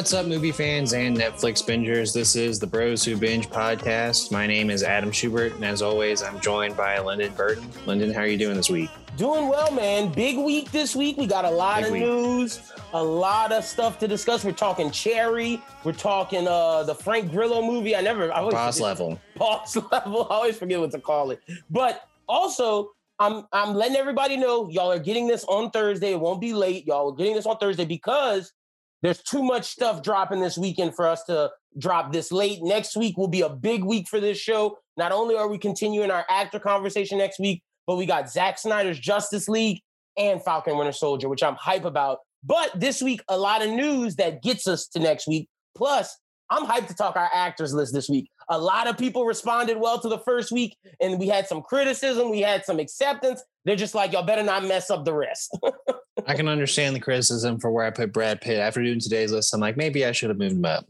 What's up, movie fans and Netflix bingers? This is the Bros Who Binge podcast. My name is Adam Schubert, and as always, I'm joined by Lyndon Burton. Lyndon, how are you doing this week? Doing well, man. Big week this week. We got a lot Big of week. news, a lot of stuff to discuss. We're talking Cherry. We're talking uh the Frank Grillo movie. I never, I always Boss forget- level. boss level. I always forget what to call it. But also, I'm I'm letting everybody know y'all are getting this on Thursday. It won't be late. Y'all are getting this on Thursday because there's too much stuff dropping this weekend for us to drop this late. Next week will be a big week for this show. Not only are we continuing our actor conversation next week, but we got Zack Snyder's Justice League and Falcon Winter Soldier, which I'm hype about. But this week, a lot of news that gets us to next week. Plus, I'm hyped to talk our actors list this week. A lot of people responded well to the first week, and we had some criticism, we had some acceptance. They're just like, y'all better not mess up the rest. I can understand the criticism for where I put Brad Pitt. After doing today's list, I'm like, maybe I should have moved him up.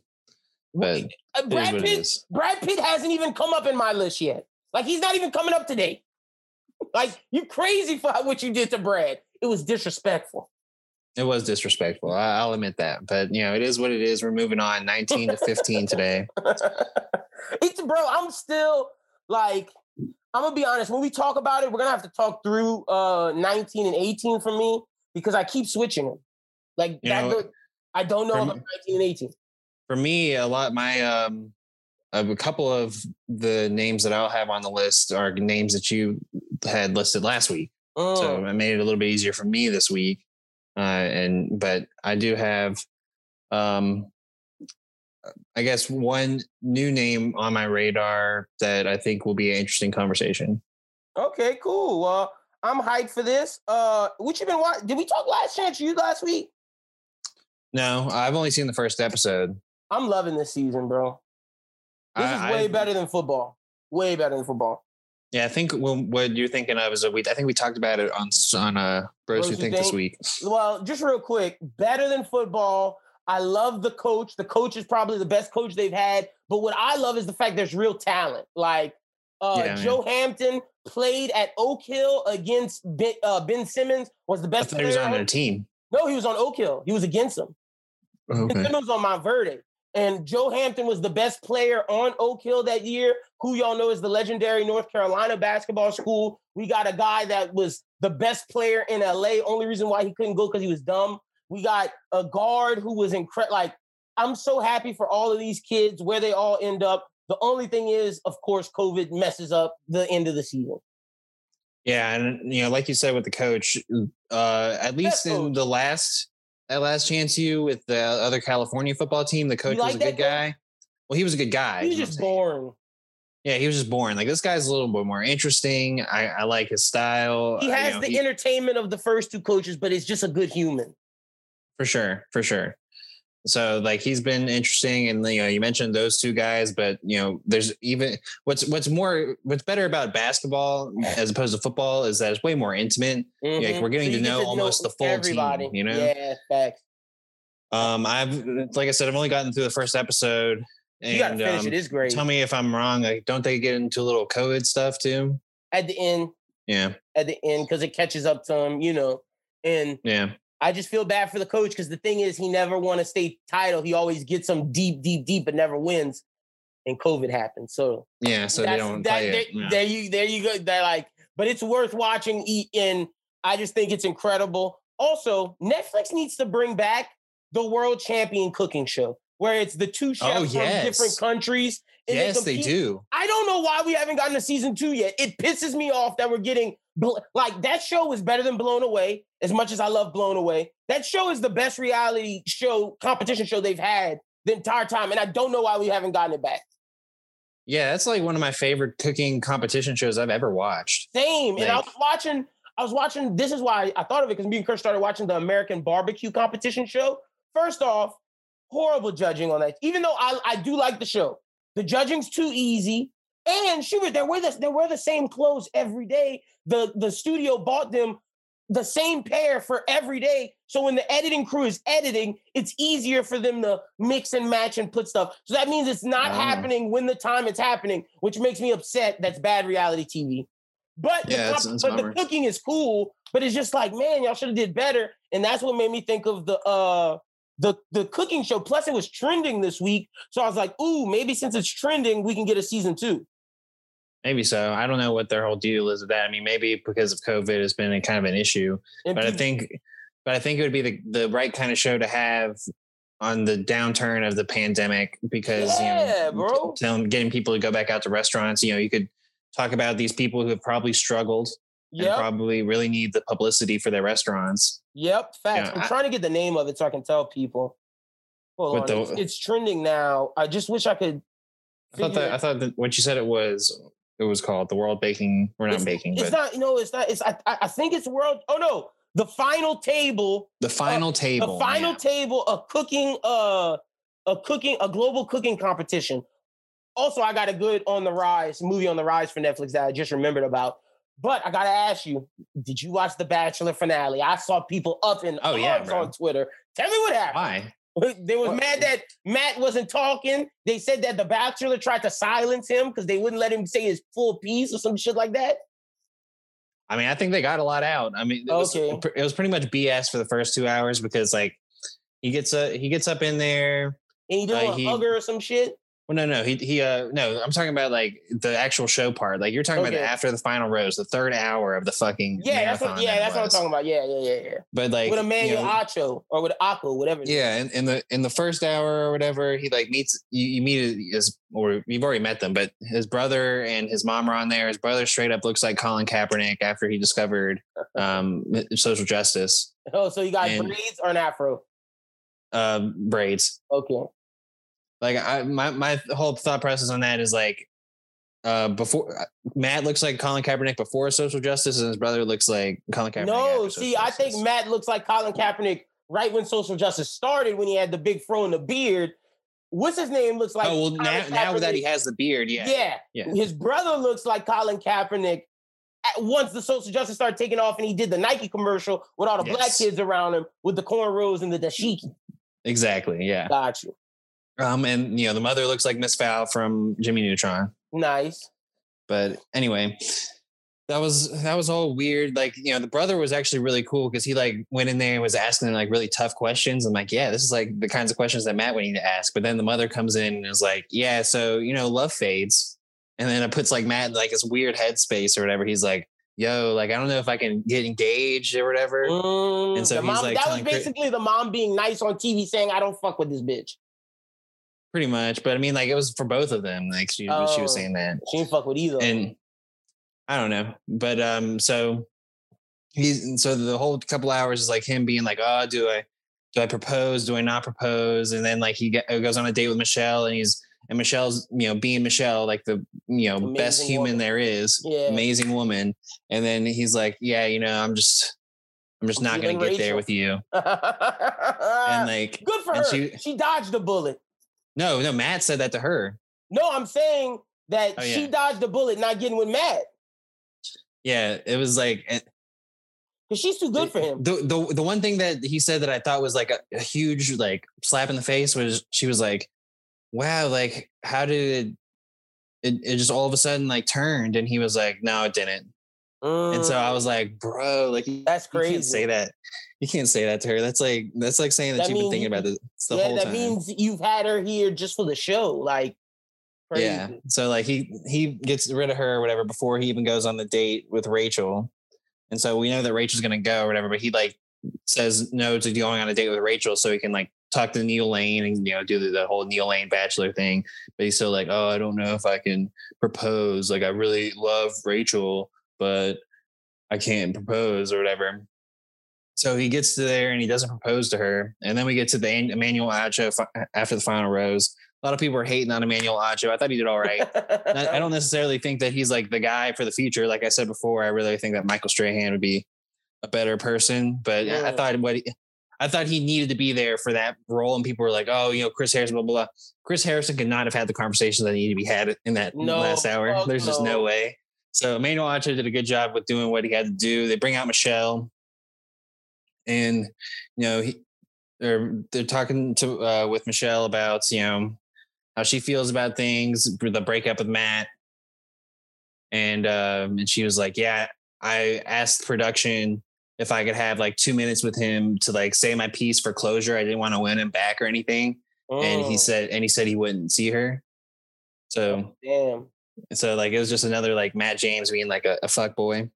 But Uh, Brad Pitt. Brad Pitt hasn't even come up in my list yet. Like he's not even coming up today. Like you crazy for what you did to Brad. It was disrespectful. It was disrespectful. I'll admit that. But, you know, it is what it is. We're moving on 19 to 15 today. it's bro, I'm still like, I'm gonna be honest. When we talk about it, we're gonna have to talk through uh 19 and 18 for me because I keep switching them. Like that, know, look- I don't know about me- 19 and 18. For me, a lot, my, um, a couple of the names that I'll have on the list are names that you had listed last week. Oh. So Mm. it made it a little bit easier for me this week. Uh, and but I do have, um, I guess one new name on my radar that I think will be an interesting conversation. Okay, cool. Well, I'm hyped for this. Uh, what you been watching? Did we talk Last Chance U last week? No, I've only seen the first episode. I'm loving this season, bro. This I- is way I- better than football. Way better than football. Yeah, I think when, what you're thinking of is a we. I think we talked about it on s- on uh Bros Bros Who Who Think this week. Well, just real quick, better than football. I love the coach. The coach is probably the best coach they've had. But what I love is the fact there's real talent. Like uh, Yeah. Joe Hampton played at Oak Hill against Ben, uh, ben Simmons. Was the I best thought he was player on their team. No, he was on Oak Hill. He was against him. Ben Okay. Simmons on my verdict. And Joe Hampton was the best player on Oak Hill that year, who y'all know is the legendary North Carolina basketball school. We got a guy that was the best player in LA. Only reason why he couldn't go because he was dumb. We got a guard who was incredible. Like, I'm so happy for all of these kids where they all end up. The only thing is, of course, COVID messes up the end of the season. Yeah, and you know, like you said with the coach, uh, at least in coach. the last at Last Chance U with the other California football team, the coach was a that good guy. Well, he was a good guy. He's you know just boring. Yeah, he was just boring. Like this guy's a little bit more interesting. I, I like his style. He Uh, you has know, the he- entertainment of the first two coaches, but it's just a good human. For sure, for sure. So like he's been interesting, and you know you mentioned those two guys, but you know there's even what's what's more what's better about basketball as opposed to football is that it's way more intimate. Mhm. we're getting to you get know almost the full team, you know? Yeah, facts. Um, I've like I said, I've only gotten through the first episode. And, You gotta finish um, it. It's great. Tell me if I'm wrong. Like, don't they get into a little COVID stuff too? at the end, Yeah, at the end, because it catches up to them, you know. And yeah, I just feel bad for the coach because the thing is, he never won a state title. He always gets them deep, deep, deep, but never wins. And COVID happened. So yeah. So they don't that- there, Yeah. there you there you go. That like, but it's worth watching. Eat and I just think it's incredible. Also, Netflix needs to bring back the world champion cooking show, where it's the two oh, chefs Oh, from different countries. yes, they compete. do. I don't know why we haven't gotten a season two yet. It pisses me off that we're getting like that show was better than Blown Away. As much as I love Blown Away, that show is the best reality show competition show they've had the entire time, and I don't know why we haven't gotten it back. Yeah, that's like one of my favorite cooking competition shows I've ever watched. Same. and I was watching. I was watching. This is why I thought of it because me and Chris started watching the American Barbecue Competition show. First off, horrible judging on that. Even though I, I do like the show, the judging's too easy. And Schubert, they wear the they wear the same clothes every day. The the studio bought them the same pair for every day. So when the editing crew is editing, it's easier for them to mix and match and put stuff. So that means it's not Oh. happening when the time it's happening, which makes me upset. That's bad reality TV. But the, Yeah, that's but the cooking is cool. But it's just like, man, y'all should have did better. And that's what made me think of the uh the the cooking show. Plus, it was trending this week, so I was like, "Ooh, maybe since it's trending, we can get a season two. Maybe so. I don't know what their whole deal is with that. I mean, maybe because of COVID, it's been a kind of an issue. And But I think, but I think it would be the the right kind of show to have on the downturn of the pandemic because Yeah, you know, bro. telling getting people to go back out to restaurants. You know, you could talk about these people who have probably struggled yep, probably really need the publicity for their restaurants. yep, facts. Yeah, I'm I- trying to get the name of it so I can tell people. Hold on, the- it's, it's trending now. I just wish I could. I thought that I thought that what you said it was it was called the World Baking. We're not baking, It's but not. No, it's not. It's. I, I think it's world. Oh no, the final table. the final table. the final yeah. table. A cooking. Uh, a cooking. A global cooking competition. Also, I got a good on the rise movie on the rise for Netflix that I just remembered about. But I gotta ask you, did you watch the Bachelor finale? I saw people up in Oh, yeah, arms bro. on Twitter. Tell me what happened. Why? They was What? mad that Matt wasn't talking. They said that the Bachelor tried to silence him because they wouldn't let him say his full piece or some shit like that. I mean, I think they got a lot out. I mean, it was, Okay. it was pretty much BS for the first two hours because like he gets uh, he gets up in there. And he did Uh, a he- hugger or some shit. Well, no, no, he he uh no, I'm talking about like the actual show part. Like you're talking about Okay. after the final rose, the third hour of the fucking Yeah, that's what. Yeah, that that's what I'm talking about. Yeah, yeah, yeah, yeah. But like with you Emmanuel know, Acho or with Akko, whatever. Yeah, in, in the in the first hour or whatever, he like meets you, you meet his or you've already met them, but his brother and his mom are on there. His brother straight up looks like Colin Kaepernick after he discovered um social justice Oh, so you got And- braids or an afro? uh, braids. Okay. Like I my my whole thought process on that is like uh before Matt looks like Colin Kaepernick before social justice, and his brother looks like Colin Kaepernick. No, see, I think. Matt looks like Colin Kaepernick right when social justice started, when he had the big fro and the beard. What's his name? Looks like oh well, now now that he has the beard, yeah, yeah. yeah. His brother looks like Colin Kaepernick. At once the social justice started taking off, and he did the Nike commercial with all the black kids around him with the cornrows and the dashiki. exactly, yeah. Got you. Um, and you know the mother looks like Miss Fowl from Jimmy Neutron. Nice. But anyway, that was that was all weird. Like you know, the brother was actually really cool because he like went in there and was asking like really tough questions. I'm like, yeah, this is like the kinds of questions that Matt would need to ask. But then the mother comes in and is like, yeah, so you know, love fades, and then it puts like Matt in like this weird headspace or whatever. He's like, yo, like I don't know if I can get engaged or whatever. Mm, And so he's, mom, like, that was telling Chris- basically the mom being nice on TV saying, I don't fuck with this bitch. Pretty much, but I mean, like it was for both of them. Like she, she was Oh. saying that. She didn't fuck with either. and I don't know, but um, so he's and so the whole couple hours is like him being like, oh, do I do I propose? Do I not propose? And then like he get, goes on a date with Michelle, and he's and Michelle's you know being Michelle, like the you know best human woman. there is, Yeah. amazing woman. And then he's like, yeah, you know, I'm just I'm just I'm not gonna get there with you. And like, Good for her. she- She, dodged a bullet. No, no, Matt said that to her. No, I'm saying that Oh, she dodged the bullet not getting with Matt Yeah, it was like eh, because she's too good for him. The, the the one thing that he said that I thought was like a, a huge like slap in the face was she was like, "Wow, like how did it, it? It just all of a sudden like turned," and he was like, "No, it didn't." And so I Mm, was like, "Bro, like that's you can't say that. You can't say that to her. That's like that's like saying that, That you've been thinking you- about this the yeah, whole that time." means you've had her here just for the show. Like, crazy. Yeah. So like he he gets rid of her or whatever before he even goes on the date with Rachel. And so we know that Rachel's gonna go or whatever, but he like says no to going on a date with Rachel so he can like talk to Neil Lane and you know do the, the whole Neil Lane bachelor thing. But he's still like, oh, I don't know if I can propose. Like I really love Rachel, but I can't propose or whatever. So he gets to there and he doesn't propose to her. And then we get to the Emmanuel Acho after the final rose. A lot of people are hating on Emmanuel Acho. I thought he did all right. I don't necessarily think that he's like the guy for the future. Like I said before, I really think that Michael Strahan would be a better person. But I- I thought what he, I thought he needed to be there for that role, and people were like, "Oh, you know, Chris Harrison, blah blah blah." Chris Harrison could not have had the conversations that needed to be had in that No, last hour. There's just no no. way. So Emmanuel Acho did a good job with doing what he had to do. They bring out Michelle, and you know he they're they're talking to uh, with Michelle about you know how she feels about things, the breakup with Matt, and um, and she was like, "Yeah, I asked production if I could have like two minutes with him to like say my piece for closure. I didn't want to win him back or anything. And he Mm. said, and he said he wouldn't see her. So, Damn. So like it was just another like Matt James being like a, a fuck boy.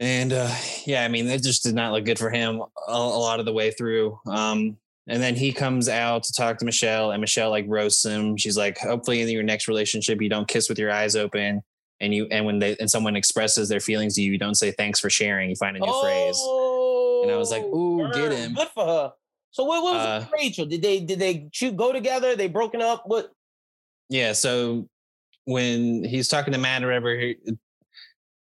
And uh, yeah, I mean, it just did not look good for him a, a lot of the way through. Um, and then he comes out to talk to Michelle, and Michelle like roasts him. She's like, "Hopefully, in your next relationship, you don't kiss with your eyes open, and you and when they and someone expresses their feelings to you, you don't say thanks for sharing. You find a new phrase." Oh, And I was like, "Ooh, get him." Good for her. So what, what was Uh, Rachel? Did they did they go together? They broken up? What? Yeah. So when he's talking to Matt or whatever, he-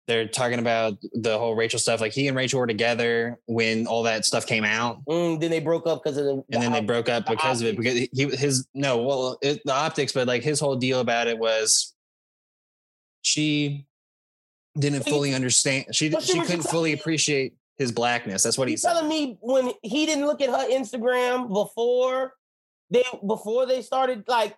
they're talking about the whole Rachel stuff. Like he and Rachel were together when all that stuff came out. Mm, then they broke up because of the. and then they broke up the because of it because he his no well it, the optics but like his whole deal about it was she didn't fully understand she she she couldn't fully appreciate his blackness that's what he You telling me when he didn't look at her Instagram before they before they started like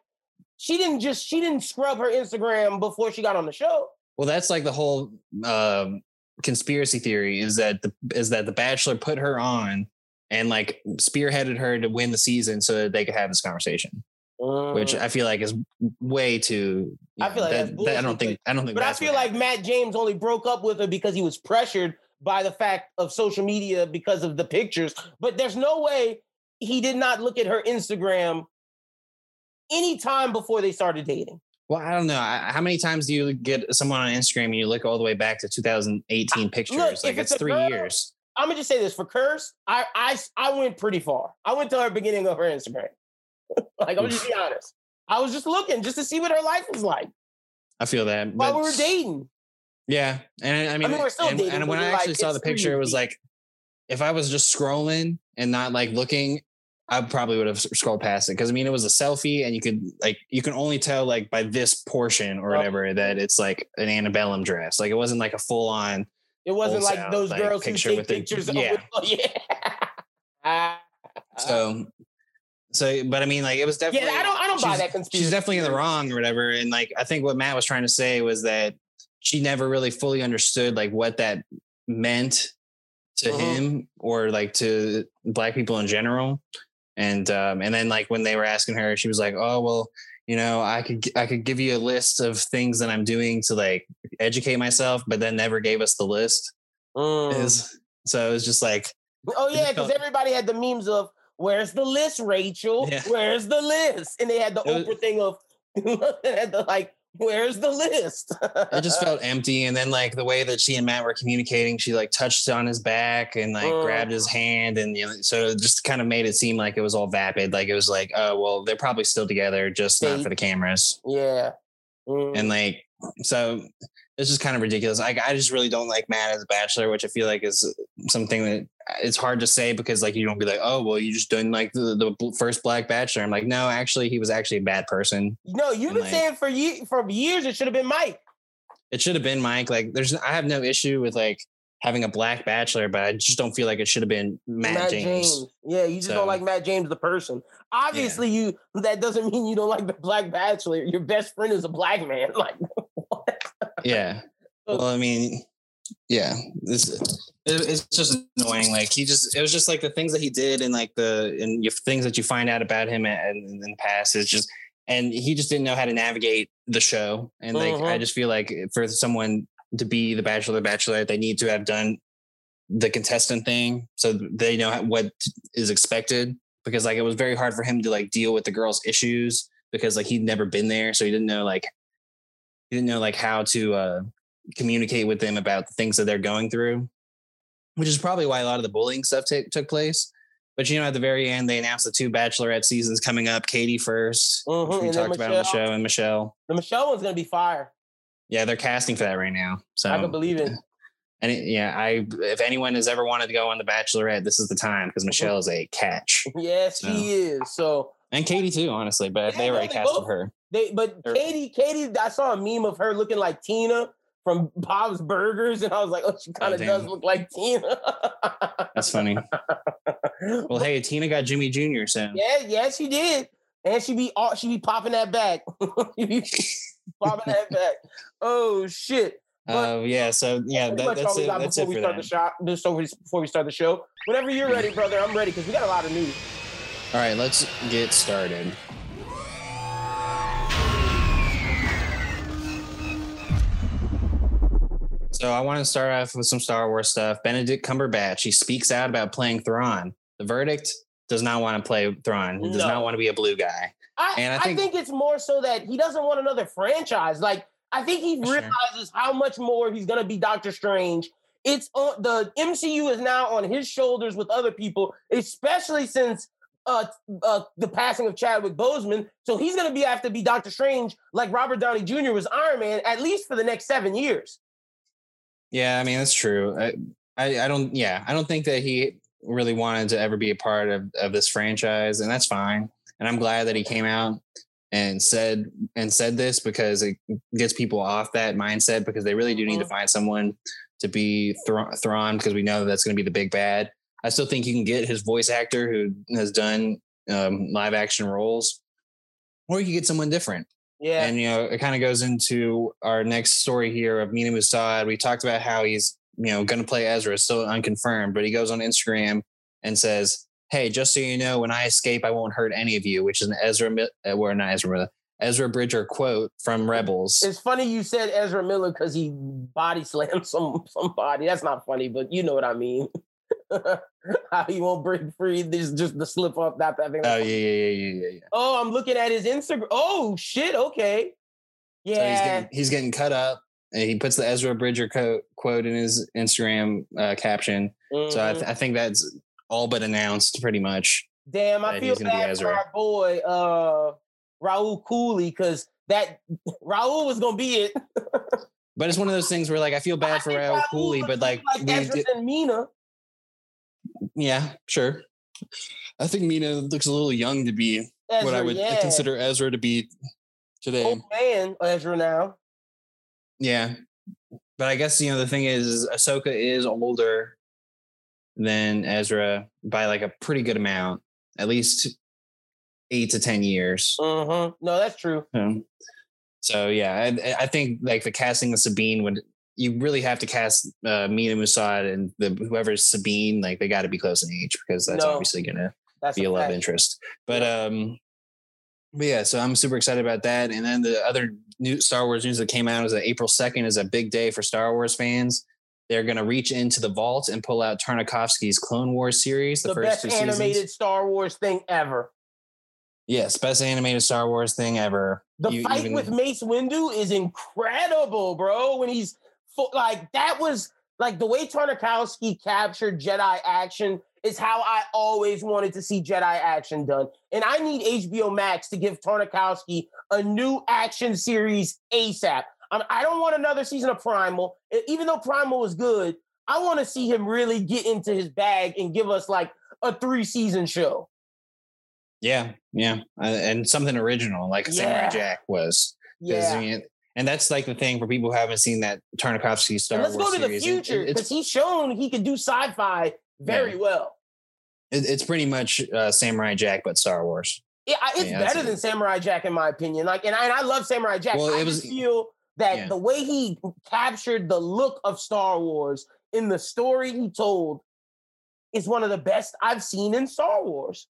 she didn't just she didn't scrub her Instagram before she got on the show. well that's like the whole um conspiracy theory is that the is that the bachelor put her on and like spearheaded her to win the season so that they could have this conversation which Mm. i feel like is way too I feel like that- that- i don't think i don't think But I feel like Matt James only broke up with her because he was pressured by the fact of social media because of the pictures. But there's no way he did not look at her Instagram any time before they started dating. Well, I don't know. How many times do you get someone on Instagram and you look all the way back to 2018 pictures? if like it's it's three girl- years. I'm gonna just say this for Curse. I I I went pretty far. I went to her beginning of her Instagram. like I'm just be honest. I was just looking just to see what her life was like I feel that. while we were dating. Yeah, and I mean, mean, we're still and, dating, and when I we're like, actually saw the picture, it was like if I was just scrolling and not like looking, I probably would have scrolled past it because I mean it was a selfie and you could like you can only tell like by this portion or Oh. whatever that it's like an antebellum dress. Like it wasn't like a full on. It wasn't like wholesale, those like, girls who picture take with the- pictures. of- yeah. yeah. Ah, So, so but I mean like it was definitely. yeah, I don't I don't buy that conspiracy. she's definitely in the wrong or whatever. And like I think what Matt was trying to say was that she never really fully understood like what that meant to Mhm. him or like to black people in general. And um and then like when they were asking her, she was like, "Oh well, you know, I could I could give you a list of things that I'm doing to like educate myself, but then never gave us the list." Mm. Is so it was just like Oh yeah, because everybody had the memes of "Where's the list, Rachel? Yeah. Where's the list?" And they had the It was- Oprah thing of had the like, "Where's the list?" it just felt empty. And then like the way that she and Matt were communicating, she like touched on his back and like grabbed his hand, and you know, so it just kind of made it seem like it was all vapid. Like it was like, oh well, they're probably still together, just not for the cameras. yeah. Mm. And like, so it's is kind of ridiculous. I I just really don't like Matt as a bachelor, which I feel like is something that it's hard to say because like you don't be like, oh well, you just done like the, the first black bachelor. I'm like, no, actually, he was actually a bad person. no, you've and, been like- saying for ye- for years it should have been Mike. it should have been Mike. Like, there's, I have no issue with like having a black bachelor, but I just don't feel like it should have been Matt, James. Yeah, you just So- don't like Matt James the person. Obviously, you that doesn't mean you don't like the Black Bachelor. Your best friend is a black man. Like, Yeah. Well, I mean, yeah, this it, it's just annoying. Like he just, it was just like the things that he did and like the and your things that you find out about him in, in the past is just, and he just didn't know how to navigate the show. And like, I Mhm. just feel like for someone to be the Bachelor, the Bachelorette, they need to have done the contestant thing so they know what is expected. Because like it was very hard for him to like deal with the girls' issues because like he'd never been there, so he didn't know like he didn't know like how to uh communicate with them about the things that they're going through, which is probably why a lot of the bullying stuff ta- took place. But you know, at the very end, they announced the two Bachelorette seasons coming up. Katie 1st Mhm, which we talked about on the show, and Michelle. the Michelle one's gonna be fire. Yeah, they're casting for that right now. So I can believe it. And it, yeah, I if anyone has ever wanted to go on the Bachelorette, this is the time because Michelle is a catch, Yes, So- she is. So and Katie too, honestly. But Yeah, they already they casted both- her. they, but Or- Katie, Katie, I saw a meme of her looking like Tina from Bob's Burgers, and I was like, oh, she kind of damn. does look like Tina. That's funny. Well, hey, Tina got Jimmy Jr. So Yeah, yeah, she did. And she be all she be popping that back. popping that back. Oh shit. Uh, yeah. So yeah, that, much that's all we it. got before it we start that. the shop. Just over before we start the show. Whenever you're ready, brother, I'm ready because we got a lot of news. All right, let's get started. So I want to start off with some Star Wars stuff. Benedict Cumberbatch, he speaks out about playing Thrawn. Benedict does not want to play Thrawn. He does No. not want to be a blue guy. I, And I I, think- think, it's more so that he doesn't want another franchise. Like I think he Sure. realizes how much more he's gonna be Doctor Strange. It's on the MCU is now on his shoulders with other people, especially since uh, uh the passing of Chadwick Boseman. So he's gonna be have to be Doctor Strange like Robert Downey Jr. was Iron Man at least for the next seven years. Yeah, I mean that's true. I, I, I don't. Yeah, I don't think that he really wanted to ever be a part of of this franchise, and that's fine. And I'm glad that he came out and said and said this because it gets people off that mindset because they really do need to Mhm. find someone to be Thra- Thrawn because we know that that's going to be the big bad. I still think you can get his voice actor who has done um, live action roles, or you can get someone different. Yeah. And you know, it kind of goes into our next story here of Mena Massoud. We talked about how he's you know going to play Ezra, still unconfirmed, but he goes on Instagram and says, "Hey, just so you know, when I escape, I won't hurt any of you," which is an Ezra, uh, or not Ezra, Ezra Bridger quote from Rebels. It's funny you said Ezra Miller because he body slammed some somebody. That's not funny, but you know what I mean. How he won't break free. This is just the slip up. That thing. Oh yeah, yeah, yeah, yeah, yeah. yeah. Oh, I'm looking at his Instagram. Oh shit. Okay. So he's Yeah. getting he's getting cut up. And he puts the Ezra Bridger co- quote in his Instagram uh, caption. So I, Mhm. th- I think that's all but announced, pretty much. Damn, I feel bad for our boy uh Rahul Kohli because that Rahul was gonna be it. But it's one of those things where, like, I feel bad for Rahul Rahul Kohli, but like, like we Ezra and Mena. Yeah, sure. I think Mena looks a little young to be Ezra, what I would yeah. consider Ezra to be today. old man Ezra now. Yeah, but I guess you know the thing is, is Ahsoka is older than Ezra by like a pretty good amount, at least eight to ten years. Mm-hmm. No, that's true. Um, so yeah, I, I think like the casting of Sabine would you really have to cast uh, Mena Massoud and the whoever's Sabine like they got to be close in age because that's No. obviously gonna That's be a love interest. But um, but yeah, so I'm super excited about that. And then the other new Star Wars news that came out is that April 2nd is a big day for Star Wars fans. They're gonna reach into the vault and pull out Tartakovsky's Clone Wars series, the, The, first best two animated seasons. Star Wars thing ever. Yes, best animated Star Wars thing ever. The You fight even- with Mace Windu is incredible, bro. When he's fu- like that was like the way Tartakovsky captured Jedi action is how I always wanted to see Jedi action done. And I need HBO Max to give Tartakovsky a new action series ASAP. I'm, I don't want another season of Primal. Even though Primal was good, I want to see him really get into his bag and give us like a three season show. Yeah, yeah, and something original like Samurai Yeah. Jack was. I Yeah. And that's like the thing for people who haven't seen that Tartakovsky Star And let's Wars go to the series. Future because he's shown he can do sci-fi very well. it- it's pretty much uh, Samurai Jack but Star Wars. Yeah, it's Yeah, better it. than Samurai Jack in my opinion. Like, and I, and I love Samurai Jack. Well, I it was- feel that yeah. the way he captured the look of Star Wars in the story he told is one of the best I've seen in Star Wars.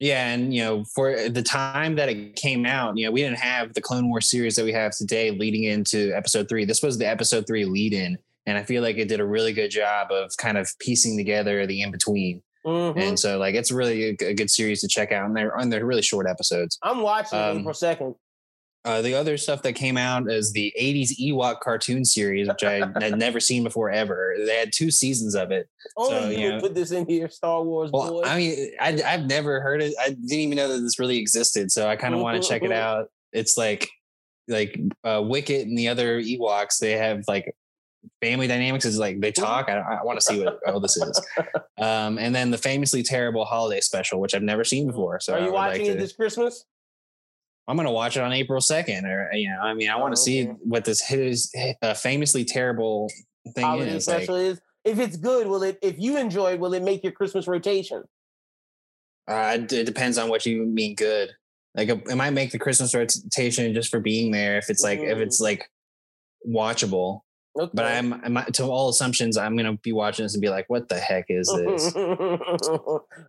Yeah, and you know, for the time that it came out, you know, we didn't have the Clone Wars series that we have today leading into episode three. This was the episode three lead in. And I feel like it did a really good job of kind of piecing together the in between. Mhm. And so like it's really a good series to check out. And they're and they're really short episodes. I'm watching um, April second. Uh, the other stuff that came out is the 80s Ewok cartoon series, which I had never seen before ever. They had two seasons of it. Only so, you you know- put this in here, Star Wars Well, boy. I mean, I, I've never heard it. I didn't even know that this really existed. So I kind of want to check it out. It's like, like uh, Wicket and the other Ewoks. They have like family dynamics. Is like they talk. I, I want to see what all this is. Um, and then the famously terrible holiday special, which I've never seen before. So Are you would like watching to- it this Christmas? I'm gonna watch it on April second, or you know, I mean, I want Oh, to see what this his uh, famously terrible thing Holiday is. Like, is. If it's good, will it? If you enjoy, will it make your Christmas rotation? uh, it depends on what you mean good. Like, it might make the Christmas rotation just for being there. If it's like, if Mm. it's like watchable, Okay. But I'm, I'm to all assumptions, I'm gonna be watching this and be like, "What the heck is this?" but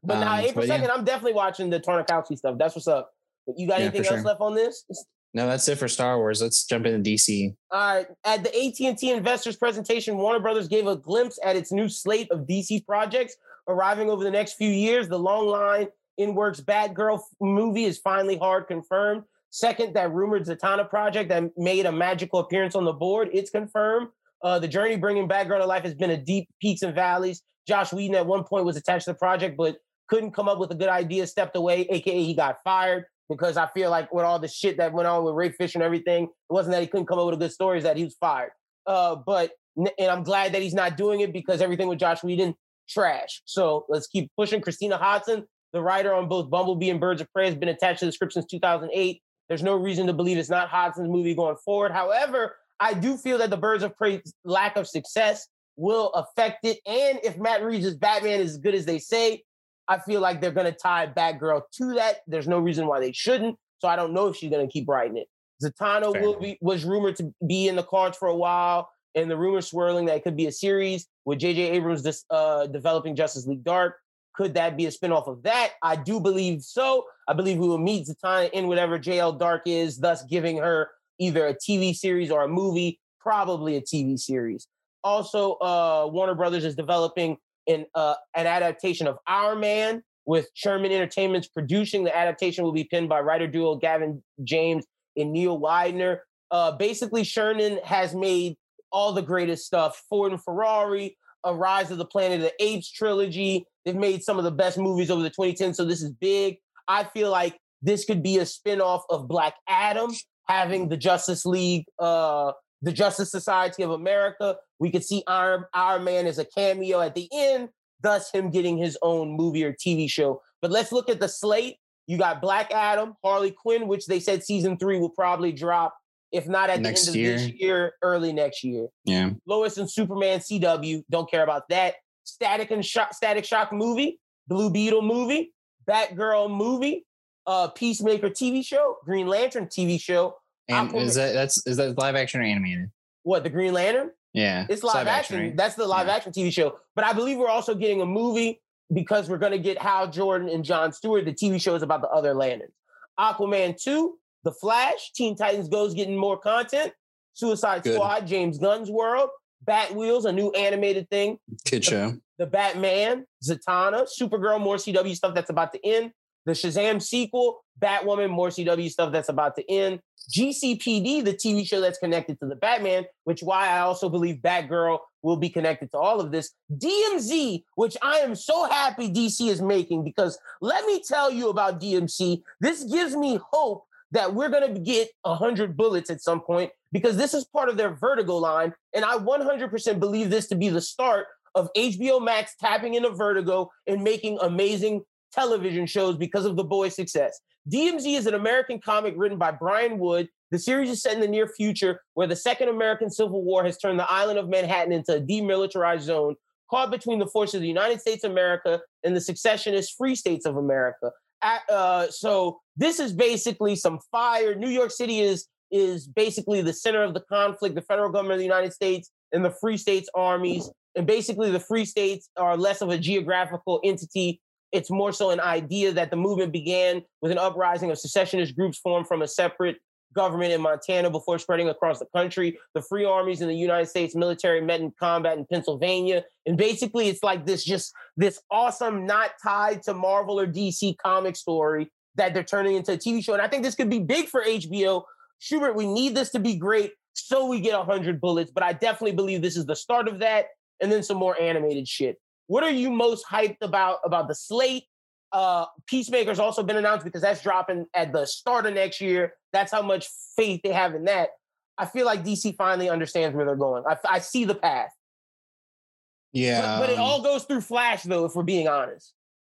um, now, April second, yeah. I'm definitely watching the Tartakovsky stuff. That's what's up. You got yeah, anything else sure. left on this? No, that's it for Star Wars. Let's jump into DC. All right. At the AT&T investors presentation, Warner Brothers gave a glimpse at its new slate of DC projects arriving over the next few years. The long line in works Batgirl movie is finally hard confirmed. Second, that rumored Zatanna project that made a magical appearance on the board, it's confirmed. Uh, the journey bringing Batgirl to life has been a deep peaks and valleys. Joss Whedon at one point was attached to the project, but couldn't come up with a good idea, stepped away, aka he got fired because I feel like with all the shit that went on with Ray Fisher and everything, it wasn't that he couldn't come up with a good story, is that he was fired. Uh, but and I'm glad that he's not doing it because everything with Joss Whedon trash. So let's keep pushing. Christina Hodson, the writer on both Bumblebee and Birds of Prey, has been attached to the script since 2008. There's no reason to believe it's not Hodson's movie going forward. However, I do feel that the Birds of Prey's lack of success will affect it. And if Matt Reeves' Batman is as good as they say, I feel like they're going to tie Batgirl to that. There's no reason why they shouldn't. So I don't know if she's going to keep writing it. Zatanna Fair. will be was rumored to be in the cards for a while, and the rumor swirling that it could be a series with J.J. Abrams uh, developing Justice League Dark. Could that be a spinoff of that? I do believe so. I believe we will meet Zatanna in whatever JL Dark is, thus giving her either a TV series or a movie, probably a TV series. Also, uh, Warner Brothers is developing an uh, an adaptation of Hourman with Chernin Entertainment's producing. The adaptation will be penned by writer duo Gavin James and Neil Widener. Uh, basically, Chernin has made all the greatest stuff. Ford and Ferrari, A Rise of the Planet of the Apes trilogy. They've made some of the best movies over the 2010s, so this is big. I feel like this could be a spinoff of Black Adam, having the Justice League, uh, the Justice Society of America. We could see our Hourman as a cameo at the end, thus him getting his own movie or TV show. But let's look at the slate. You got Black Adam, Harley Quinn, which they said season three will probably drop, if not at next the end year. of this year, early next year. Yeah. Lois and Superman CW, don't care about that. Static and Shock, Static Shock movie, Blue Beetle movie, Batgirl movie, uh, Peacemaker TV show, Green Lantern TV show. And Aquaman. is that that's is that live action or animated? What the Green Lantern? Yeah, it's live, live action. action right? That's the live yeah. action TV show. But I believe we're also getting a movie because we're going to get Hal Jordan and John Stewart. The TV show is about the other Lanterns. Aquaman two, The Flash, Teen Titans Goes getting more content. Suicide Good. Squad, James Gunn's world. Batwheels, a new animated thing. Kid show. The Batman, Zatanna, Supergirl, more CW stuff that's about to end. The Shazam sequel, Batwoman, more CW stuff that's about to end. GCPD, the TV show that's connected to the Batman, which why I also believe Batgirl will be connected to all of this. DMZ, which I am so happy DC is making because let me tell you about DMZ. This gives me hope that we're going to get 100 bullets at some point because this is part of their vertigo line. And I 100% believe this to be the start of HBO Max tapping into vertigo and making amazing television shows because of the boys' success. DMZ is an American comic written by Brian Wood. The series is set in the near future where the Second American Civil War has turned the island of Manhattan into a demilitarized zone caught between the forces of the United States of America and the secessionist Free States of America. Uh, so this is basically some fire. New York City is is basically the center of the conflict. The federal government of the United States and the Free States armies, and basically the Free States are less of a geographical entity it's more so an idea that the movement began with an uprising of secessionist groups formed from a separate government in Montana before spreading across the country. The free armies in the United States military met in combat in Pennsylvania. And basically, it's like this just this awesome, not tied to Marvel or DC comic story that they're turning into a TV show. And I think this could be big for HBO. Schubert, we need this to be great so we get 100 bullets. But I definitely believe this is the start of that and then some more animated shit. What are you most hyped about about the slate? Uh, Peacemaker's also been announced because that's dropping at the start of next year. That's how much faith they have in that. I feel like DC finally understands where they're going. I, I see the path. Yeah, but, but it um all goes through Flash, though. If we're being honest,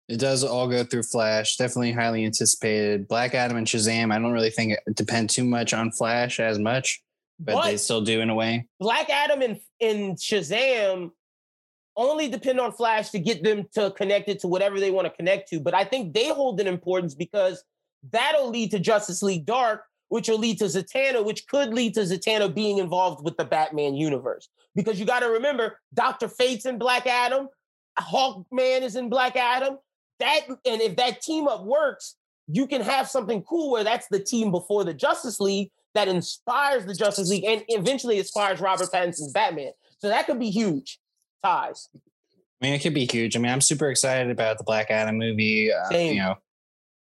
it does all go through Flash. Definitely highly anticipated. Black Adam and Shazam. I don't really think it depend too much on Flash as much, but, but they still do in a way. Black Adam and, and Shazam only depend on Flash to get them to connect it to whatever they want to connect to. But I think they hold an importance because that'll lead to Justice League Dark, which will lead to Zatanna, which could lead to Zatanna being involved with the Batman universe. Because you got to remember, Doctor Fate's in Black Adam, Hawkman is in Black Adam. That and if that team up works, you can have something cool where that's the team before the Justice League that inspires the Justice League and eventually inspires Robert Pattinson's Batman. So that could be huge ties. I mean, it could be huge. I mean, I'm super excited about the Black Adam movie. Uh, you know,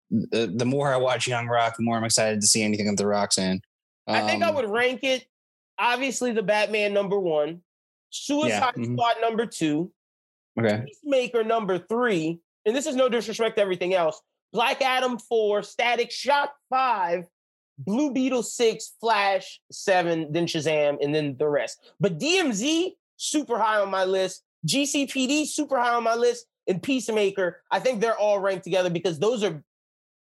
the, the more I watch Young Rock, the more I'm excited to see anything that The Rock's in. Um, I think I um, would rank it obviously the Batman number one, Suicide yeah, mm-hmm. Squad number two, okay, Peacemaker number three, and this is no disrespect to everything else. Black Adam four, Static Shock five, Blue Beetle six, Flash seven, then Shazam, and then the rest. But DMZ super high on my list. GCPD super high on my list, and Peacemaker. I think they're all ranked together because those are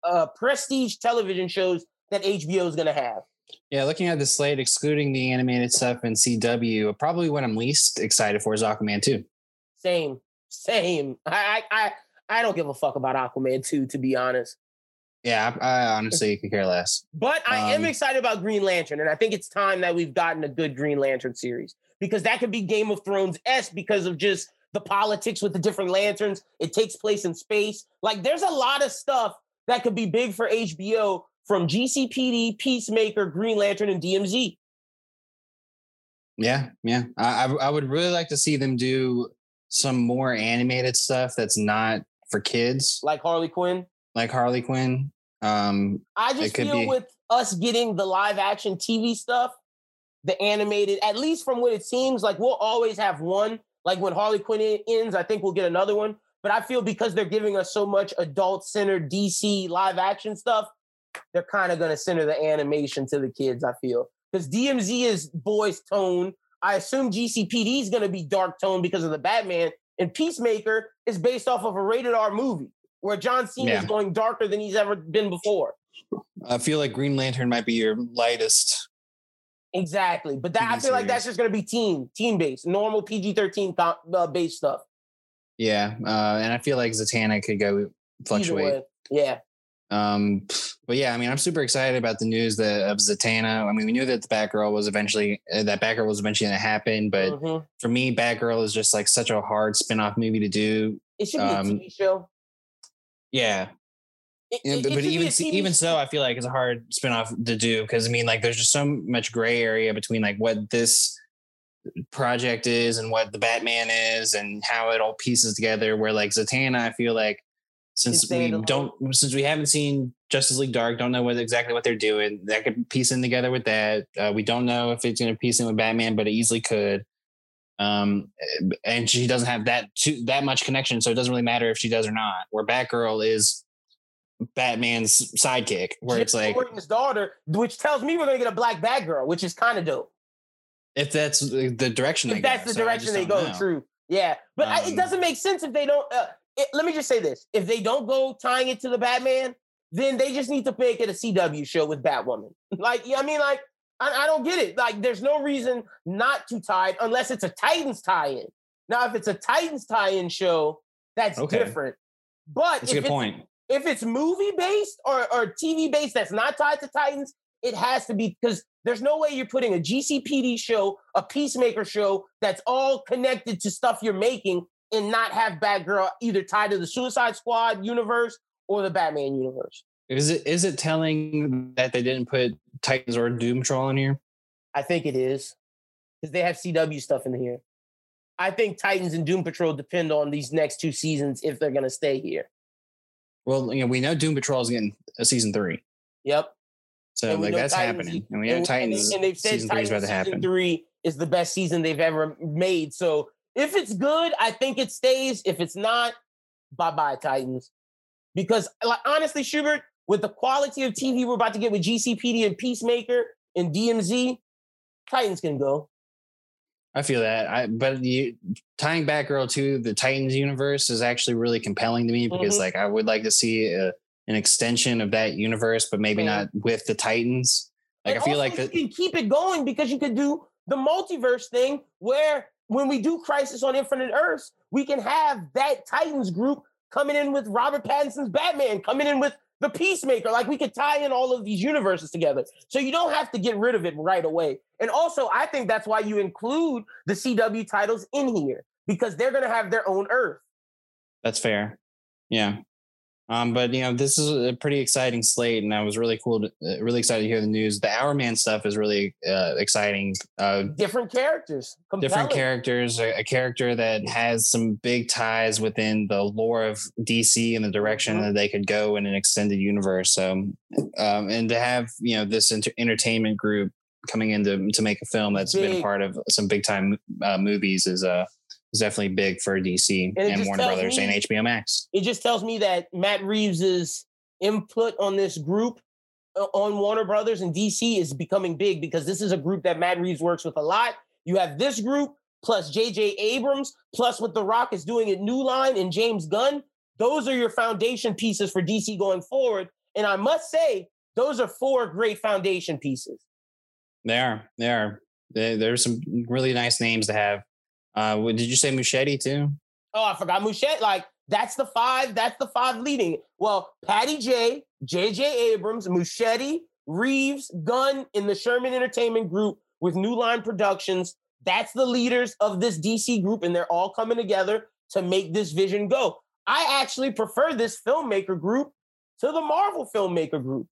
uh, prestige television shows that HBO is going to have. Yeah, looking at the slate, excluding the animated stuff and CW, probably what I'm least excited for is Aquaman 2. Same, same. I, I, I don't give a fuck about Aquaman 2, to be honest. Yeah, I, I honestly could care less. But I um, am excited about Green Lantern, and I think it's time that we've gotten a good Green Lantern series because that could be Game of Thrones s because of just the politics with the different lanterns. It takes place in space. Like, there's a lot of stuff that could be big for HBO from GCPD, Peacemaker, Green Lantern, and DMZ. Yeah, yeah. I, I would really like to see them do some more animated stuff that's not for kids, like Harley Quinn. Like Harley Quinn. Um, I just feel be... with us getting the live action TV stuff, the animated, at least from what it seems like, we'll always have one. Like when Harley Quinn ends, I think we'll get another one. But I feel because they're giving us so much adult centered DC live action stuff, they're kind of going to center the animation to the kids, I feel. Because DMZ is boys tone. I assume GCPD is going to be dark tone because of the Batman. And Peacemaker is based off of a rated R movie where John Cena yeah. is going darker than he's ever been before. I feel like Green Lantern might be your lightest. Exactly. But that, I feel series. like that's just going to be teen, teen based, normal PG 13 uh, based stuff. Yeah, uh, and I feel like Zatanna could go fluctuate. Yeah. Um, but yeah, I mean, I'm super excited about the news that of Zatanna. I mean, we knew that the Batgirl was eventually uh, that Batgirl was eventually going to happen, but mm-hmm. for me, Batgirl is just like such a hard spin-off movie to do. It should be um, a TV show. Yeah. But, but even even so, I feel like it's a hard spin-off to do because I mean, like, there's just so much gray area between like what this project is and what the Batman is and how it all pieces together. Where like Zatanna, I feel like since we don't since we haven't seen Justice League Dark, don't know what exactly what they're doing. That could piece in together with that. Uh, we don't know if it's going to piece in with Batman, but it easily could. Um, and she doesn't have that too, that much connection, so it doesn't really matter if she does or not. Where Batgirl is Batman's sidekick, where Jim it's like Gordon's daughter, which tells me we're going to get a black Batgirl, which is kind of dope. If that's the direction, if that's go. the so direction they go, know. true. Yeah, but um, I, it um, doesn't make sense if they don't. Uh, it, let me just say this: if they don't go tying it to the Batman, then they just need to make it a CW show with Batwoman. Like, yeah, I mean, like, I, I don't get it. Like, there's no reason not to tie it unless it's a Titans tie-in. Now, if it's a Titans tie-in show, that's okay. different. But that's a good point. If it's movie based or, or TV based that's not tied to Titans, it has to be because there's no way you're putting a GCPD show, a Peacemaker show that's all connected to stuff you're making and not have Batgirl either tied to the Suicide Squad universe or the Batman universe. Is it is it telling that they didn't put Titans or Doom Patrol in here? I think it is because they have CW stuff in here. I think Titans and Doom Patrol depend on these next two seasons if they're going to stay here. Well, you know, we know Doom Patrol is getting a season three. Yep. So like that's Titans, happening, and we know Titans. And they've said season Titans three is about to happen. Three is the best season they've ever made. So if it's good, I think it stays. If it's not, bye bye Titans. Because like honestly, Schubert, with the quality of TV we're about to get with GCPD and Peacemaker and DMZ, Titans can go. I feel that. I but you tying Batgirl to the Titans universe is actually really compelling to me because mm-hmm. like I would like to see a an extension of that universe, but maybe not with the Titans. Like and I feel like that you can keep it going because you could do the multiverse thing where when we do Crisis on Infinite Earths, we can have that Titans group coming in with Robert Pattinson's Batman, coming in with the Peacemaker. Like we could tie in all of these universes together. So you don't have to get rid of it right away. And also, I think that's why you include the CW titles in here because they're going to have their own Earth. That's fair. Yeah. Um, but you know, this is a pretty exciting slate, and I was really cool, to, uh, really excited to hear the news. The Hourman stuff is really uh, exciting. Uh, different characters, compelling. different characters. A, a, character that has some big ties within the lore of DC and the direction mm-hmm. that they could go in an extended universe. So, um, and to have you know this inter- entertainment group coming in to, to make a film that's big. been a part of some big time uh, movies is uh is definitely big for DC and, and Warner Brothers me, and HBO Max. It just tells me that Matt Reeves's input on this group uh, on Warner Brothers and DC is becoming big because this is a group that Matt Reeves works with a lot. You have this group plus J.J. Abrams plus what The Rock is doing at New Line and James Gunn. Those are your foundation pieces for DC going forward. And I must say, those are four great foundation pieces. They are. They are. There's some really nice names to have uh, did you say Muschietti too? Oh, I forgot Muschietti. Like that's the five. That's the five leading. Well, Patty J, J.J. Abrams, Muschietti, Reeves, Gunn in the Chernin Entertainment Group with New Line Productions. That's the leaders of this DC group, and they're all coming together to make this vision go. I actually prefer this filmmaker group to the Marvel filmmaker group.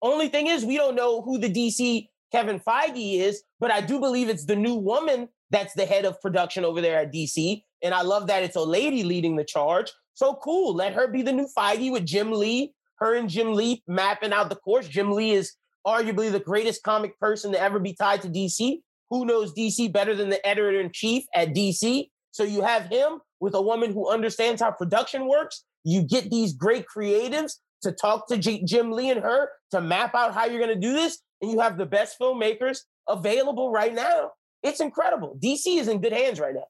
Only thing is, we don't know who the DC Kevin Feige is, but I do believe it's the new woman that's the head of production over there at DC. And I love that it's a lady leading the charge. So cool. Let her be the new Feige with Jim Lee. Her and Jim Lee mapping out the course. Jim Lee is arguably the greatest comic person to ever be tied to DC. Who knows DC better than the editor in chief at DC? So you have him with a woman who understands how production works. You get these great creatives to talk to Jim Lee and her to map out how you're going to do this. And you have the best filmmakers available right now it's incredible. DC is in good hands right now.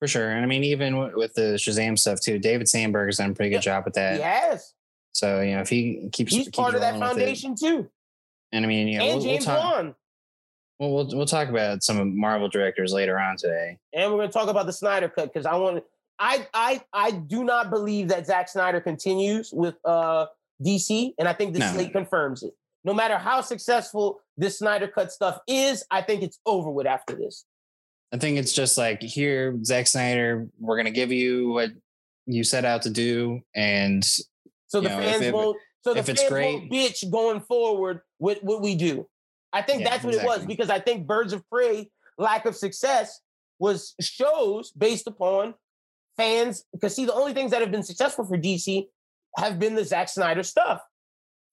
For sure. And I mean, even with the Shazam stuff too, David Sandberg has done a pretty good job with that. He has. So, you know, if he keeps He's keeps part of that foundation it, too. And I mean, you know, and we'll, James we'll talk, Wan. Well, we'll we'll talk about some Marvel directors later on today. And we're gonna talk about the Snyder cut because I want I I I do not believe that Zack Snyder continues with uh DC, and I think the no. slate confirms it no matter how successful this Snyder Cut stuff is, I think it's over with after this. I think it's just like here, Zack Snyder, we're gonna give you what you set out to do, and so the know, fans won't. So the fans won't bitch going forward with what we do. I think yeah, that's what exactly. it was because I think Birds of Prey lack of success was shows based upon fans. Because see, the only things that have been successful for DC have been the Zack Snyder stuff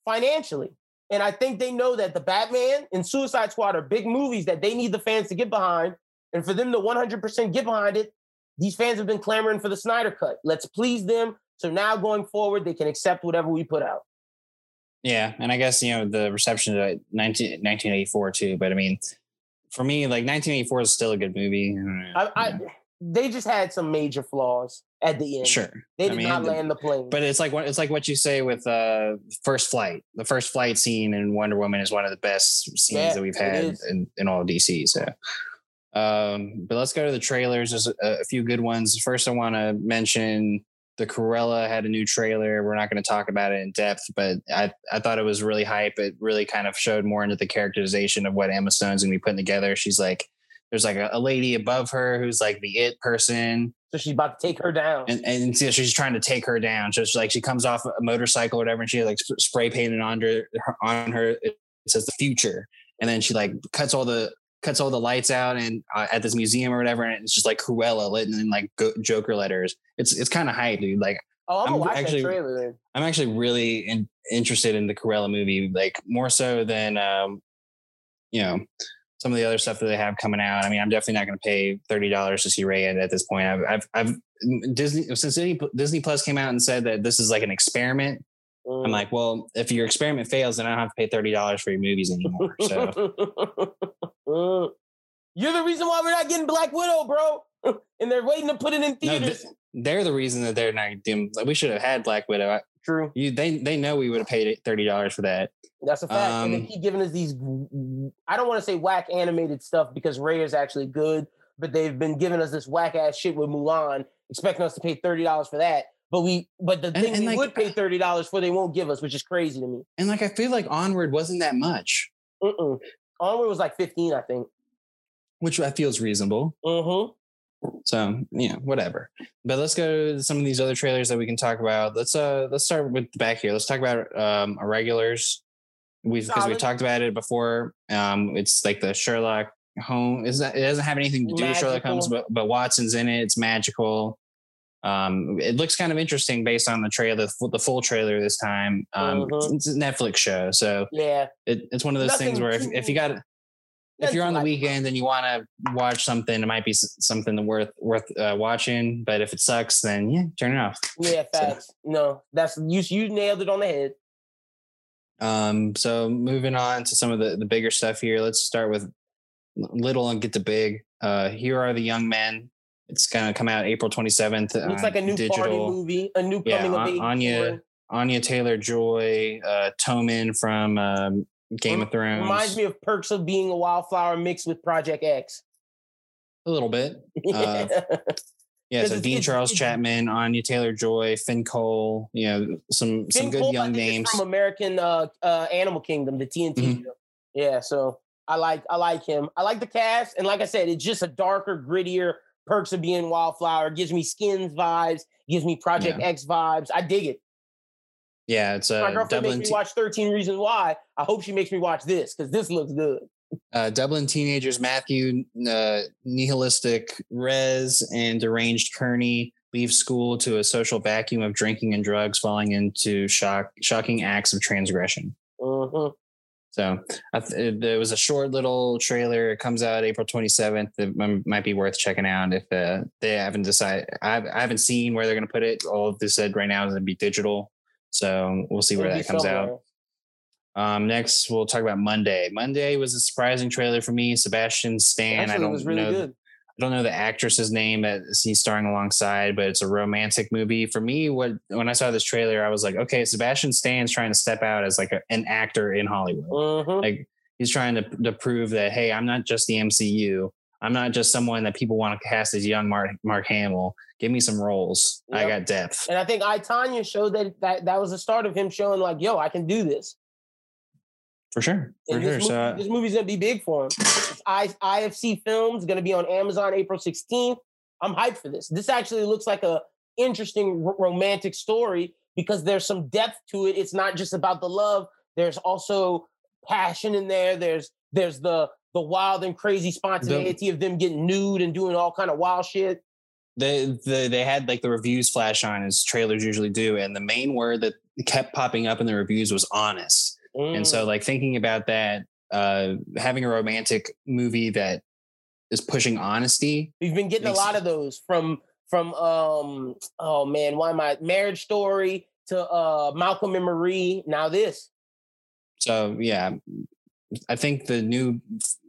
financially. And I think they know that the Batman and Suicide Squad are big movies that they need the fans to get behind. And for them to 100% get behind it, these fans have been clamoring for the Snyder cut. Let's please them. So now going forward, they can accept whatever we put out. Yeah. And I guess, you know, the reception to 19, 1984 too. But I mean, for me, like 1984 is still a good movie. I, I, they just had some major flaws at the end. Sure, they did I mean, not land the plane. But it's like what it's like what you say with uh, first flight. The first flight scene in Wonder Woman is one of the best scenes yeah, that we've had in, in all DC. So, um, but let's go to the trailers. There's a, a few good ones. First, I want to mention the Cruella had a new trailer. We're not going to talk about it in depth, but I, I thought it was really hype. It really kind of showed more into the characterization of what Emma Stone's going to be putting together. She's like there's like a, a, lady above her who's like the it person. So she's about to take her down. And, and so she's trying to take her down. So she's like, she comes off a motorcycle or whatever, and she like spray painted on her, on her, it says the future. And then she like cuts all the, cuts all the lights out and uh, at this museum or whatever. And it's just like Cruella lit in like go, Joker letters. It's, it's kind of hype, dude. Like, Oh, I'm, I'm actually, trailer, I'm actually really in, interested in the Cruella movie, like more so than, um, you know, some of the other stuff that they have coming out. I mean, I'm definitely not going to pay thirty dollars to see Raya at this point. I've, I've, I've, Disney since Disney, Disney Plus came out and said that this is like an experiment. Mm. I'm like, well, if your experiment fails, then I don't have to pay thirty dollars for your movies anymore. So, you're the reason why we're not getting Black Widow, bro. and they're waiting to put it in theaters. No, they're the reason that they're not doing. Like, We should have had Black Widow. True. You, they, they know we would have paid thirty dollars for that. That's a fact. Um, and they um, keep giving us these. I don't want to say whack animated stuff because Ray is actually good, but they've been giving us this whack ass shit with Mulan, expecting us to pay thirty dollars for that. but we but the And- thing and, we like, would pay thirty dollars for, they won't give us, which is crazy to me. And like I feel like Onward wasn't that much, Mm-mm. Onward was like fifteen, I think. which I feel is reasonable. Mm-hmm. So you know, whatever. But let's go to some of these other trailers that we can talk about. Let's uh let's start with the back here. Let's talk about um irregulars. We've because we talked about it before. Um, it's like the Sherlock home. Is that it doesn't have anything to do with Sherlock Holmes, but but Watson's in it. It's magical. Um, it looks kind of interesting based on the trailer, the full, the full trailer this time. Um, Mhm. it's a Netflix show, so Yeah. it, it's one of those things where if, if you got if you're on the weekend and you want to watch something, it might be something worth worth uh, watching. But if it sucks, then yeah, turn it off. Yeah, So- No, that's you. You nailed it on the head. Um, so moving on to some of the the bigger stuff here. Let's start with little and get to big. Uh, here are the young men. It's gonna come out April 27th. Looks uh, like a new party movie, a new Yeah, coming of An- age. Anya- Anya Taylor Joy, uh, Tommen from um, Game of Thrones. Reminds me of Perks of Being a Wildflower mixed with Project X. a little bit. Uh, Yeah, so Dean Charles Chapman, Anya Taylor Joy, Finn Cole, you know, some some good Cole, young names. from American uh, uh, Animal Kingdom, the TNT Mhm. Yeah, so I like I like him. I like the cast, and like I said, it's just a darker, grittier. Perks of Being Wildflower gives me Skins vibes, gives me Project X vibes. I dig it. Yeah, it's a. My uh, girlfriend Dublin. makes te- me watch 13 Reasons Why. I hope she makes me watch this because this looks good. uh, Dublin teenagers Matthew, uh, nihilistic Rez, and deranged Kearney leave school to a social vacuum of drinking and drugs, falling into shock, shocking acts of transgression. Mhm. So I th- there was a short little trailer. It comes out April 27th. It might be worth checking out if uh, they haven't decided. I've, I haven't seen where they're going to put it. All they said right now is going to be digital. So we'll see where that comes out. Um, next, we'll talk about Monday. Monday was a surprising trailer for me. Sebastian Stan. I Actually, it don't was really know. good. I don't know the actress's name that he's starring alongside, but it's a romantic movie. For me, what when I saw this trailer, I was like, okay, Sebastian Stan's trying to step out as like a, an actor in Hollywood. Mhm. Like he's trying to to prove that hey, I'm not just the MCU. I'm not just someone that people want to cast as young Mark Mark Hamill. Give me some roles. I got depth. And I think I Tonya showed that that that was the start of him showing like, yo, I can do this. For sure. For And sure. this, So movie, uh, this movie's gonna be big for him. I, IFC Films gonna be on Amazon April 16th. I'm hyped for this. This actually looks like a interesting r- romantic story because there's some depth to it. It's not just about the love. There's also passion in there. There's there's the the wild and crazy spontaneity of them getting nude and doing all kind of wild shit. they, the they had like the reviews flash on as trailers usually do, and the main word that kept popping up in the reviews was honest. And Mm. so like thinking about that, uh having a romantic movie that is pushing honesty. We've been getting a lot of those from from um oh man, why am I marriage story to uh Malcolm and Marie. Now this. So yeah, I think the new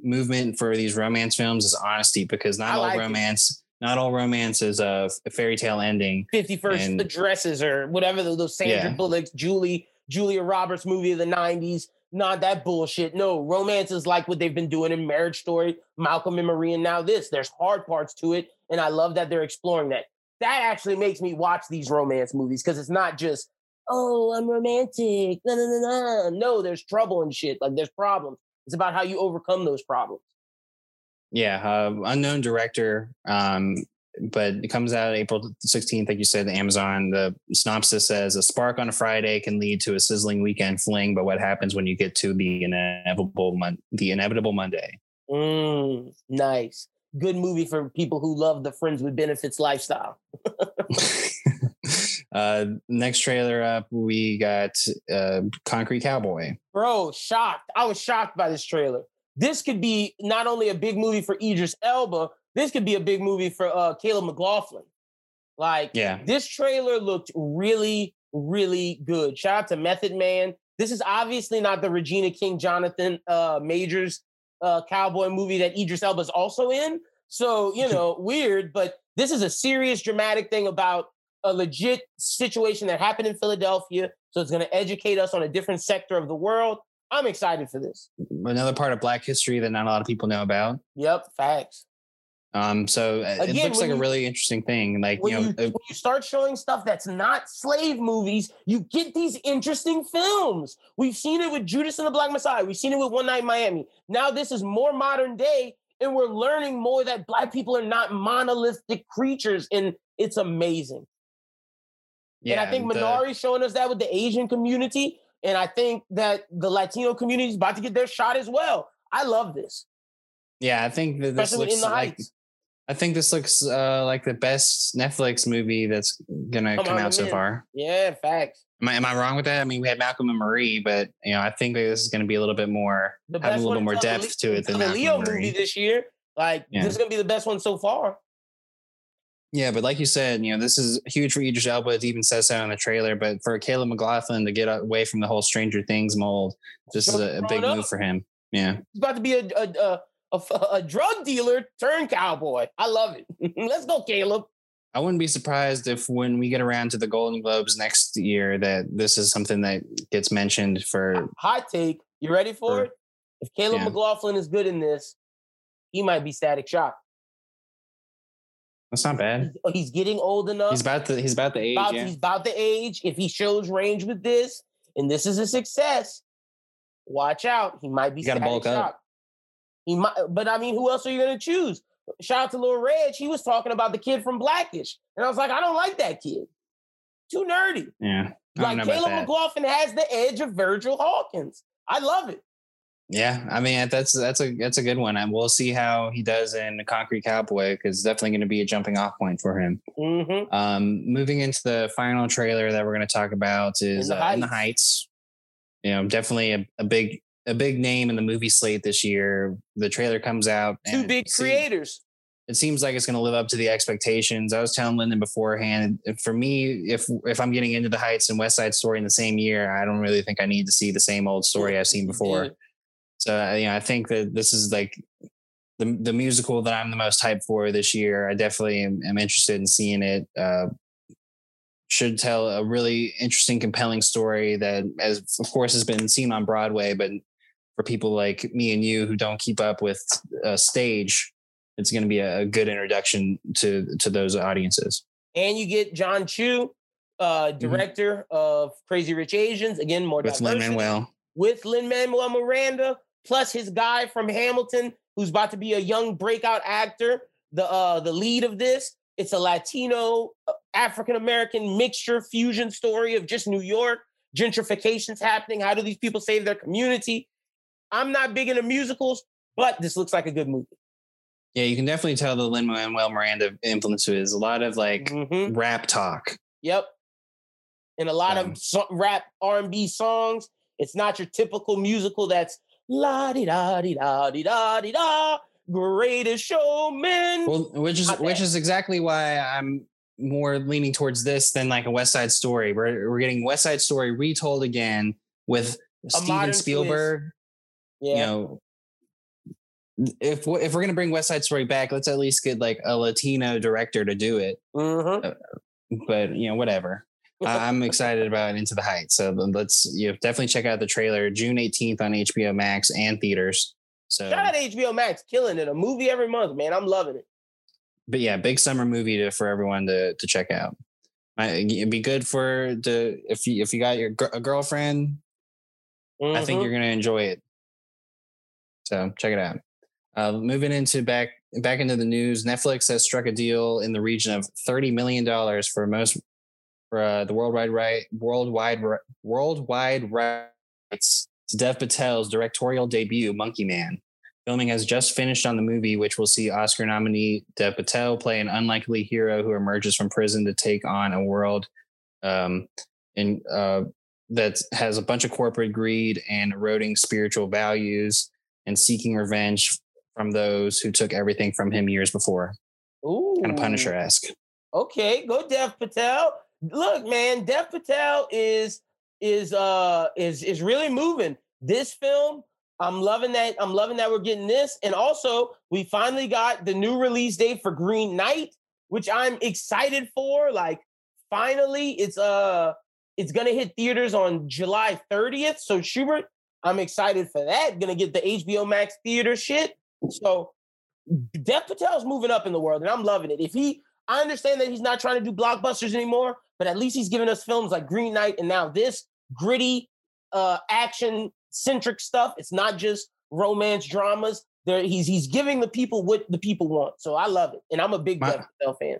movement for these romance films is honesty because not all like it. romance, not all romance is a fairy tale ending. 51st And- the dresses or whatever those, Sandra Yeah. Bullock's Julie Julia Roberts movie of the 90s. Not that bullshit. No, romance is like what they've been doing in Marriage Story, Malcolm and Marie, and now this. There's hard parts to it, and I love that they're exploring that. That actually makes me watch these romance movies because it's not just, oh, I'm romantic. No, no, no, no. No, there's trouble and shit. Like there's problems. It's about how you overcome those problems. Yeah, uh, unknown director, um, but it comes out April 16th, like you said, the Amazon. The synopsis says a spark on a Friday can lead to a sizzling weekend fling, but what happens when you get to the inevitable mon- the inevitable Monday? Mm, nice. Good movie for people who love the friends with benefits lifestyle. uh, next trailer up, we got uh, Concrete Cowboy. Bro, shocked. I was shocked by this trailer. This could be not only a big movie for Idris Elba, this could be a big movie for uh, Caleb McLaughlin. Like, Yeah, this trailer looked really, really good. Shout out to Method Man. This is obviously not the Regina King Jonathan uh, Majors uh, cowboy movie that Idris Elba is also in. So, you know, weird, but this is a serious, dramatic thing about a legit situation that happened in Philadelphia. So it's going to educate us on a different sector of the world. I'm excited for this. another part of Black history that not a lot of people know about. Yep, facts. Um, so uh, it looks like when a really interesting thing. Like you know, you, uh, when you start showing stuff that's not slave movies, you get these interesting films. We've seen it with Judas and the Black Messiah. We've seen it with One Night in Miami. Now this is more modern day, and we're learning more that black people are not monolithic creatures, and it's amazing. Yeah, and I think the- Minari's showing us that with the Asian community, and I think that the Latino community is about to get their shot as well. I love this, yeah, I think that this especially looks like Heights. I think this looks uh, like the best Netflix movie that's gonna Come come out so in. far. Yeah, facts. Am I, am I wrong with that? I mean, we had Malcolm and Marie, but you know, I think that this is going to be a little bit more, have a little more depth Le- to it than the Leo movie this year. Like Yeah. this is gonna be the best one so far. Yeah, but like you said, you know, this is huge for Idris Elba. It even says that in the trailer. But for Caleb McLaughlin to get away from the whole Stranger Things mold, this is a, a big move for him. Yeah, He's about to be a a, a, a, a drug dealer turned cowboy. I love it. Let's go, Caleb. I wouldn't be surprised if when we get around to the Golden Globes next year, that this is something that gets mentioned for. Hot take. You ready for Sure. it? If Caleb Yeah. McLaughlin is good in this, he might be Static Shock. That's not bad. He's, oh, he's getting old enough. He's about the he's about the age. about, yeah. he's about the age. If he shows range with this, and this is a success, watch out. He might be gotta Static bulk up. He might, but I mean, who else are you gonna choose? Shout out to Lil Reg. He was talking about the kid from Blackish, and I was like, I don't like that kid. Too nerdy. Yeah, Like Caleb. McLaughlin has the edge of Virgil Hawkins. I love it. Yeah, I mean that's that's a that's a good one, and we'll see how he does in Concrete Cowboy because it's definitely going to be a jumping off point for him. Mm-hmm. Um, moving into the final trailer that we're going to talk about is In the uh, In the Heights. You know, definitely a, a big a big name in the movie slate this year. The trailer comes out. Two big creators. It seems like it's going to live up to the expectations. I was telling Lyndon beforehand. For me, if if I'm getting into the Heights and West Side Story in the same year, I don't really think I need to see the same old story I've seen before. Yeah. So uh, you know, I think that this is like the the musical that I'm the most hyped for this year. I definitely am, am interested in seeing it. Uh, should tell a really interesting, compelling story that, as of course, has been seen on Broadway, but for people like me and you who don't keep up with uh, stage, it's going to be a, a good introduction to to those audiences. And you get Jon Chu, uh, director of Crazy Rich Asians. Again, more Mm-hmm. With Lin. Manuel, with Lin Manuel Miranda, plus his guy from Hamilton, who's about to be a young breakout actor. The uh, the lead of this. It's a Latino African American mixture fusion story of just New York gentrification's happening. How do these people save their community? I'm not big into musicals, but this looks like a good movie. yeah, you can definitely tell the Lin Manuel Miranda influence influences. A lot of like Mhm. rap talk. Yep. And a lot Um, of rap R and B songs. It's not your typical musical that's la di da di da di da di da. Greatest showman. Well, which is which is exactly why I'm more leaning towards this than like a West Side Story. We're we're getting West Side Story retold again with modern Steven. Spielberg. yeah. You know, if if we're gonna bring West Side Story back, let's at least get like a Latino director to do it. Mhm. But you know, whatever. I'm excited about Into the Heights, so let's you know, definitely check out the trailer June 18th on HBO Max and theaters. So, Shout out to HBO Max, killing it. A movie every month, man. I'm loving it. but yeah, big summer movie to for everyone to to check out. It'd be good for the if you if you got your a girlfriend, I think Mhm. you're gonna enjoy it. So check it out. Uh, moving into back back into the news, Netflix has struck a deal in the region of thirty million dollars for most uh, the worldwide right worldwide worldwide rights to Dev Patel's directorial debut, Monkey Man. Filming has just finished on the movie, which will see Oscar nominee Dev Patel play an unlikely hero who emerges from prison to take on a world um, in uh, that has a bunch of corporate greed and eroding spiritual values and seeking revenge from those who took everything from him years before. Ooh. Kind of Punisher esque. Okay, go Dev Patel. Look, man, Dev Patel is is uh is is really moving. This film, I'm loving that. I'm loving that we're getting this. And also, we finally got the new release date for Green Knight, which I'm excited for. Like, finally, it's uh it's gonna hit theaters on July 30th. So Schubert, I'm excited for that. Gonna get the HBO Max theater shit. So Dev Patel's moving up in the world, and I'm loving it. If he, I understand that he's not trying to do blockbusters anymore, but at least he's giving us films like Green Knight and now this gritty, uh, action centric stuff. It's not just romance dramas. There, he's he's giving the people what the people want. So I love it, and I'm a big My- Dev Patel fan.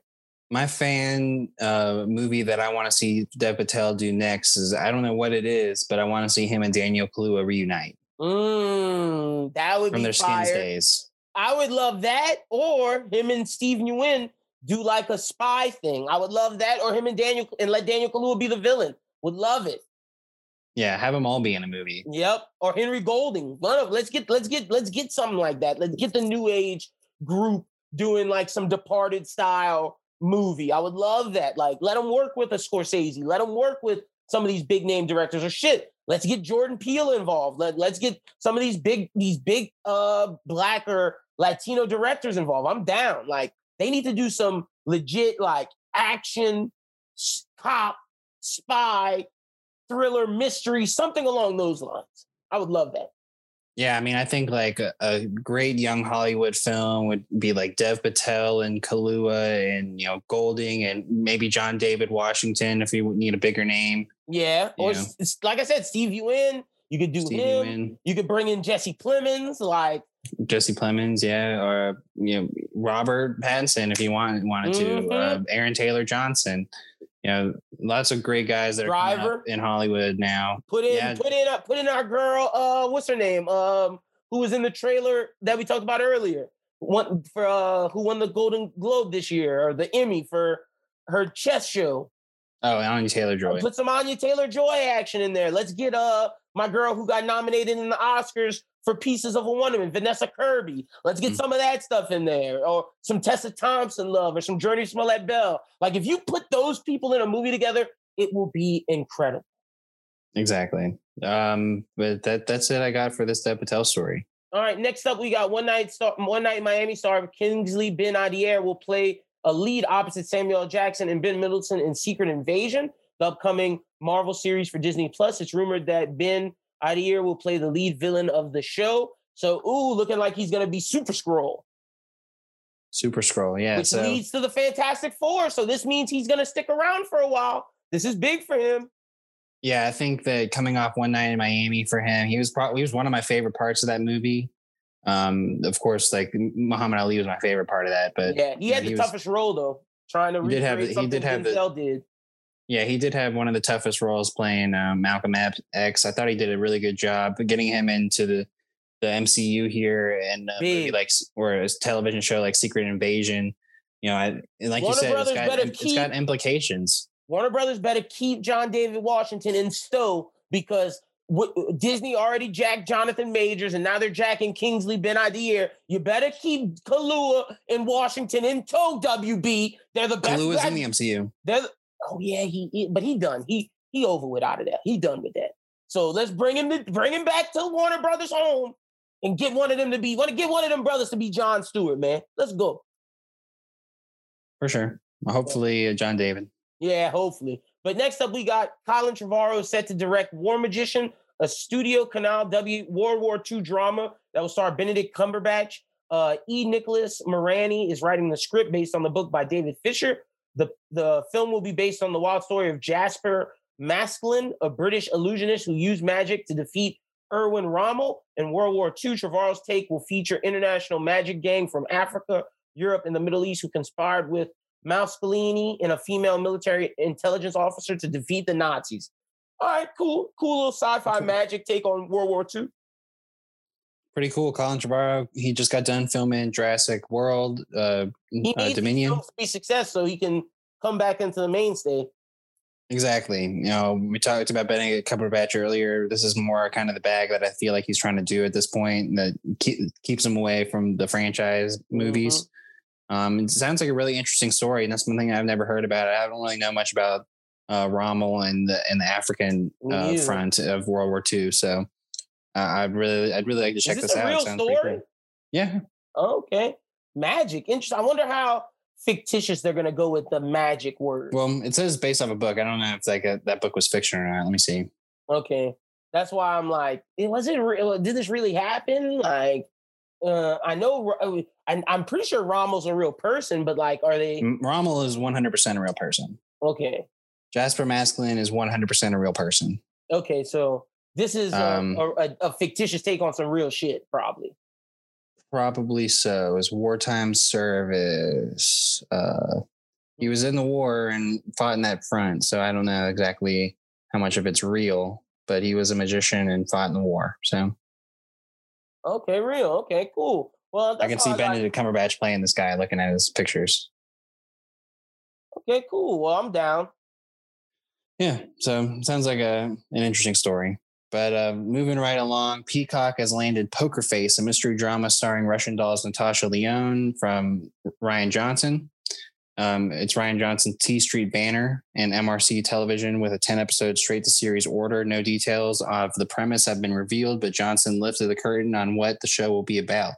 My fan uh, movie that I want to see Dev Patel do next is I don't know what it is, but I want to see him and Daniel Kaluuya reunite Mm, that would from be their fire. skins days. I would love that, or him and Steve Yeun do like a spy thing. I would love that, or him and Daniel and let Daniel Kaluuya be the villain. Would love it. Yeah, have them all be in a movie. Yep. Or Henry Golding. One of let's get let's get let's get something like that. Let's get the new age group doing like some departed style movie. I would love that. Like let them work with a Scorsese. Let them work with some of these big name directors or shit. Let's get Jordan Peele involved. Let, let's get some of these big these big uh black or Latino directors involved. I'm down. Like they need to do some legit like action cop spy thriller mystery something along those lines. I would love that. Yeah, I mean, I think like a, a great young Hollywood film would be like Dev Patel and Kaluuya and you know Golding and maybe John David Washington if you need a bigger name. Yeah. Or Yeah. s- s- like I said, Steve Yeun. You could do Steve him. Yeun, You could bring in Jesse Plemons. Like, Jesse Plemons, yeah, or you know Robert Pattinson if you want wanted to, Mhm. uh, Aaron Taylor Johnson. You know, lots of great guys that are Driver. in Hollywood now. put in, Yeah. put in, uh, put in our girl. Uh, what's her name? Um, who was in the trailer that we talked about earlier? One for uh, who won the Golden Globe this year or the Emmy for her chess show. Oh, Anya Taylor Joy. Put some Anya Taylor Joy action in there. Let's get uh my girl who got nominated in the Oscars for Pieces of a Woman, Vanessa Kirby. Let's get Mm. some of that stuff in there, or some Tessa Thompson love, or some Jurnee Smollett Bell. Like if you put those people in a movie together, it will be incredible. Exactly. Um, but that that's it I got for this Dev Patel story. All right, next up we got one night star, one night Miami star Kingsley Ben Adir will play a lead opposite Samuel Jackson and Ben Mendelsohn in Secret Invasion, the upcoming Marvel series for Disney Plus. It's rumored that Ben Adir will play the lead villain of the show. So, ooh, looking like he's gonna be Super Skrull, Super Skrull, yeah. which so leads to the Fantastic Four. So this means he's gonna stick around for a while. This is big for him. yeah, I think that coming off one night in Miami for him, he was probably he was one of my favorite parts of that movie. Um, of course, like Muhammad Ali was my favorite part of that, but yeah, he had he the was- toughest role though, trying to He did have he did have the- did. yeah, he did have one of the toughest roles playing um, Malcolm X. I thought he did a really good job getting him into the the MCU here and movie like or a television show like Secret Invasion. You know, I, and like Warner you said, Brothers it's got, got implications. Warner Brothers better keep John David Washington in stow because w- Disney already jacked Jonathan Majors and now they're jacking Kingsley Ben Adir. You better keep Kaluuya in Washington in tow, WB. They're the best. Kaluuya's in the MCU. They're the- oh yeah, he, he- but he done. He he over with out of there. He done with that. So let's bring him to bring him back to Warner Brothers home and get one of them to be want to get one of them brothers to be John Stewart, man. Let's go. For sure. Hopefully, uh, John David. Yeah, hopefully. But next up, we got Colin Trevorrow set to direct War Magician, a Studio Canal W World War II drama that will star Benedict Cumberbatch. Uh, e. Nicholas Morani is writing the script based on the book by David Fisher. The, the film will be based on the wild story of Jasper Maskelyne, a British illusionist who used magic to defeat Erwin Rommel. In World War II, Trevorrow's take will feature international magic gang from Africa, Europe, and the Middle East who conspired with Maskelyne and a female military intelligence officer to defeat the Nazis. All right, cool, cool little sci-fi Okay. magic take on World War II. Pretty cool. Colin Trevorrow. He just got done filming Jurassic World, uh, He uh, needs Dominion. To be success so he can come back into the mainstay. Exactly. You know, we talked about Benedict Cumberbatch earlier. This is more kind of the bag that I feel like he's trying to do at this point that keep, keeps him away from the franchise movies. Um, it sounds like a really interesting story, and that's one thing I've never heard about. I don't really know much about uh, Rommel and the and the African uh, either. front of World War II. So uh, I'd really, I'd really like to check Is this, this out. Real story? cool. Yeah, Okay, magic. Interesting. I wonder how fictitious they're gonna go with the magic word. Well, it says based off a book. I don't know if like a, that book was fiction or not. Let me see. Okay, that's why I'm like, was it real? Did this really happen? Like, uh, I know, uh, And I'm pretty sure Rommel's a real person, but like, are they Rommel is 100% a real person. okay? Jasper Maskelyne is 100% a real person. Okay, so this is a, Um, a, a, a fictitious take on some real shit, probably. Probably so. His wartime service. Uh, he was in the war and fought in that front. So I don't know exactly how much of it's real, but he was a magician and fought in the war. So Okay, real. Okay, cool. Well, I can see. Benedict Cumberbatch playing this guy looking at his pictures. Okay, cool. Well, I'm down. Yeah. So sounds like a an interesting story. But uh, moving right along, Peacock has landed Poker Face, a mystery drama starring Russian doll's Natasha Lyonne from Rian Johnson. Um, it's Rian Johnson's T Street banner and MRC television with a 10 episode straight to series order. No details of the premise have been revealed, but Johnson lifted the curtain on what the show will be about.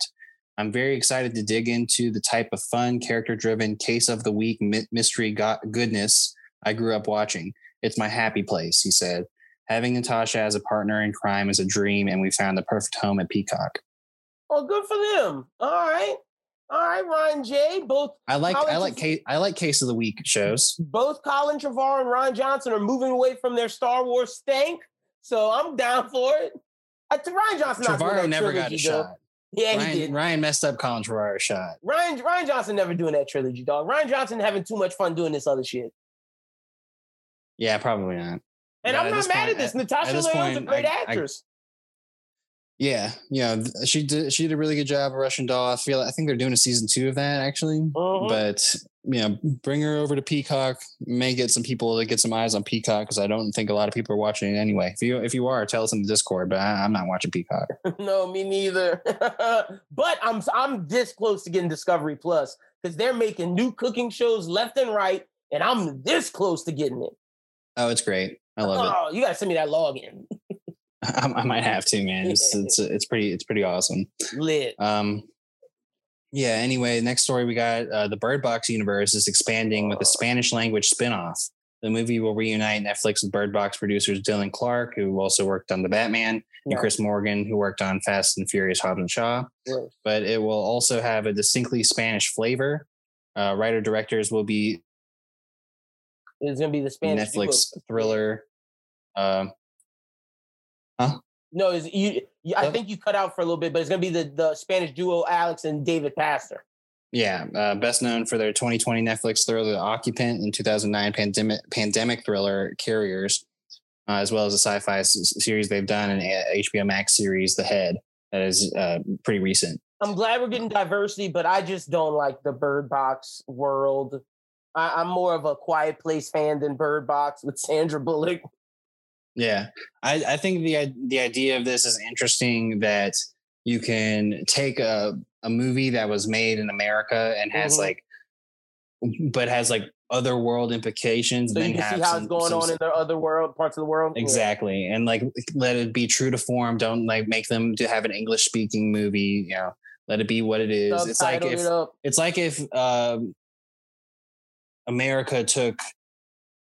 I'm very excited to dig into the type of fun, character driven, case of the week mystery go- goodness I grew up watching. It's my happy place, he said. Having Natasha as a partner in crime is a dream, and we found the perfect home at Peacock. Oh, good for them. All right. All right, Rian J. Both I like I College like case, I like case of the week shows. both Colin Trevorrow and Rian Johnson are moving away from their Star Wars stank. So I'm down for it. Uh, Rian Johnson not doing Trevorrow that never got a shot. Yeah, he Rian, did. Rian messed up Colin Trevorrow's shot. Rian Rian Johnson never doing that trilogy, dog. Rian Johnson having too much fun doing this other shit. Yeah, probably not. And But I'm not mad point- at this. Natasha this Lyonne's a great I- I- actress. Yeah, yeah, th- she did. She did a really good job of Russian Doll. I feel. I think they're doing a season two of that actually. Mhm. But you know, bring her over to Peacock. May get some people to get some eyes on Peacock because I don't think a lot of people are watching it anyway. If you if you are, tell us in the Discord. But I, I'm not watching Peacock. no, me neither. but I'm I'm this close to getting Discovery Plus because they're making new cooking shows left and right, and I'm this close to getting it. Oh, it's great. I love it. Oh, you gotta send me that login. I, I might have to, man. It's, it's it's pretty it's pretty awesome. Lit. Um, yeah. Anyway, next story we got uh, the Bird Box universe is expanding with a Spanish language spinoff. The movie will reunite Netflix with Bird Box producers Dylan Clark, who also worked on The Batman, and Chris Morgan, who worked on Fast and Furious Hobbs and Shaw. Gross. But it will also have a distinctly Spanish flavor. Uh, writer directors will be It's gonna be the Spanish Netflix people. thriller. Um, No, you, you, I think you cut out for a little bit, but it's gonna be the the Spanish duo Alex and David Pastor. Yeah, uh, best known for their 2020 Netflix thriller The Occupant and 2009 pandemic pandemic thriller Carriers, uh, as well as a sci-fi s- series they've done and a HBO Max series The Head that is uh, pretty recent. I'm glad we're getting diversity, but I just don't like the Bird Box world. I, I'm more of a Quiet Place fan than Bird Box with Sandra Bullock. Yeah, I, I think the the idea of this is interesting that you can take a a movie that was made in America and has Mhm. like, but has like other world implications. So and you then can see how some- it's going some on in the other world, parts of the world. Yeah. Exactly. And like let it be true to form. Don't like make them to have an English speaking movie, you know. Let it be what it is. It's like if it it's like if um America took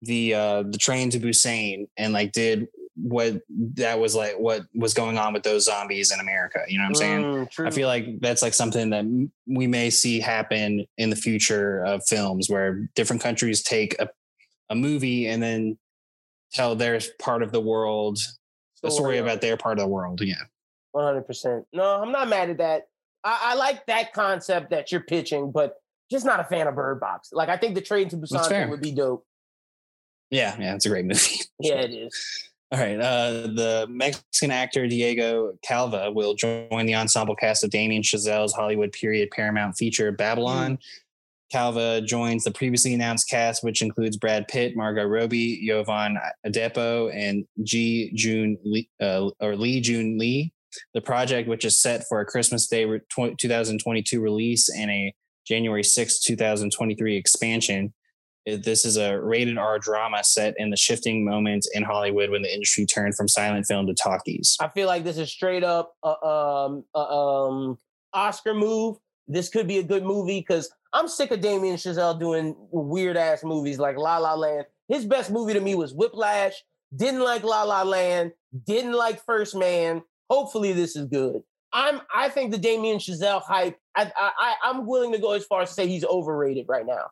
the uh the train to Busan and like did what that was like what was going on with those zombies in America. You know what I'm saying? Mm. I feel like that's like something that we may see happen in the future of films where different countries take a, a movie and then tell their part of the world a story about their part of the world. Yeah. One hundred percent. No, I'm not mad at that. I, I like that concept that you're pitching, but just not a fan of Bird Box. Like I think the Train to Busan would be dope. Yeah. Yeah. It's a great movie. Yeah, it is. All right. Uh, the Mexican actor Diego Calva will join the ensemble cast of Damien Chazelle's Hollywood period Paramount feature Babylon. Calva joins the previously announced cast, which includes Brad Pitt, Margot Robbie, Jovan Adepo, and G. June Lee, uh, or Lee June Lee. The project, which is set for a Christmas Day 2022 release and a January 6, 2023 expansion, This is a rated R drama set in the shifting moment in Hollywood when the industry turned from silent film to talkies. I feel like this is straight up a um, a, um, Oscar move. This could be a good movie because I'm sick of Damien Chazelle doing weird ass movies like La La Land. His best movie to me was Whiplash. Didn't like La La Land. Didn't like First Man. Hopefully this is good. I'm I think the Damien Chazelle hype. I, I I'm willing to go as far as to say he's overrated right now.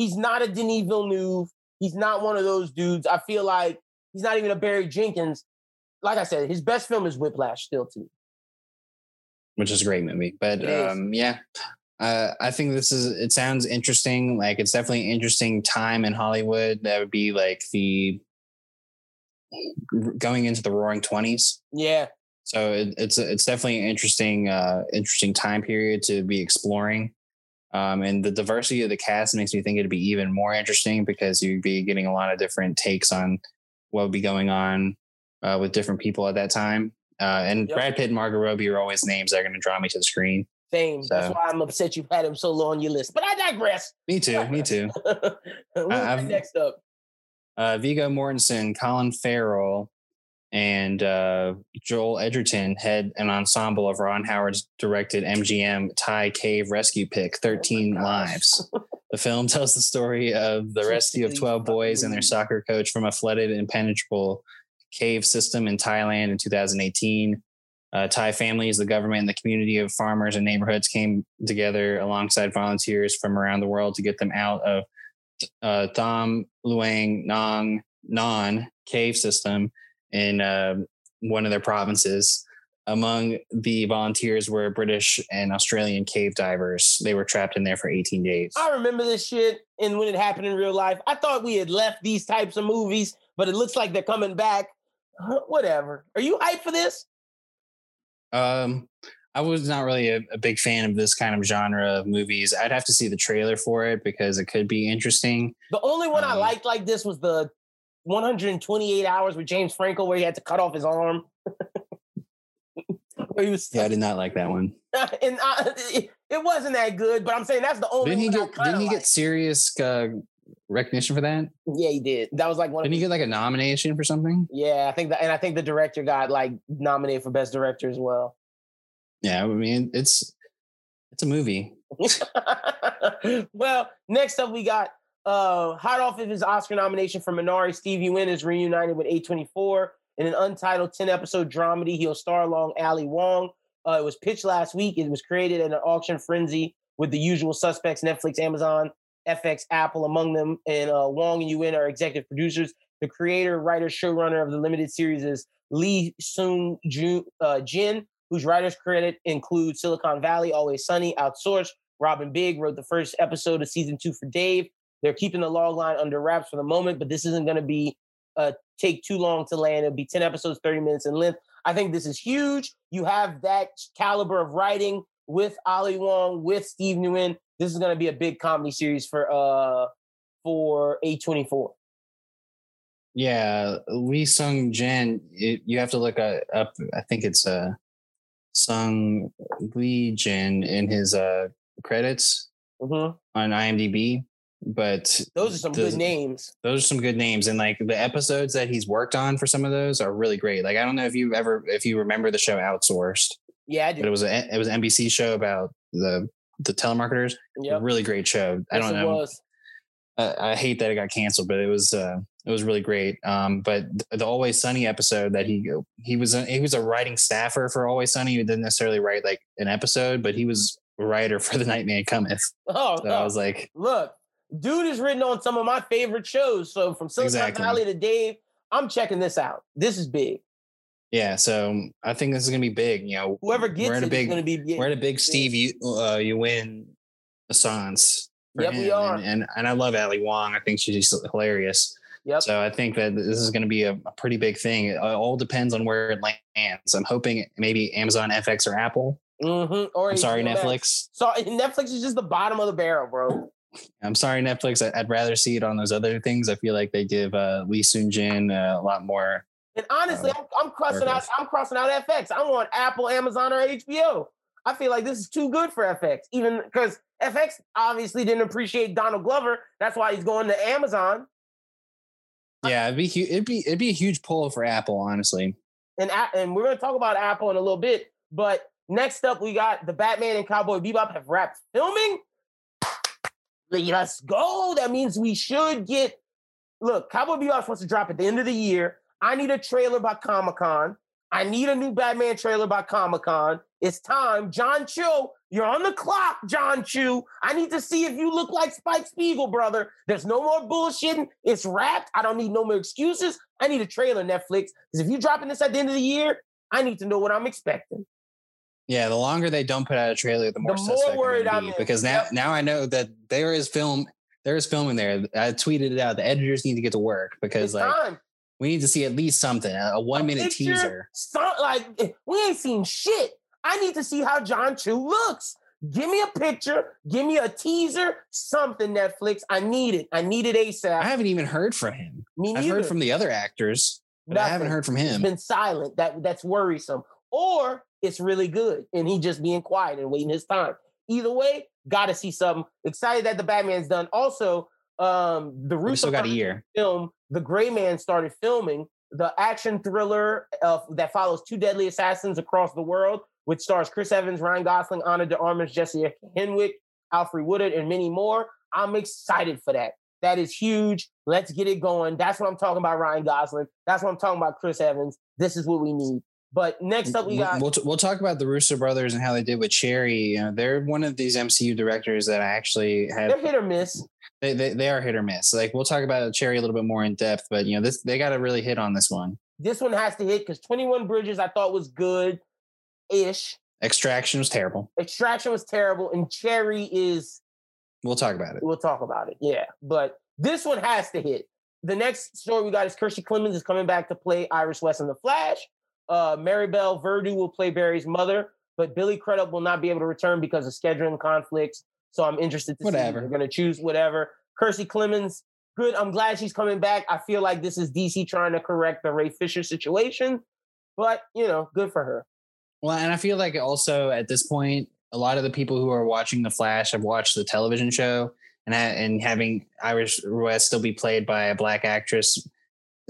He's not a Denis Villeneuve. He's not one of those dudes. I feel like he's not even a Barry Jenkins. Like I said, his best film is Whiplash, still too. Which is a great movie, but um, yeah, uh, I think this is. It sounds interesting. Like it's definitely an interesting time in Hollywood. That would be like the going into the Roaring Twenties. Yeah. So it, it's it's definitely an interesting uh, interesting time period to be exploring. Um, and the diversity of the cast makes me think it'd be even more interesting because you'd be getting a lot of different takes on what would be going on uh, with different people at that time. Uh, and yep. Brad Pitt and Margot Robbie are always names that are going to draw me to the screen. Same. So. That's why I'm upset you've had him so low on your list. But I digress. Me too. Me too. next up? Uh, Viggo Mortensen, Colin Farrell, and uh, Joel Edgerton head an ensemble of Ron Howard's directed MGM Thai cave rescue pick, 13 oh Lives. the film tells the story of the rescue of 12 boys and their soccer coach from a flooded, impenetrable cave system in Thailand in 2018. Uh, Thai families, the government, and the community of farmers and neighborhoods came together alongside volunteers from around the world to get them out of uh, Tham Luang Nong Non cave system in uh, one of their provinces. Among the volunteers were British and Australian cave divers. They were trapped in there for 18 days. I remember this shit, and when it happened in real life, I thought we had left these types of movies, but it looks like they're coming back. Whatever. Are you hyped for this? Um, I was not really a, a, big fan of this kind of genre of movies. I'd have to see the trailer for it because it could be interesting. The only one um, I liked like this was the 128 hours with James Franco where he had to cut off his arm. he was yeah, I did not like that one. and uh, it, it, wasn't that good, but I'm saying that's the only. Didn't he get? Didn't he liked. get serious uh, recognition for that? Yeah, he did. That was like one. Didn't he get like a nomination for something? Yeah, I think that, and I think the director got like nominated for best director as well. Yeah, I mean it's it's a movie. well, next up we got uh, hot off of his Oscar nomination for Minari, Steve Yeun is reunited with A24 in an untitled 10 episode dramedy. He'll star along Ali Wong. Uh, it was pitched last week. It was created in an auction frenzy with the usual suspects Netflix, Amazon, FX, Apple among them. And uh, Wong and Yeun are executive producers. The creator, writer, showrunner of the limited series is Lee Sung uh, Jin, whose writers credit include Silicon Valley, Always Sunny, Outsourced. Robin Big wrote the first episode of season two for Dave. They're keeping the log line under wraps for the moment, but this isn't going to be uh, take too long to land. It'll be 10 episodes, 30 minutes in length. I think this is huge. You have that caliber of writing with Ali Wong, with Steve Yeun. This is going to be a big comedy series for uh for A24. Yeah, Lee Sung Jin. You have to look up. I think it's uh Sung Lee Jin in his uh credits mm-hmm. on IMDb but those are some the, good names. Those are some good names, and like the episodes that he's worked on for some of those are really great. Like I don't know if you ever if you remember the show Outsourced. Yeah, I do. But it was a it was an NBC show about the the telemarketers. Yeah, really great show. I don't know. I, I, hate that it got canceled, but it was uh, it was really great. Um, but the Always Sunny episode that he he was a, he was a writing staffer for Always Sunny. He didn't necessarily write like an episode, but he was a writer for The Night Man Cometh. Oh, so oh. I was like, look, Dude is written on some of my favorite shows. So from Silicon exactly. Valley to Dave, I'm checking this out. This is big. Yeah, so I think this is gonna be big. You know, whoever gets a big, gonna be big. We're in a big Steve you uh, you win Assance. Yep, him. we are. And, and, and I love Ali Wong. I think she's hilarious. Yep. So I think that this is going to be a, a, pretty big thing. It all depends on where it lands. I'm hoping maybe Amazon FX or Apple. Mm-hmm. Or I'm sorry, Netflix. So Netflix is just the bottom of the barrel, bro. I'm sorry, Netflix. I'd rather see it on those other things. I feel like they give uh, Lee Sung Jin uh, a lot more. And honestly, uh, I'm, I'm, crossing out. I'm crossing out FX. I want Apple, Amazon, or HBO. I feel like this is too good for FX, even because FX obviously didn't appreciate Donald Glover. That's why he's going to Amazon. Yeah, it'd be it'd be it'd be a huge pull for Apple, honestly. And and we're gonna talk about Apple in a little bit, but next up we got the Batman and Cowboy Bebop have wrapped filming. Let's go. That means we should get. Look, Cowboy Bebop supposed to drop at the end of the year. I need a trailer by Comic Con. I need a new Batman trailer by Comic Con. It's time. John Cho, you're on the clock, John Cho. I need to see if you look like Spike Spiegel, brother. There's no more bullshitting. It's wrapped. I don't need no more excuses. I need a trailer, Netflix. Because if you're dropping this at the end of the year, I need to know what I'm expecting. Yeah, the longer they don't put out a trailer, the more, The more worried I'm in. because now Yep. now I know that there is film there is film in there. I tweeted it out. The editors need to get to work because It's like time. we need to see at least something, a, a one minute picture, teaser. some- like we ain't seen shit. I need to see how John Cho looks. Give me a picture. Give me a teaser. Something Netflix. I need it. I need it ASAP. I haven't even heard from him. me I've heard from the other actors, but I haven't heard from He's him. been silent. That that's worrisome. Or it's really good and he just being quiet and waiting his time. Either way, gotta see something. Excited that the Batman's done. Also, um, the Russo got a year. film, The Gray Man started filming the action thriller of, that follows two deadly assassins across the world, which stars Chris Evans, Ryan Gosling, Ana de Armas, Jesse Henwick, Alfre Woodard, and many more. I'm excited for that. That is huge. Let's get it going. That's what I'm talking about, Ryan Gosling. That's what I'm talking about, Chris Evans. This is what we need. But next up, we got We'll, we'll talk about the Russo brothers and how they did with Cherry. You know, they're one of these MCU directors that I actually have. they're hit or miss. They, they, they are hit or miss. Like we'll talk about Cherry a little bit more in depth, but you know this they got to really hit on this one. This one has to hit because 21 Bridges I thought was good ish. Extraction was terrible. Extraction was terrible, and Cherry is We'll talk about it. We'll talk about it. Yeah. But this one has to hit. The next story we got is Kiersey Clemons is coming back to play Iris West in The Flash. Uh, Maribel Verdú will play Barry's mother, but Billy Crudup will not be able to return because of scheduling conflicts. So I'm interested to Whatever. see. They're going to choose whatever. Kiersey Clemons, good. I'm glad she's coming back. I feel like this is DC trying to correct the Ray Fisher situation, but you know, good for her. Well, and I feel like also at this point, a lot of the people who are watching The Flash have watched the television show, and ha- and having Iris West still be played by a black actress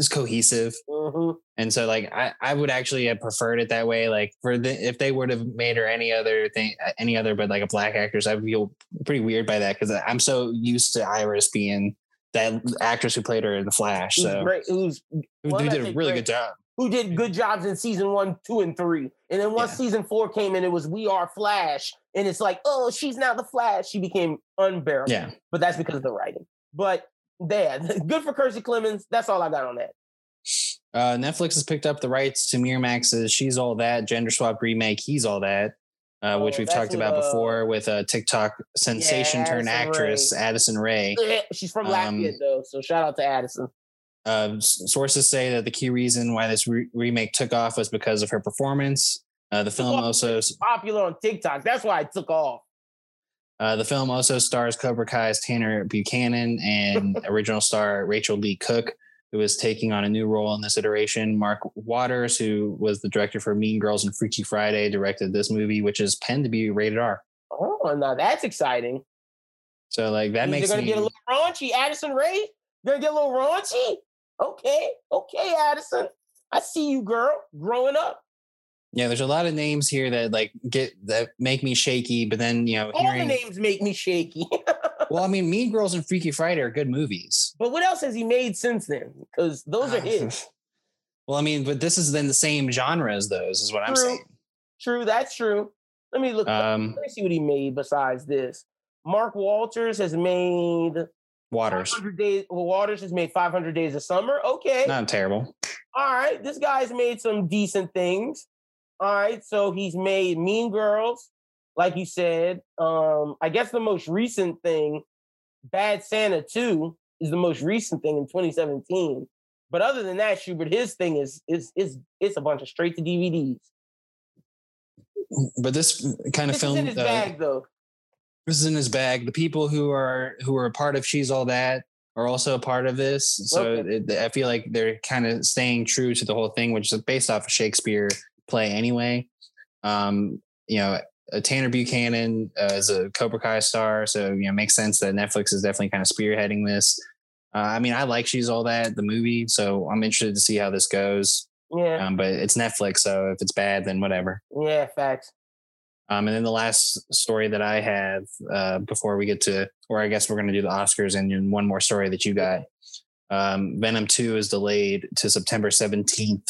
is cohesive. Mhm. And so, like, I, I would actually have preferred it that way. Like, for the if they would have made her any other thing, any other but like a black actress, I feel pretty weird by that because I'm so used to Iris being that actress who played her in The Flash. Who's So great. Who's who, well, did a really great. good job. who did good jobs in season one, two, and three. And then once Yeah. season four came in, it was We Are Flash. And it's like, oh, she's now the Flash. She became unbearable. Yeah. But that's because of the writing. But yeah, good for Kiersey Clemons. That's all I got on that. Uh, Netflix has picked up the rights to Miramax's "She's All That" gender swap remake. He's all that, uh, which Oh, we've talked about uh, before with a TikTok sensation turned actress Rae. Addison Rae. She's from Um, Latvia, though. So shout out to Addison. Uh, sources say that the key reason why this re- remake took off was because of her performance. Uh, the film also Popular on TikTok. That's why it took off. Uh, the film also stars Cobra Kai's Tanner Buchanan and original star Rachael Leigh Cook, who is taking on a new role in this iteration. Mark Waters, who was the director for Mean Girls and Freaky Friday, directed this movie, which is penned to be rated R. Oh, now that's exciting. So like that Means makes they're gonna me get a little raunchy. Addison Rae, gonna get a little raunchy. Okay, okay, Addison. I see you, girl, growing up. Yeah. There's a lot of names here that like get that make me shaky, but then you know All hearing. the names make me shaky. Well, I mean, Mean Girls and Freaky Friday are good movies. but what else has he made since then? Because those are Uh, his. Well, I mean, but this is then the same genre as those, is what I'm saying. True, that's true. Let me look. Um, let me see what he made besides this. Mark Walters has made Waters, 500 days. Well, Waters has made 500 Days of Summer. Okay. not terrible. All right. This guy's made some decent things. All right. So he's made Mean Girls, like you said. Um, I guess the most recent thing, Bad Santa 2, is the most recent thing in 2017. But other than that, Schubert, his thing is is is it's a bunch of straight to DVDs. But this kind of This film, is in his uh, bag though. this is in his bag. The people who are who are a part of She's All That are also a part of this. So Okay. it, I feel like they're kind of staying true to the whole thing, which is based off a Shakespeare play anyway. Um, you know, Tanner Buchanan uh, is a Cobra Kai star, so you know, it makes sense that Netflix is definitely kind of spearheading this. Uh, I mean, I like She's All That, the movie, so I'm interested to see how this goes. Yeah. Um, but it's Netflix, so if it's bad, then whatever. Yeah, facts. Um, and then the last story that I have uh, before we get to, or I guess we're going to do the Oscars and then one more story that you got. Um, Venom 2 is delayed to September 17th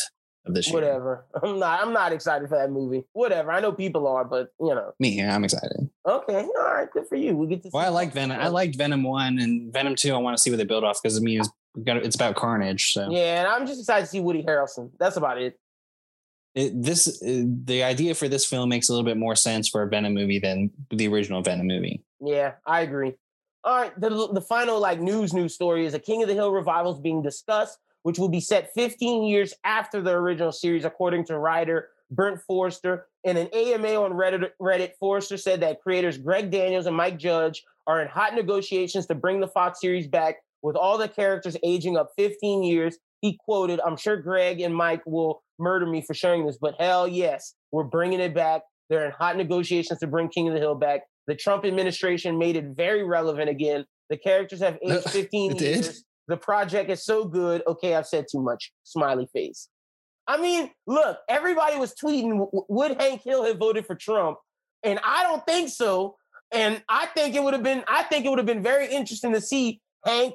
of this year. Whatever. I'm not. I'm not excited for that movie. Whatever. I know people are, but you know. Me, I'm excited. Okay. All right. Good for you. We get to. Well, I like Venom. I liked Venom one and Venom two. I want to see what they build off because I mean, it's, it's about Carnage. So Yeah, and I'm just excited to see Woody Harrelson. That's about it. it, this uh, the idea for this film makes a little bit more sense for a Venom movie than the original Venom movie. Yeah, I agree. All right, the the final like news news story is a King of the Hill revival is being discussed, which will be set 15 years after the original series, according to writer Brent Forrester. In an AMA on Reddit, Reddit, Forrester said that creators Greg Daniels and Mike Judge are in hot negotiations to bring the Fox series back with all the characters aging up 15 years. He quoted, "I'm sure Greg and Mike will murder me for sharing this, but hell yes, we're bringing it back. They're in hot negotiations to bring King of the Hill back. The Trump administration made it very relevant again. The characters have aged 15 It did? years. The project is so good. Okay, I've said too much. Smiley face. I mean, look, everybody was tweeting, would Hank Hill have voted for Trump? And I don't think so. And I think it would have been, I think it would have been very interesting to see Hank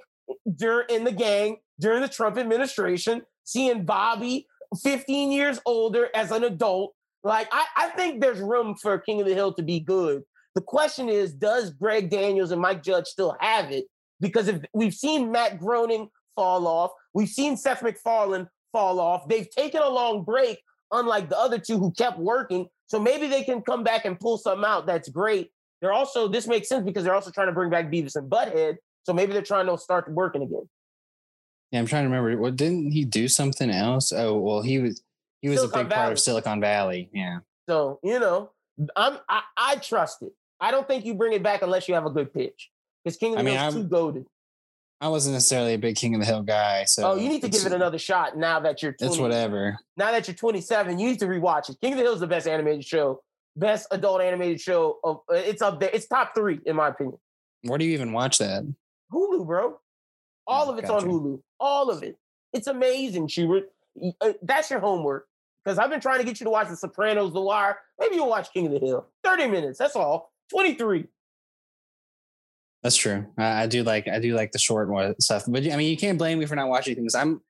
during in the gang during the Trump administration, seeing Bobby 15 years older as an adult. Like, I, I think there's room for King of the Hill to be good. The question is, does Greg Daniels and Mike Judge still have it? Because if we've seen Matt Groening fall off, we've seen Seth MacFarlane fall off. They've taken a long break, unlike the other two who kept working. So maybe they can come back and pull something out that's great. They're also this makes sense because they're also trying to bring back Beavis and Butthead. So maybe they're trying to start working again. Yeah, I'm trying to remember. What didn't he do something else? Oh, well, he was he was Silicon a big part of Silicon Valley. Yeah. So you know, I'm I, I trust it. I don't think you bring it back unless you have a good pitch. Because King of the I mean, Hill's I'm- too goaded. I wasn't necessarily a big King of the Hill guy, so Oh, you need to give it another shot now that you're 20, It's whatever. now that you're 27. You need to rewatch it. King of the Hill is the best animated show, best adult animated show. Of, uh, it's up there. It's top three in my opinion. Where do you even watch that? Hulu, bro. All Oh, of it's gotcha. on Hulu. All of it. It's amazing, Schubert. Uh, That's your homework. Because I've been trying to get you to watch The Sopranos, The Wire. Maybe you'll watch King of the Hill. 30 minutes. That's all. 23. That's true. I, I do like I do like the short one stuff, but I mean, you can't blame me for not watching things. I'm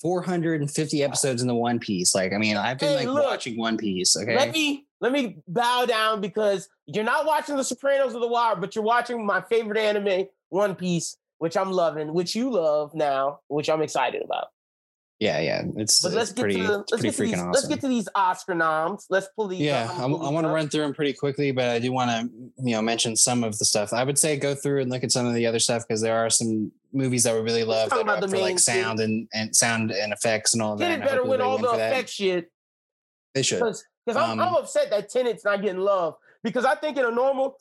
450 episodes in the One Piece. Like, I mean, I've been Hey, like look. watching One Piece. Okay. Let me let me bow down because you're not watching The Sopranos or The Wire, but you're watching my favorite anime, One Piece, which I'm loving, which you love now, which I'm excited about. Yeah, yeah. It's, But let's get pretty, to the, let's pretty get to these, freaking let's get to these Oscar noms. Let's pull these. yeah. I, I'm gonna pull want to run through them pretty quickly, but I do want to, you know, mention some of the stuff. I would say go through and look at some of the other stuff because there are some movies that we really love that about the for like sound and, and sound and effects and all that. Tenet and I better win all the effect shit They should. because I'm, I'm Um, upset that Tenet's not getting love because I think in a normal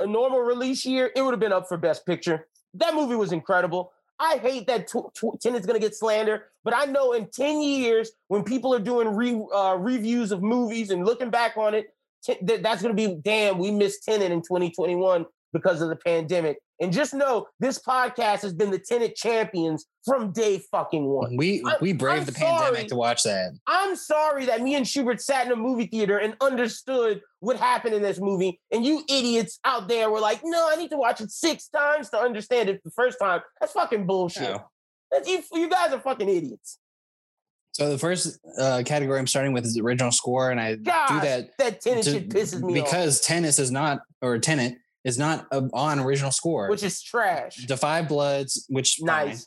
a normal release year it would have been up for Best Picture. That movie was incredible. I hate that tw- tw- Tenet's gonna get slander, but I know in ten years when people are doing re- uh, reviews of movies and looking back on it, t- th- that's gonna be damn. We missed Tenet in 2021 because of the pandemic. And just know this podcast has been the Tenet champions from day fucking one. We I- we braved I'm the pandemic to watch that. I'm sorry that me and Schubert sat in a movie theater and understood what happened in this movie, and you idiots out there were like, "No, I need to watch it six times to understand it the first time." That's fucking bullshit. No. That's, you, you guys are fucking idiots. So the first uh, category I'm starting with is original score, and I Gosh, do that that Tenet to- shit pisses me off, because tennis is not or Tenet is not uh, on original score. which is trash. Da 5 Bloods, which Nice.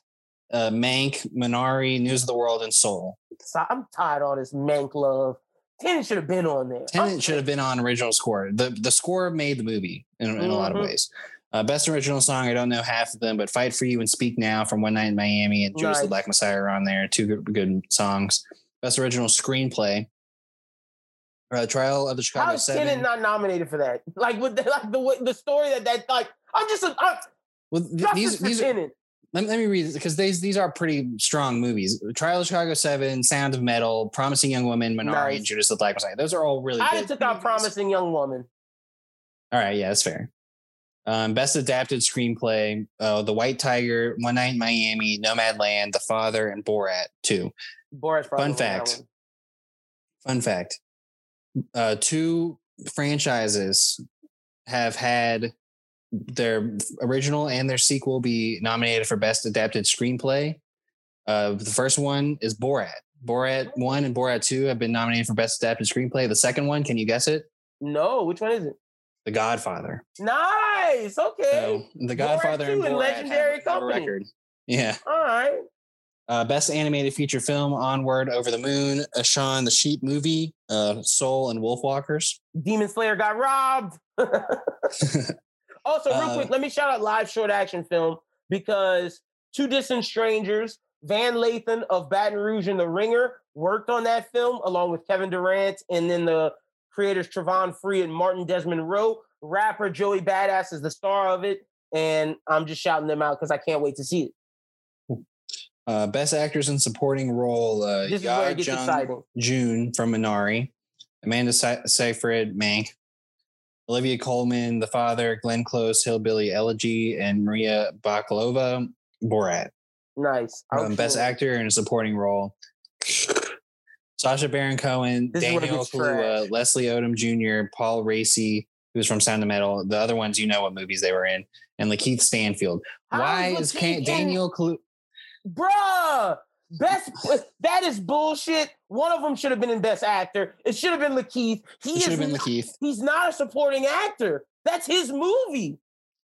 uh, Mank, Minari, News of the World, and Soul. So I'm tired of all this mank love. Tenet should have been on there. Tenet should have been on original score. the The score made the movie in, in a lot of Mhm. ways. Uh, best original song, I don't know half of them, but "Fight for You" and "Speak Now" from One Night in Miami and Judas the Black Messiah are on there. Two good, good songs. Best original screenplay. Uh, Trial of the Chicago How is Seven. Tenet not nominated for that? Like with the, like the the story that that like I'm just a, I'm, well, th- these these Tenet. let, let me read this because these these are pretty strong movies. Trial of Chicago Seven, Sound of Metal, Promising Young Woman, Minari, Nice. and Judas the Black Messiah. Those are all really. I took out promising young woman. All right, yeah, that's fair. Um, best adapted screenplay: uh, The White Tiger, One Night in Miami, Nomadland, The Father, and Borat Two. Boris probably Fun fact. Fun fact: uh, two franchises have had their original and their sequel be nominated for best adapted screenplay. Uh, the first one is Borat. Borat one and Borat two have been nominated for best adapted screenplay. The second one, can you guess it? No, which one is it? The Godfather. Nice. Okay. So, the Godfather Borat and Borat legendary company. record. Yeah. All right. Uh, best animated feature film: Onward, Over the Moon, A Shaun the Sheep movie, uh, Soul, and Wolfwalkers. Demon Slayer got robbed. also, real Uh, quick, let me shout out live short action film because Two Distant Strangers, Van Lathan of Baton Rouge and The Ringer worked on that film along with Kevin Durant and then the creators Travon Free and Martin Desmond Roe. Rapper Joey Badass is the star of it. And I'm just shouting them out because I can't wait to see it. Uh, best actors in supporting role: uh, This Ya Jung. June from Minari, Amanda Se- Seyfried Mank, Olivia Colman, The Father, Glenn Close, Hillbilly Elegy, and Maria Bakalova, Borat. Nice. Um, best actor in a supporting role. Sacha Baron Cohen, This is when it Daniel Kaluuya. Leslie Odom Jr., Paul Raci, who's from Sound of Metal. The other ones, you know what movies they were in, and Lakeith Stanfield. Why is is Lakeith Can- in- Daniel Kaluuya? Bruh, best that is bullshit. One of them should have been in best actor. It should have been Lakeith. He should have been Lakeith. he's not a supporting actor. That's his movie.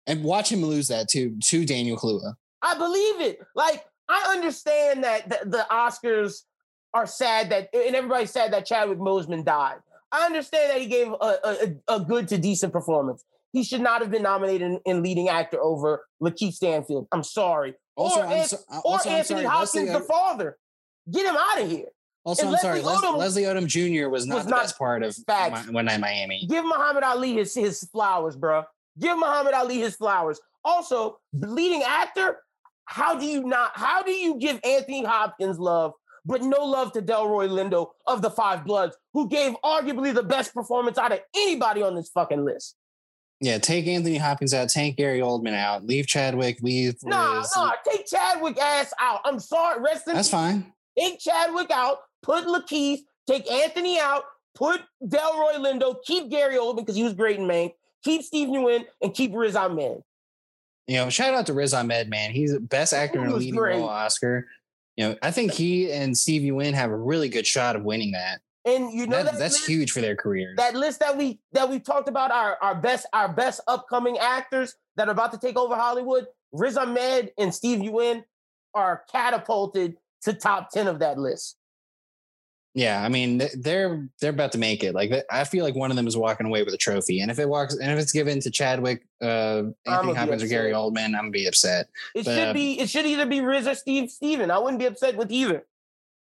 And watch him lose that too to Daniel Kaluuya. I believe it. Like I understand that the, the Oscars are sad that and everybody's sad that Chadwick Boseman died. I understand that he gave a, a, a good to decent performance. He should not have been nominated in, in leading actor over Lakeith Stanfield. I'm sorry. Also, or I'm so- uh, or also, I'm Anthony sorry, Hopkins, Leslie the Od- father. Get him out of here. Also, and I'm sorry. Leslie Les- Odom Leslie Odom Jr. was not was the not- best part of Facts. Mi- One Night Miami. Give Muhammad Ali his, his flowers, bro. Give Muhammad Ali his flowers. Also, leading actor, how do you not, how do you give Anthony Hopkins love, but no love to Delroy Lindo of the Five Bloods, who gave arguably the best performance out of anybody on this fucking list? Yeah, take Anthony Hopkins out, take Gary Oldman out, leave Chadwick, leave Nah, Liz. nah, take Chadwick ass out. I'm sorry, rest in That's peace. fine. Take Chadwick out, put Lakeith, take Anthony out, put Delroy Lindo, keep Gary Oldman because he was great in Mank, keep Steve Yeun, and keep Riz Ahmed. You know, shout out to Riz Ahmed, man. He's the best actor in He a leading great. role Oscar. You know, I think he and Steven Yeun have a really good shot of winning that. And you know That- that that's list, huge for their careers. That list that we that we talked about our our best our best upcoming actors that are about to take over Hollywood. Riz Ahmed and Steve Yeun are catapulted to top ten of that list. yeah, I mean, they're they're about to make it. Like, I feel like one of them is walking away with a trophy, and if it walks, and if it's given to Chadwick, uh, Anthony Hopkins, or Gary. Oldman, I'm gonna be upset. It But, should uh, be it should either be Riz or Steve Steven. I wouldn't be upset with either.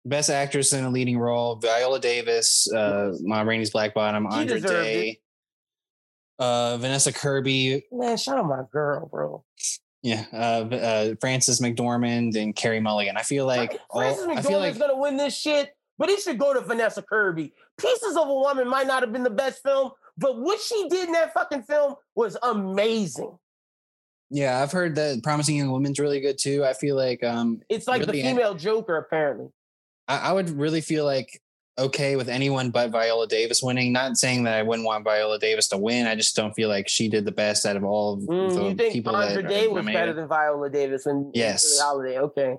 Best actress in a leading role: Viola Davis, uh, Ma Rainey's Black Bottom, She Andra deserved Day, uh, Vanessa Kirby, Man, shout out my girl, bro. yeah, uh, uh, Frances McDormand, and Carey Mulligan. I feel like all, Frances I McDormand's feel like gonna win this shit, but it should go to Vanessa Kirby. Pieces of a Woman might not have been the best film, but what she did in that fucking film was amazing. yeah, I've heard that Promising Young Woman's really good too. I feel like um, It's like Really, the female Joker, apparently. I, I would really feel like okay with anyone but Viola Davis winning. Not saying that I wouldn't want Viola Davis to win. I just don't feel like she did the best out of all of Mm, the you think people Andra Day was better than Viola Davis and Yes. Holiday? Okay,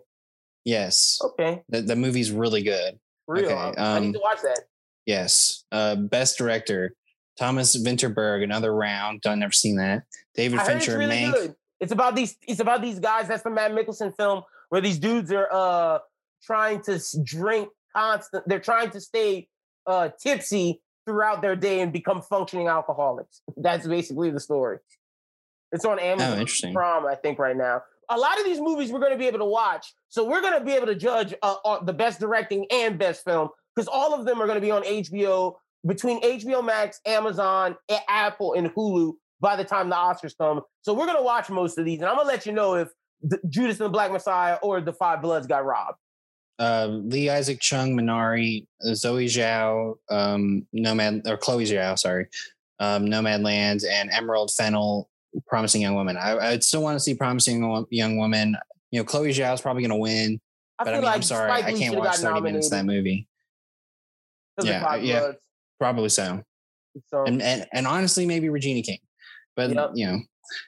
Yes, okay, the, the movie's really good. real. Okay, I need um, to watch that. Yes. Uh, best director, Thomas Vinterberg, another round. I've never seen that. David I Fincher, really Mank. good. It's about these. It's about these guys. That's the Mads Mikkelsen film where these dudes are uh trying to drink constant. They're trying to stay uh tipsy throughout their day and become functioning alcoholics. That's basically the story. It's on Oh, Amazon interesting. Prime, I think, right now. A lot of these movies we're going to be able to watch, so we're going to be able to judge uh, the best directing and best film because all of them are going to be on HBO between HBO Max, Amazon, Apple, and Hulu by the time the Oscars come. So we're going to watch most of these, and I'm going to let you know if the, Judas and the Black Messiah or the Five Bloods got robbed. Uh, Lee Isaac Chung, Minari, Zoe Zhao, um, Nomad, or Chloe Zhao, sorry, um, Nomad Land, and Emerald Fennell, Promising Young Woman. I, I'd still want to see Promising Young Woman. You know, Chloe Zhao is probably going to win, I but I mean, like I'm sorry, I can't watch got 30 minutes of that movie. Yeah, yeah. Probably so. So, And, and, and honestly, maybe Regina King. But, Yep. you know,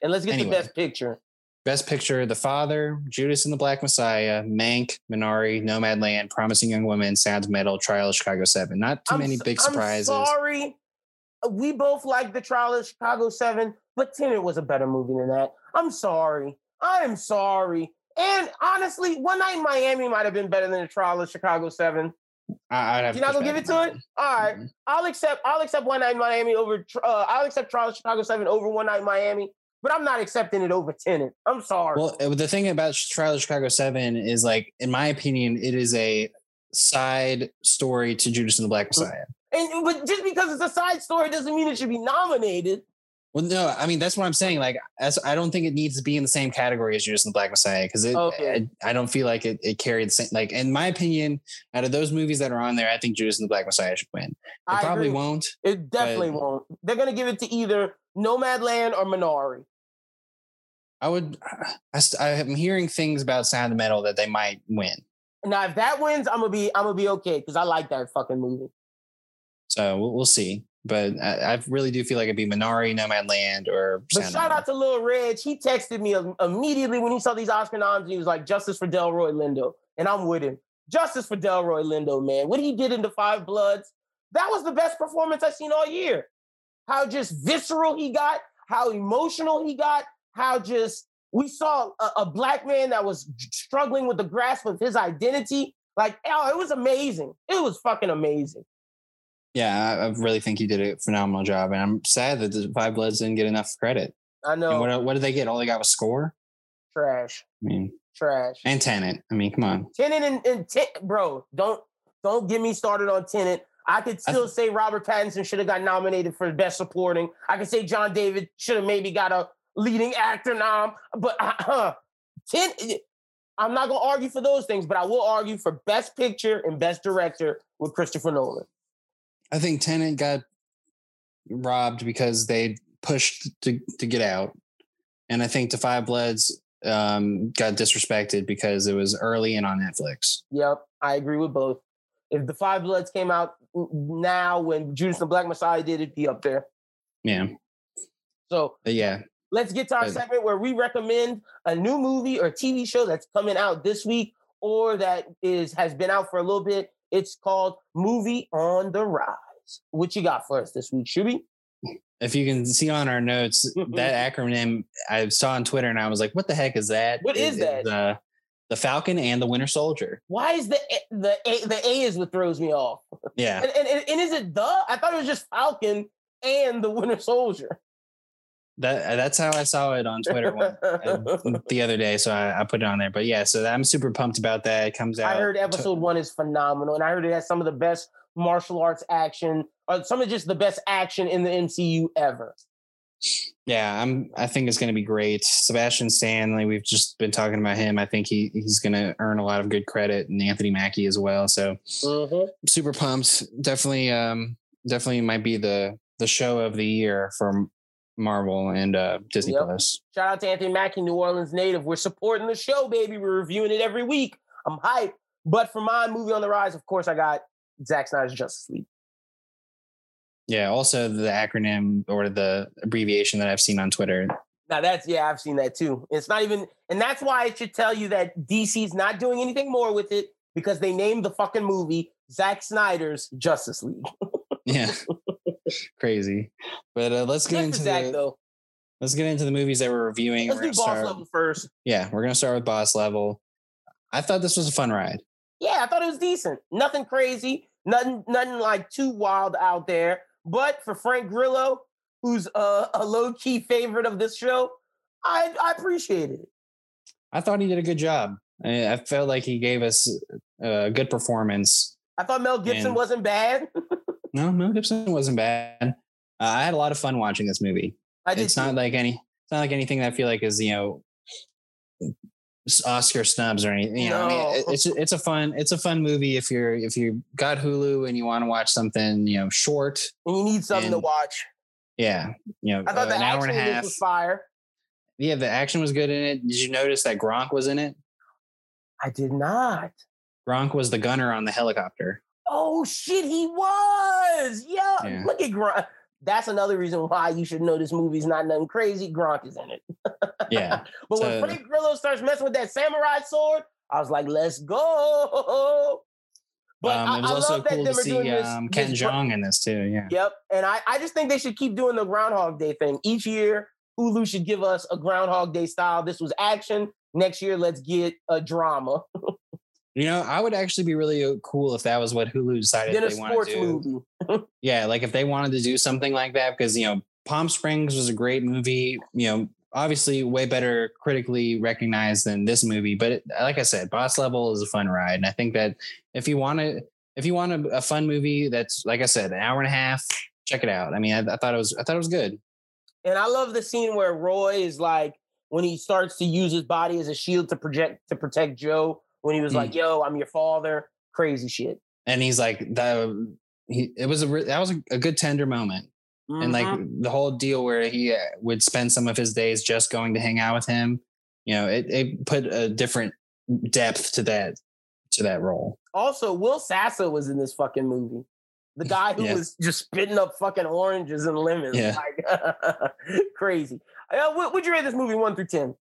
and let's get anyway. the best picture. Best Picture: The Father, Judas and the Black Messiah, Mank, Minari, Nomadland, Promising Young Woman, Sound of Metal, Trial of Chicago Seven. Not too I'm many big I'm surprises. sorry. We both like the Trial of Chicago 7, but Tenet was a better movie than that. I'm sorry. I'm sorry. And honestly, One Night in Miami might have been better than the Trial of Chicago 7. I, You're not gonna give it to it? All right. Mhm. I'll accept I'll accept One Night in Miami over uh, I'll accept Trial of Chicago 7 over One Night in Miami, but I'm not accepting it over Tenet. I'm sorry. Well, uh, the thing about Trial of Chicago Seven is like, in my opinion, it is a side story to Judas and the Black Messiah. and but just because it's a side story doesn't mean it should be nominated. Well, no, I mean that's what I'm saying. Like, I don't think it needs to be in the same category as Judas and the Black Messiah because it. Okay. I, I don't feel like it, it carried the same. Like, in my opinion, out of those movies that are on there, I think Judas and the Black Messiah should win. It I probably agree. won't. It definitely won't. They're gonna give it to either Nomadland or Minari. I would. I, st- I am hearing things about Sound of Metal that they might win. Now, if that wins, I'm gonna be I'm gonna be okay because I like that fucking movie. So we'll, we'll see. But I, I really do feel like it'd be Minari, Nomadland, or But Sound shout out to Lil Reg. He texted me immediately when he saw these Oscar noms. He was like, "Justice for Delroy Lindo," and I'm with him. Justice for Delroy Lindo, man. What he did in the Five Bloods, that was the best performance I've seen all year. How just visceral he got, how emotional he got, how just we saw a, a black man that was struggling with the grasp of his identity. Like, oh, it was amazing. It was fucking amazing. Yeah, I, I really think he did a phenomenal job, and I'm sad that the Five Bloods didn't get enough credit. I know. And what what did they get? All they got was score. trash, I mean, trash. and Tenet. I mean, come on. Tenet and, and ten, bro, don't don't get me started on Tenet. I could I still say Robert Pattinson should have got nominated for best supporting. I could say John David should have maybe got a leading actor nom, but uh, ten. I'm not gonna argue for those things, but I will argue for best picture and best director with Christopher Nolan. I think Tenet got robbed because they pushed to to get out, and I think the Five Bloods um, got disrespected because it was early and on Netflix. Yep, I agree with both. If the Five Bloods came out now when Judas and the Black Messiah did, it'd be up there. Yeah, So but yeah. Let's get to our segment where we recommend a new movie or TV show that's coming out this week or that is has been out for a little bit. It's called Movie on the Rise. What you got for us this week, Shuby? If you can see on our notes, that acronym I saw on Twitter, and I was like, "What the heck is that?" What is that? Uh, the Falcon and the Winter Soldier. Why is the A- the A, the A is what throws me off? Yeah, and, and, and is it the? I thought it was just Falcon and the Winter Soldier. That that's how I saw it on Twitter one, uh, the other day. So I, I put it on there. But yeah, so I'm super pumped about that. It comes out. I heard to- episode one is phenomenal, and I heard it has some of the best martial arts action, or some of just the best action in the MCU ever. yeah, I'm. I think it's going to be great. Sebastian Stanley. We've just been talking about him. I think he he's going to earn a lot of good credit, and Anthony Mackie as well. So Mhm. super pumped. Definitely, um, definitely might be the the show of the year for Marvel and uh, Disney Yep. Plus. Shout out to Anthony Mackie, New Orleans native. We're supporting the show, baby. We're reviewing it every week. I'm hyped. But for my movie on the rise, of course, I got Zack Snyder's Justice League. Yeah. Also, the acronym or the abbreviation that I've seen on Twitter. Now that's yeah, I've seen that too. It's not even, and that's why it should tell you that DC's not doing anything more with it because they named the fucking movie Zack Snyder's Justice League. Yeah. Crazy. But uh, let's get Good into Zack the, though. let's get into the movies that we're reviewing. Let's We're do boss start- level first. Yeah, we're gonna start with boss level. I thought this was a fun ride. Yeah, I thought it was decent. Nothing crazy, nothing, nothing like too wild out there. But for Frank Grillo, who's a, a low key favorite of this show, I I appreciated it. I thought he did a good job. I, I felt like he gave us a good performance. I thought Mel Gibson And- wasn't bad. No, Mel Gibson wasn't bad. Uh, I had a lot of fun watching this movie. I did It's not like any. It's not like anything that I feel like is you know Oscar snubs or anything. You know, I mean, No. it's it's a fun it's a fun movie if you're if you got Hulu and you want to watch something you know short. and you need something to watch. Yeah, you know, I thought uh, the an hour and a half. was fire. Yeah, the action was good in it. Did you notice that Gronk was in it? I did not. Gronk was the gunner on the helicopter. Oh shit, he was. Yeah, Yeah. look at Gronk. that's another reason why you should know this movie's not nothing crazy. Gronk is in it. Yeah. but So- when Frank Grillo starts messing with that samurai sword, I was like, let's go. But um, I, it was I also love that cool to see this- um, Ken Jeong in this too. Yeah. Yep. And I, I just think they should keep doing the Groundhog Day thing. Each year, Hulu should give us a Groundhog Day style. This was action. Next year, let's get a drama. You know, I would actually be really uh, cool if that was what Hulu decided they wanted to do. Yeah, like if they wanted to do something like that, because you know, Palm Springs was a great movie. You know, obviously way better critically recognized than this movie. But it, like I said, Boss Level is a fun ride, and I think that if you want to, if you want a, a fun movie that's like I said, an hour and a half, check it out. I mean, I, I thought it was, I thought it was good. And I love the scene where Roy is like, when he starts to use his body as a shield to project to protect Joe, when he was Mm. like, "Yo, I'm your father," crazy shit. And he's like, the he, it was a re- that was a, a good tender moment. and like Mhm. the whole deal where he uh, would spend some of his days just going to hang out with him you know it, it put a different depth to that to that role also, Will Sasso was in this fucking movie. The guy who Yeah. was just spitting up fucking oranges and lemons. Yeah. Like, crazy. Uh, what would you rate this movie one through 10?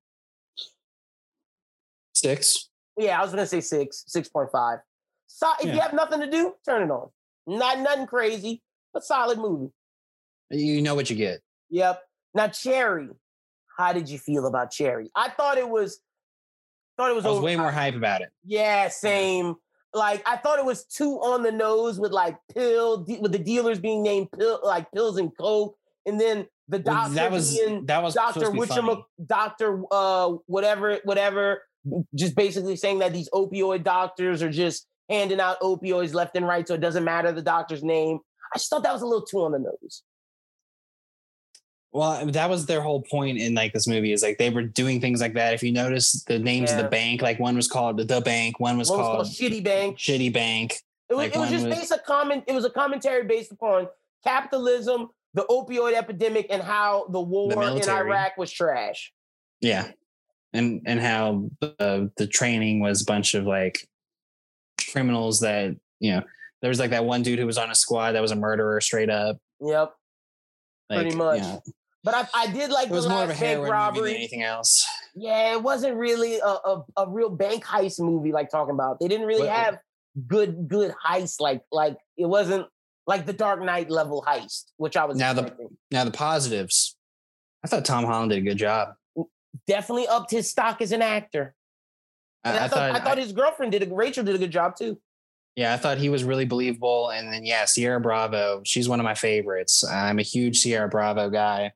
six Yeah, I was gonna say six, six point five. So if you have nothing to do, turn it on. Not nothing crazy, but solid movie. you know what you get Yep. Now Cherry, how did you feel about Cherry? I thought it was, thought it was, i was over- way more hype about it Yeah, same. Like I thought it was too on the nose with like pill de- with the dealers being named pill like pills and coke, and then the Well, doctor that was being that was Doctor supposed to be Witcham. Doctor uh whatever whatever, just basically saying that these opioid doctors are just handing out opioids left and right, so it doesn't matter the doctor's name. I just thought that was a little too on the nose. well that was their whole point in like this movie is like they were doing things like that if you notice the names of the bank like one was called the bank one was, One was called, called Shitty Bank. shitty bank It was, Like it was just was- based a comment. It was a commentary based upon capitalism, the opioid epidemic, and how the war in. Iraq was trash. Yeah. And and how the the training was a bunch of like criminals that, you know, there was like that one dude who was on a squad that was a murderer straight up. Yep, Like, pretty much. you know, But I, I did like it the was more of a bank heroin movie than robbery. anything else. Yeah, it wasn't really a, a, a real bank heist movie like talking about. They didn't really Well- uh have good good heist like like it wasn't like the Dark Knight level heist, which I was Now the- Now the positives. I thought Tom Holland did a good job. Definitely upped his stock as an actor. I, I, I thought, I thought his girlfriend did a Rachel did a good job too. yeah, I thought he was really believable. And then yeah, Ciara Bravo, she's one of my favorites. I'm a huge Ciara Bravo guy.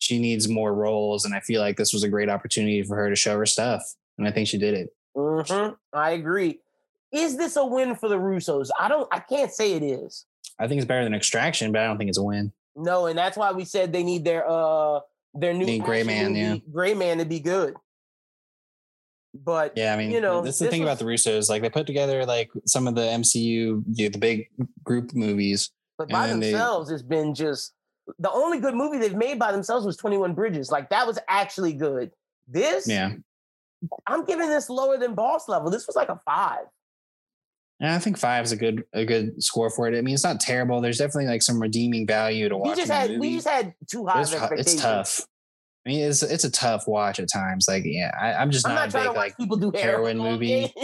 She needs more roles, and I feel like this was a great opportunity for her to show her stuff. And I think she did it. Mhm, I agree. Is this a win for the Russos? I don't. I can't say it is. I think it's better than Extraction, but I don't think it's a win. No, and that's why we said they need their uh their new Gray Man, yeah. Gray Man to be good. But Yeah, I mean, You know, that's the thing was- about the Russos. Like they put together like some of the MCU, know, the big group movies. but by then they- themselves, it's been just the only good movie they've made by themselves was Twenty One Bridges. Like that was actually good. This, Yeah, I'm giving this lower than Boss Level. This was like a five. And I think five is a good a good score for it. I mean, it's not terrible. There's definitely like some redeeming value to watch. We just had movie. we just had too high it's, expectations. it's tough. I mean, it's it's a tough watch at times. Like, yeah, I, I'm just I'm not, not big like. people do heroin heroin movie.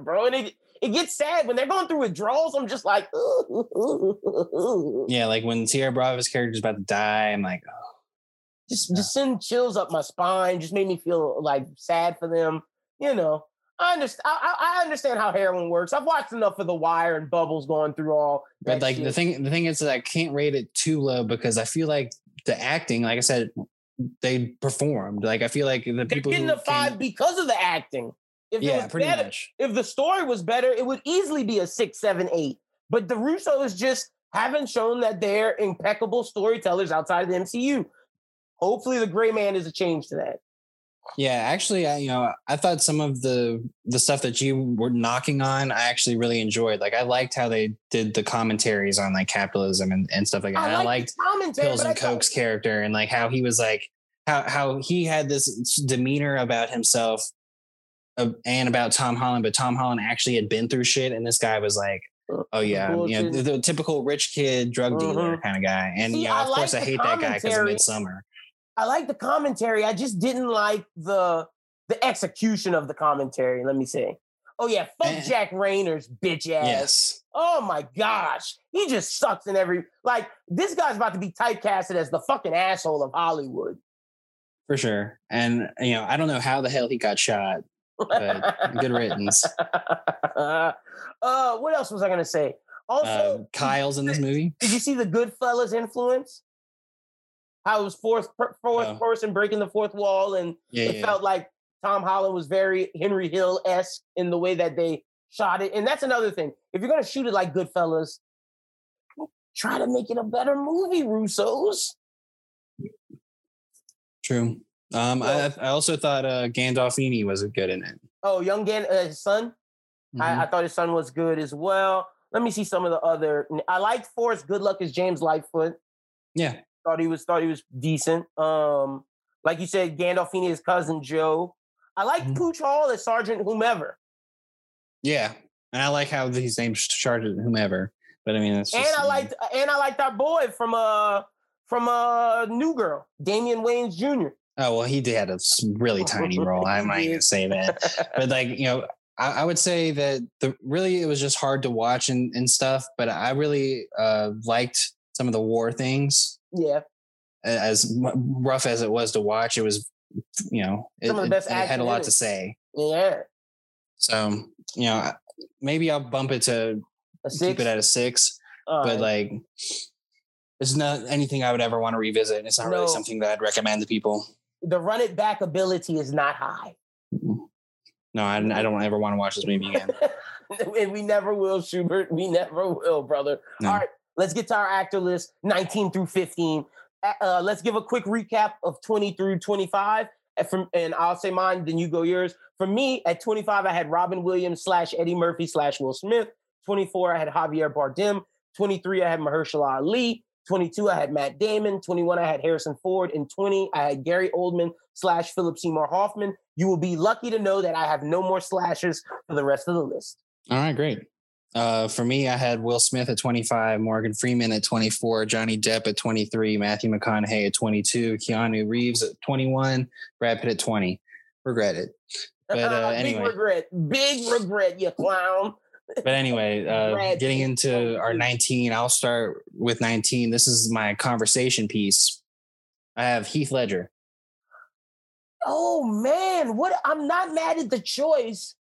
bro. And it, it gets sad when they're going through withdrawals. I'm just like, ooh, ooh, ooh, ooh, ooh. Yeah, like when Ciara Bravo's character is about to die, I'm like, oh, just just send chills up my spine. Just made me feel like sad for them. You know, I understand. I, I understand how heroin works. I've watched enough of The Wire and Bubbles going through all. but like the thing, the thing is that I can't rate it too low because I feel like the acting, like I said, they performed. Like I feel like the they're people getting a five came- because of the acting. If yeah, was pretty better, much. if the story was better, it would easily be a six, seven, eight. But the Russos just haven't shown that they're impeccable storytellers outside of the MCU. Hopefully, the Gray Man is a change to that. Yeah, actually, I, you know, I thought some of the the stuff that you were knocking on, I actually really enjoyed. Like, I liked how they did the commentaries on like capitalism and, and stuff like that. And I, liked the commentary, Pills and I thought- Coke's character and like how he was like how how he had this demeanor about himself uh, and about Tom Holland, but Tom Holland actually had been through shit, and this guy was like Oh yeah, yeah, the, the typical rich kid drug dealer Mhm. kind of guy, and See, yeah, I of course like I hate that guy because of commentary. Midsommar. I like the commentary. I just didn't like the the execution of the commentary. Let me see. Oh yeah, fuck Eh. Jack Reynor's bitch ass. Yes, Oh my gosh, he just sucks in every like. This guy's about to be typecasted as the fucking asshole of Hollywood. for sure. And you know, I don't know how the hell he got shot, but good riddance. uh, what else was I gonna say? Also, Uh, Kyle's in this movie. did you see the Goodfellas influence? How it was fourth per- fourth Oh. person breaking the fourth wall, and Yeah, it yeah. felt like Tom Holland was very Henry Hill esque in the way that they shot it. And that's another thing. If you're gonna shoot it like Goodfellas, try to make it a better movie, Russos. True. Um, I, I also thought uh, Gandolfini was good in it. Oh, young Gan, uh, his son. Mhm. I, I thought his son was good as well. Let me see some of the other. I liked Forrest Goodluck as James Lightfoot. yeah, Thought he was thought he was decent. Um, like you said, Gandolfini as cousin Joe. I liked Mhm. Pooch Hall as Sergeant Whomever. yeah, and I like how these names Sergeant whomever. But I mean, it's and I liked and I liked our boy from uh from uh New Girl, Damon Wayans Jr. Oh well, he did had a really tiny role. I'm not gonna say that, but like you know, I, I would say that the really it was just hard to watch and, and stuff. But I really uh, liked some of the war things. Yeah, As rough as it was to watch, it was you know it, Some of the best it had a lot to say. yeah. So you know, maybe I'll bump it to A keep it at a six. All but right. like it's not anything I would ever want to revisit. It's not No. really something that I'd recommend to people. the run it back ability is not high. No, I, I don't ever want to watch this movie again. and we never will, Schubert. We never will, brother. No. All right, let's get to our actor list 19 through 15. Uh, let's give a quick recap of 20 through 25. And, from, and I'll say mine, then you go yours. For me, at 25, I had Robin Williams slash Eddie Murphy slash Will Smith. 24, I had Javier Bardem. 23, I had Mahershala Ali. 22, I had Matt Damon. 21, I had Harrison Ford. And 20, I had Gary Oldman slash Philip Seymour Hoffman. You will be lucky to know that I have no more slashes for the rest of the list. All right, great. Uh, for me, I had Will Smith at 25, Morgan Freeman at 24, Johnny Depp at 23, Matthew McConaughey at 22, Keanu Reeves at 21, Brad Pitt at 20. Regret it. But, uh, big anyway. regret, big regret, you clown. But anyway, uh, getting into our 19, I'll start with 19. This is my conversation piece. I have Heath Ledger. Oh man, what? I'm not mad at the choice.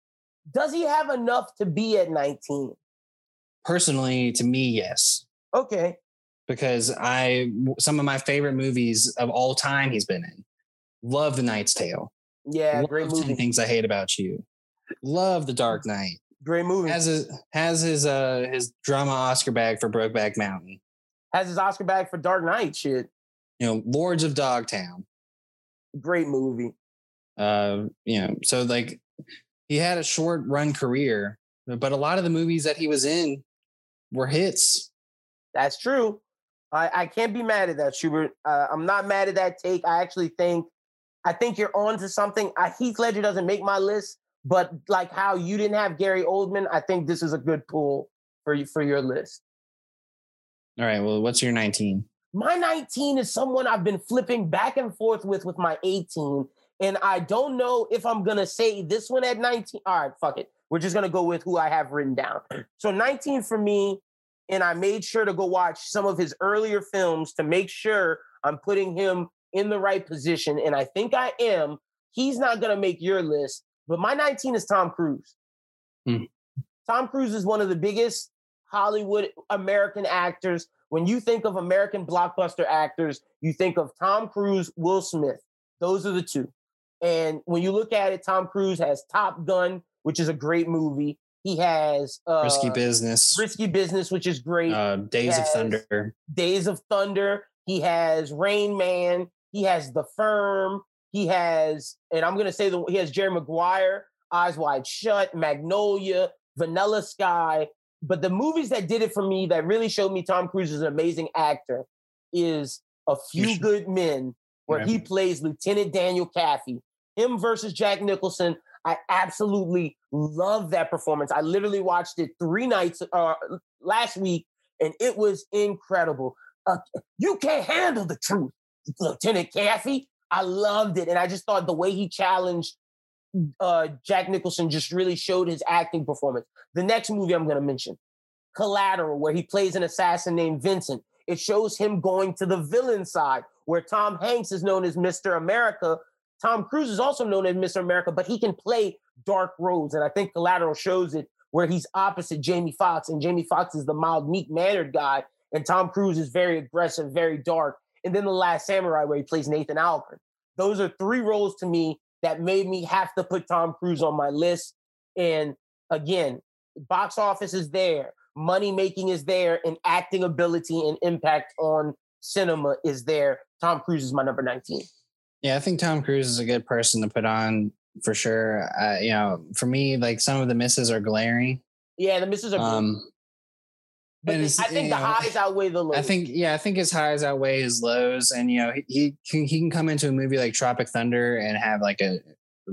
Does he have enough to be at 19? Personally, to me, yes. Okay, because I some of my favorite movies of all time he's been in. Love The Knight's Tale. yeah, Love great 10 movie. Things I Hate About You. Love The Dark Knight. Great movie. Has his has his uh his drama Oscar bag for Brokeback Mountain. Has his Oscar bag for Dark Knight. Shit, You know, Lords of Dogtown. great movie. Uh, you know, so like he had a short run career, but a lot of the movies that he was in were hits. That's true. I, I can't be mad at that, Schubert. Uh, I'm not mad at that take. I actually think, I think you're on to something. Uh, Heath Ledger doesn't make my list, but like how you didn't have Gary Oldman, I think this is a good pull for you for your list. All right, well, what's your 19? My 19 is someone I've been flipping back and forth with with my 18, and I don't know if I'm gonna say this one at 19. All right, fuck it. We're just gonna go with who I have written down. So 19 for me, and I made sure to go watch some of his earlier films to make sure I'm putting him in the right position, and I think I am. He's not gonna make your list, but my 19 is Tom Cruise. Hmm. Tom Cruise is one of the biggest Hollywood American actors. When you think of American blockbuster actors, you think of Tom Cruise, Will Smith. Those are the two. And when you look at it, Tom Cruise has Top Gun, which is a great movie. He has uh, Risky Business. Risky Business, which is great. Uh, Days of Thunder. Days of Thunder. He has Rain Man. He has The Firm. He has, and I'm gonna say the he has Jerry Maguire, Eyes Wide Shut, Magnolia, Vanilla Sky. But the movies that did it for me, that really showed me Tom Cruise is an amazing actor, is A Few Good Men, where Right. he plays Lieutenant Daniel Kaffee. Him versus Jack Nicholson. I absolutely love that performance. I literally watched it three nights uh, last week, and it was incredible. Uh, you can't handle the truth, Lieutenant Kaffee. I loved it, and I just thought the way he challenged uh, Jack Nicholson just really showed his acting performance. The next movie I'm going to mention, Collateral, where he plays an assassin named Vincent. It shows him going to the villain side, where Tom Hanks is known as Mr. America. Tom Cruise is also known as Mr. America, but he can play dark roles. And I think Collateral shows it where he's opposite Jamie Foxx, and Jamie Foxx is the mild, meek mannered guy, and Tom Cruise is very aggressive, very dark. And then The Last Samurai, where he plays Nathan Albert. Those are three roles to me that made me have to put Tom Cruise on my list. And again, box office is there money making is there, and acting ability and impact on cinema is there. Tom Cruise is my number 19. Yeah, I think Tom Cruise is a good person to put on for sure. Uh, you know, for me, like some of the misses are glaring. Yeah, the misses are. Um, but I think the know, highs outweigh the lows. I think, yeah, I think his highs outweigh his lows, and you know, he he can, he can come into a movie like Tropic Thunder and have like a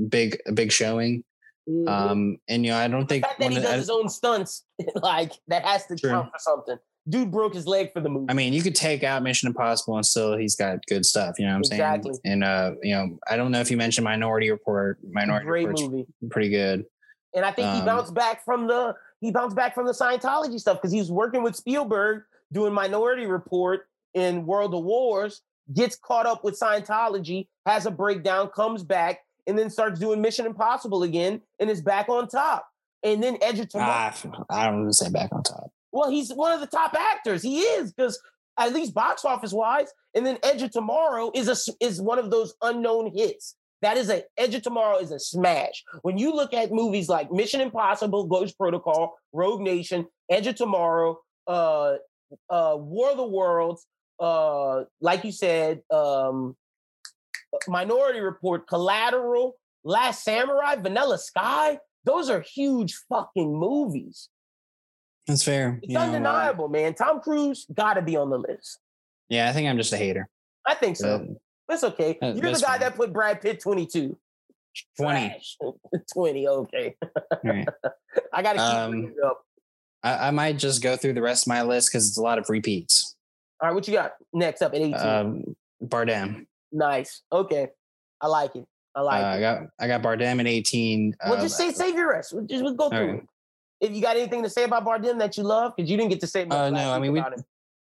big a big showing. Mm-hmm. Um, and you know, I don't think the fact that he does I, his own stunts, like that has to true. count for something. Dude broke his leg for the movie. I mean, you could take out Mission Impossible and still he's got good stuff. You know what I'm exactly. saying? And uh, you know, I don't know if you mentioned Minority Report. Minority Great movie, pretty good. And I think um, he bounced back from the he bounced back from the Scientology stuff because he was working with Spielberg doing Minority Report in World of Wars, gets caught up with Scientology, has a breakdown, comes back, and then starts doing Mission Impossible again and is back on top. And then Edge of Tomorrow. Ah, I don't want to say back on top. Well, he's one of the top actors. He is because at least box office wise. And then Edge of Tomorrow is a is one of those unknown hits. That is a Edge of Tomorrow is a smash. When you look at movies like Mission Impossible, Ghost Protocol, Rogue Nation, Edge of Tomorrow, uh, uh, War of the Worlds, uh, like you said, um, Minority Report, Collateral, Last Samurai, Vanilla Sky. Those are huge fucking movies. That's fair. It's you undeniable, know, man. Tom Cruise got to be on the list. Yeah, I think I'm just a hater. I think so. But, that's okay. You're the guy fine. that put Brad Pitt 22. 20. 20, okay. Right. I got to keep um, up. I, I, might just go through the rest of my list because it's a lot of repeats. All right, what you got next up at 18? Um, Bardem. Nice. Okay. I like it. I like uh, it. I got I got Bardem at 18. Well, uh, just say save your rest. We'll just we'll go through right. If you got anything to say about Bardem that you love, because you didn't get to say much. Uh, no, I mean we.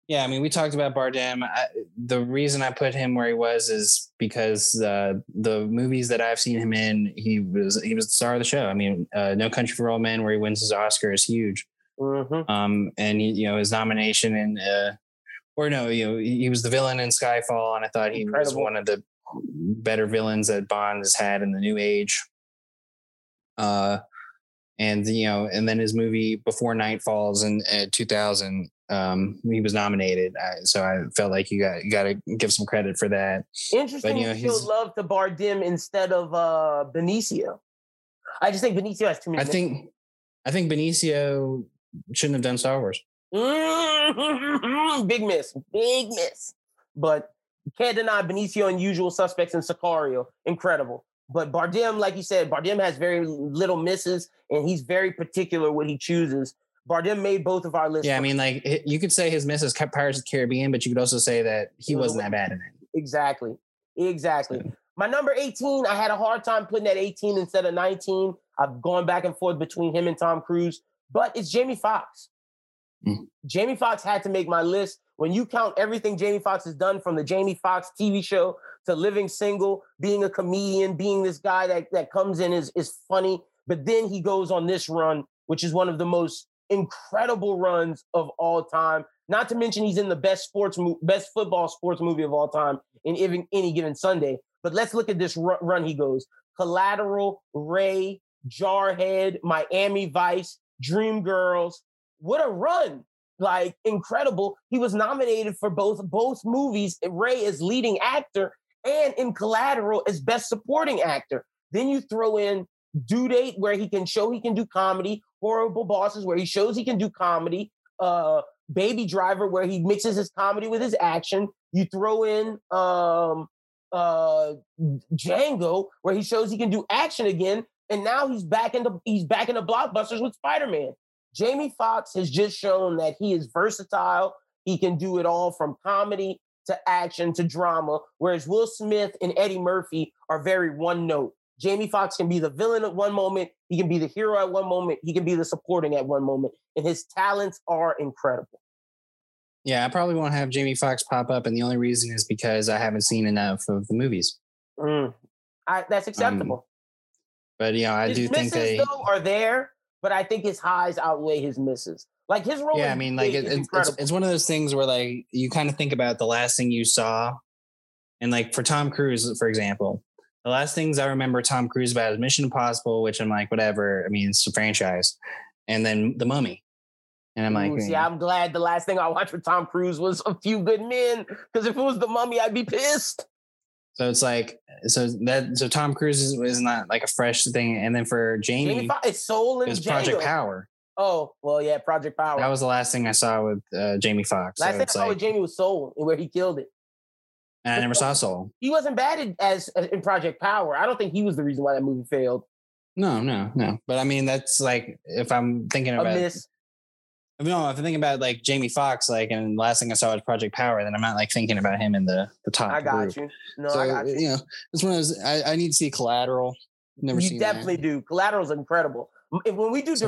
Yeah, I mean we talked about Bardem. I, the reason I put him where he was is because uh, the movies that I've seen him in, he was he was the star of the show. I mean, uh, No Country for Old Men, where he wins his Oscar, is huge. Mm-hmm. Um, and he, you know his nomination in, uh, or no, you know he was the villain in Skyfall, and I thought he Incredible. was one of the better villains that Bond has had in the new age. Uh, and you know, and then his movie Before Night Falls in uh, 2000, um, he was nominated. Uh, so I felt like you got you got to give some credit for that. Interesting. But, you know, showed love to Bardem instead of uh, Benicio. I just think Benicio has too many. I think I think Benicio shouldn't have done Star Wars. big miss, big miss. But can't deny Benicio and Usual Suspects and Sicario. Incredible. But Bardem, like you said, Bardem has very little misses, and he's very particular what he chooses. Bardem made both of our lists. Yeah, I mean, like you could say his misses kept Pirates of the Caribbean, but you could also say that he wasn't that bad in it. Exactly. Exactly. My number 18, I had a hard time putting that 18 instead of 19. I've gone back and forth between him and Tom Cruise, but it's Jamie Foxx. Mm. Jamie Foxx had to make my list when you count everything Jamie Foxx has done from the Jamie Foxx TV show to living single, being a comedian, being this guy that, that comes in is, is funny, but then he goes on this run, which is one of the most incredible runs of all time. Not to mention he's in the best sports, best football sports movie of all time in even any given Sunday. But let's look at this run he goes: Collateral, Ray, Jarhead, Miami Vice, Dreamgirls. What a run! like incredible. He was nominated for both both movies. Ray is leading actor and in Collateral as best supporting actor. Then you throw in Due Date, where he can show he can do comedy. Horrible Bosses, where he shows he can do comedy. Uh, Baby Driver, where he mixes his comedy with his action. You throw in um, uh, Django, where he shows he can do action again. and now he's back in the he's back in the blockbusters with Spider-Man. Jamie Foxx has just shown that he is versatile. He can do it all from comedy to action to drama, whereas Will Smith and Eddie Murphy are very one note. Jamie Foxx can be the villain at one moment, he can be the hero at one moment, he can be the supporting at one moment, and his talents are incredible. Yeah, I probably won't have Jamie Foxx pop up, and the only reason is because I haven't seen enough of the movies. Mm, I, that's acceptable. Um, but yeah, I his do think they though, are there, but I think his highs outweigh his misses. Like his role. Yeah, I mean, like it, it's, it's one of those things where like you kind of think about the last thing you saw, and like for Tom Cruise, for example, the last things I remember Tom Cruise about is Mission Impossible, which I'm like, whatever. I mean, it's a franchise, and then The Mummy. And I'm like, Ooh, see, hmm. I'm glad the last thing I watched with Tom Cruise was A Few Good Men, because if it was The Mummy, I'd be pissed. So it's like, so that, so Tom Cruise is, is not like a fresh thing. And then for Jamie, Jamie it's Soul and it's Project Power. Oh, well, yeah, Project Power. That was the last thing I saw with uh, Jamie Foxx. Last so thing I saw like, with Jamie was Soul, where he killed it. And I never saw Soul. He wasn't bad as, as in Project Power. I don't think he was the reason why that movie failed. No, no, no. But I mean, that's like if I'm thinking about. A miss. No, if I'm thinking about like Jamie Foxx, like, and last thing I saw was Project Power, then I'm not like thinking about him in the the top. I got group. you. No, so, I got you. You know, it's one of those. I, I need to see Collateral. Never you definitely that. do. Collateral's incredible. When we do so,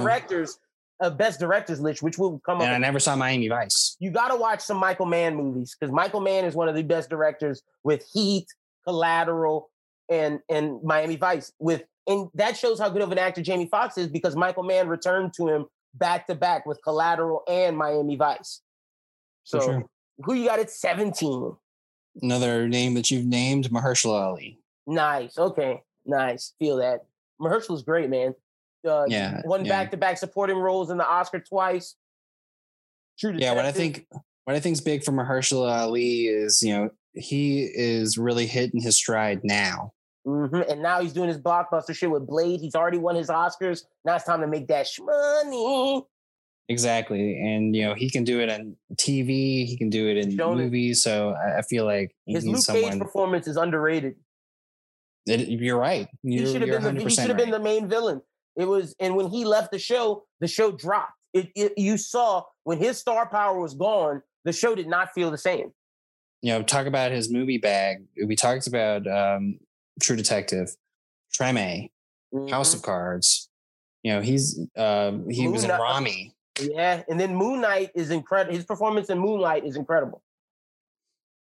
uh, best directors list, which will come and up. I never saw Miami Vice. You got to watch some Michael Mann movies because Michael Mann is one of the best directors with Heat, Collateral, and and Miami Vice. With and that shows how good of an actor Jamie Foxx is because Michael Mann returned to him back to back with Collateral and Miami Vice. So sure. who you got at 17? Another name that you've named, Mahershala Ali. Nice. Okay. Nice. Feel that. Mahershala's great, man. Uh, yeah. Won back to back supporting roles in the Oscar twice. True Yeah. What I think, what I think is big for Mahershala Ali is, you know, he is really hitting his stride now. Mm-hmm. And now he's doing his blockbuster shit with Blade. He's already won his Oscars. Now it's time to make that money. Exactly, and you know he can do it on TV. He can do it in Shown movies. It. So I feel like his Luke someone... Cage performance is underrated. It, you're right. You're, he should have been the, he right. been the main villain. It was, and when he left the show, the show dropped. It, it, you saw when his star power was gone, the show did not feel the same. You know, talk about his movie bag. We talked about um, True Detective, Treme, mm-hmm. House of Cards. You know, he's uh, he Moon was in Ramy. Yeah, and then Moon Knight is incredible. His performance in Moonlight is incredible.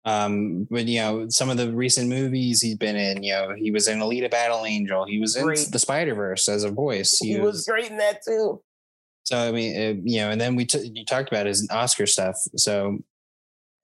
Um, but you know, some of the recent movies he's been in, you know, he was in Alita Battle Angel. He was great. in the Spider Verse as a voice. He, he was, was, great in that too. So I mean, it, you know, and then we t- you talked about his Oscar stuff. So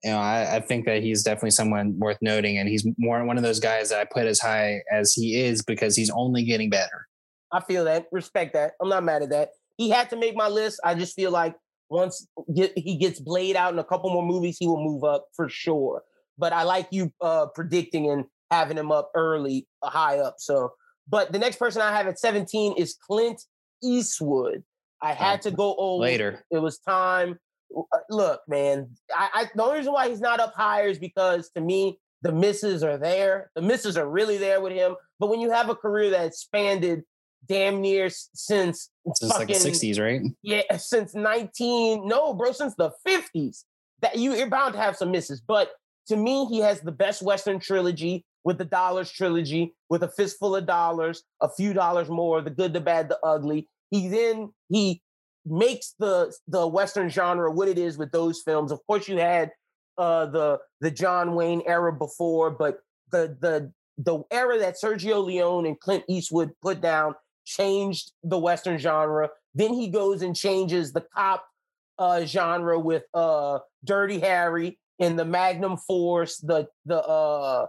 you know, I, I, think that he's definitely someone worth noting, and he's more one of those guys that I put as high as he is because he's only getting better. I feel that, respect that. I'm not mad at that. He had to make my list. I just feel like once get, he gets Blade out in a couple more movies, he will move up for sure. But I like you uh, predicting and having him up early, uh, high up. So, but the next person I have at 17 is Clint Eastwood. I had to go old. Later. It was time. Uh, look, man, I, I, the only reason why he's not up higher is because to me, the misses are there. The misses are really there with him. But when you have a career that expanded damn near since, since fucking, like the 60s, right? Yeah, since 19, no, bro, since the 50s, that you, you're bound to have some misses. But to me, he has the best Western trilogy with the Dollars trilogy, with a fistful of dollars, a few dollars more, the good, the bad, the ugly. He then he makes the the Western genre what it is with those films. Of course, you had uh, the the John Wayne era before, but the the the era that Sergio Leone and Clint Eastwood put down changed the Western genre. Then he goes and changes the cop uh, genre with uh, Dirty Harry and the Magnum Force, the the uh,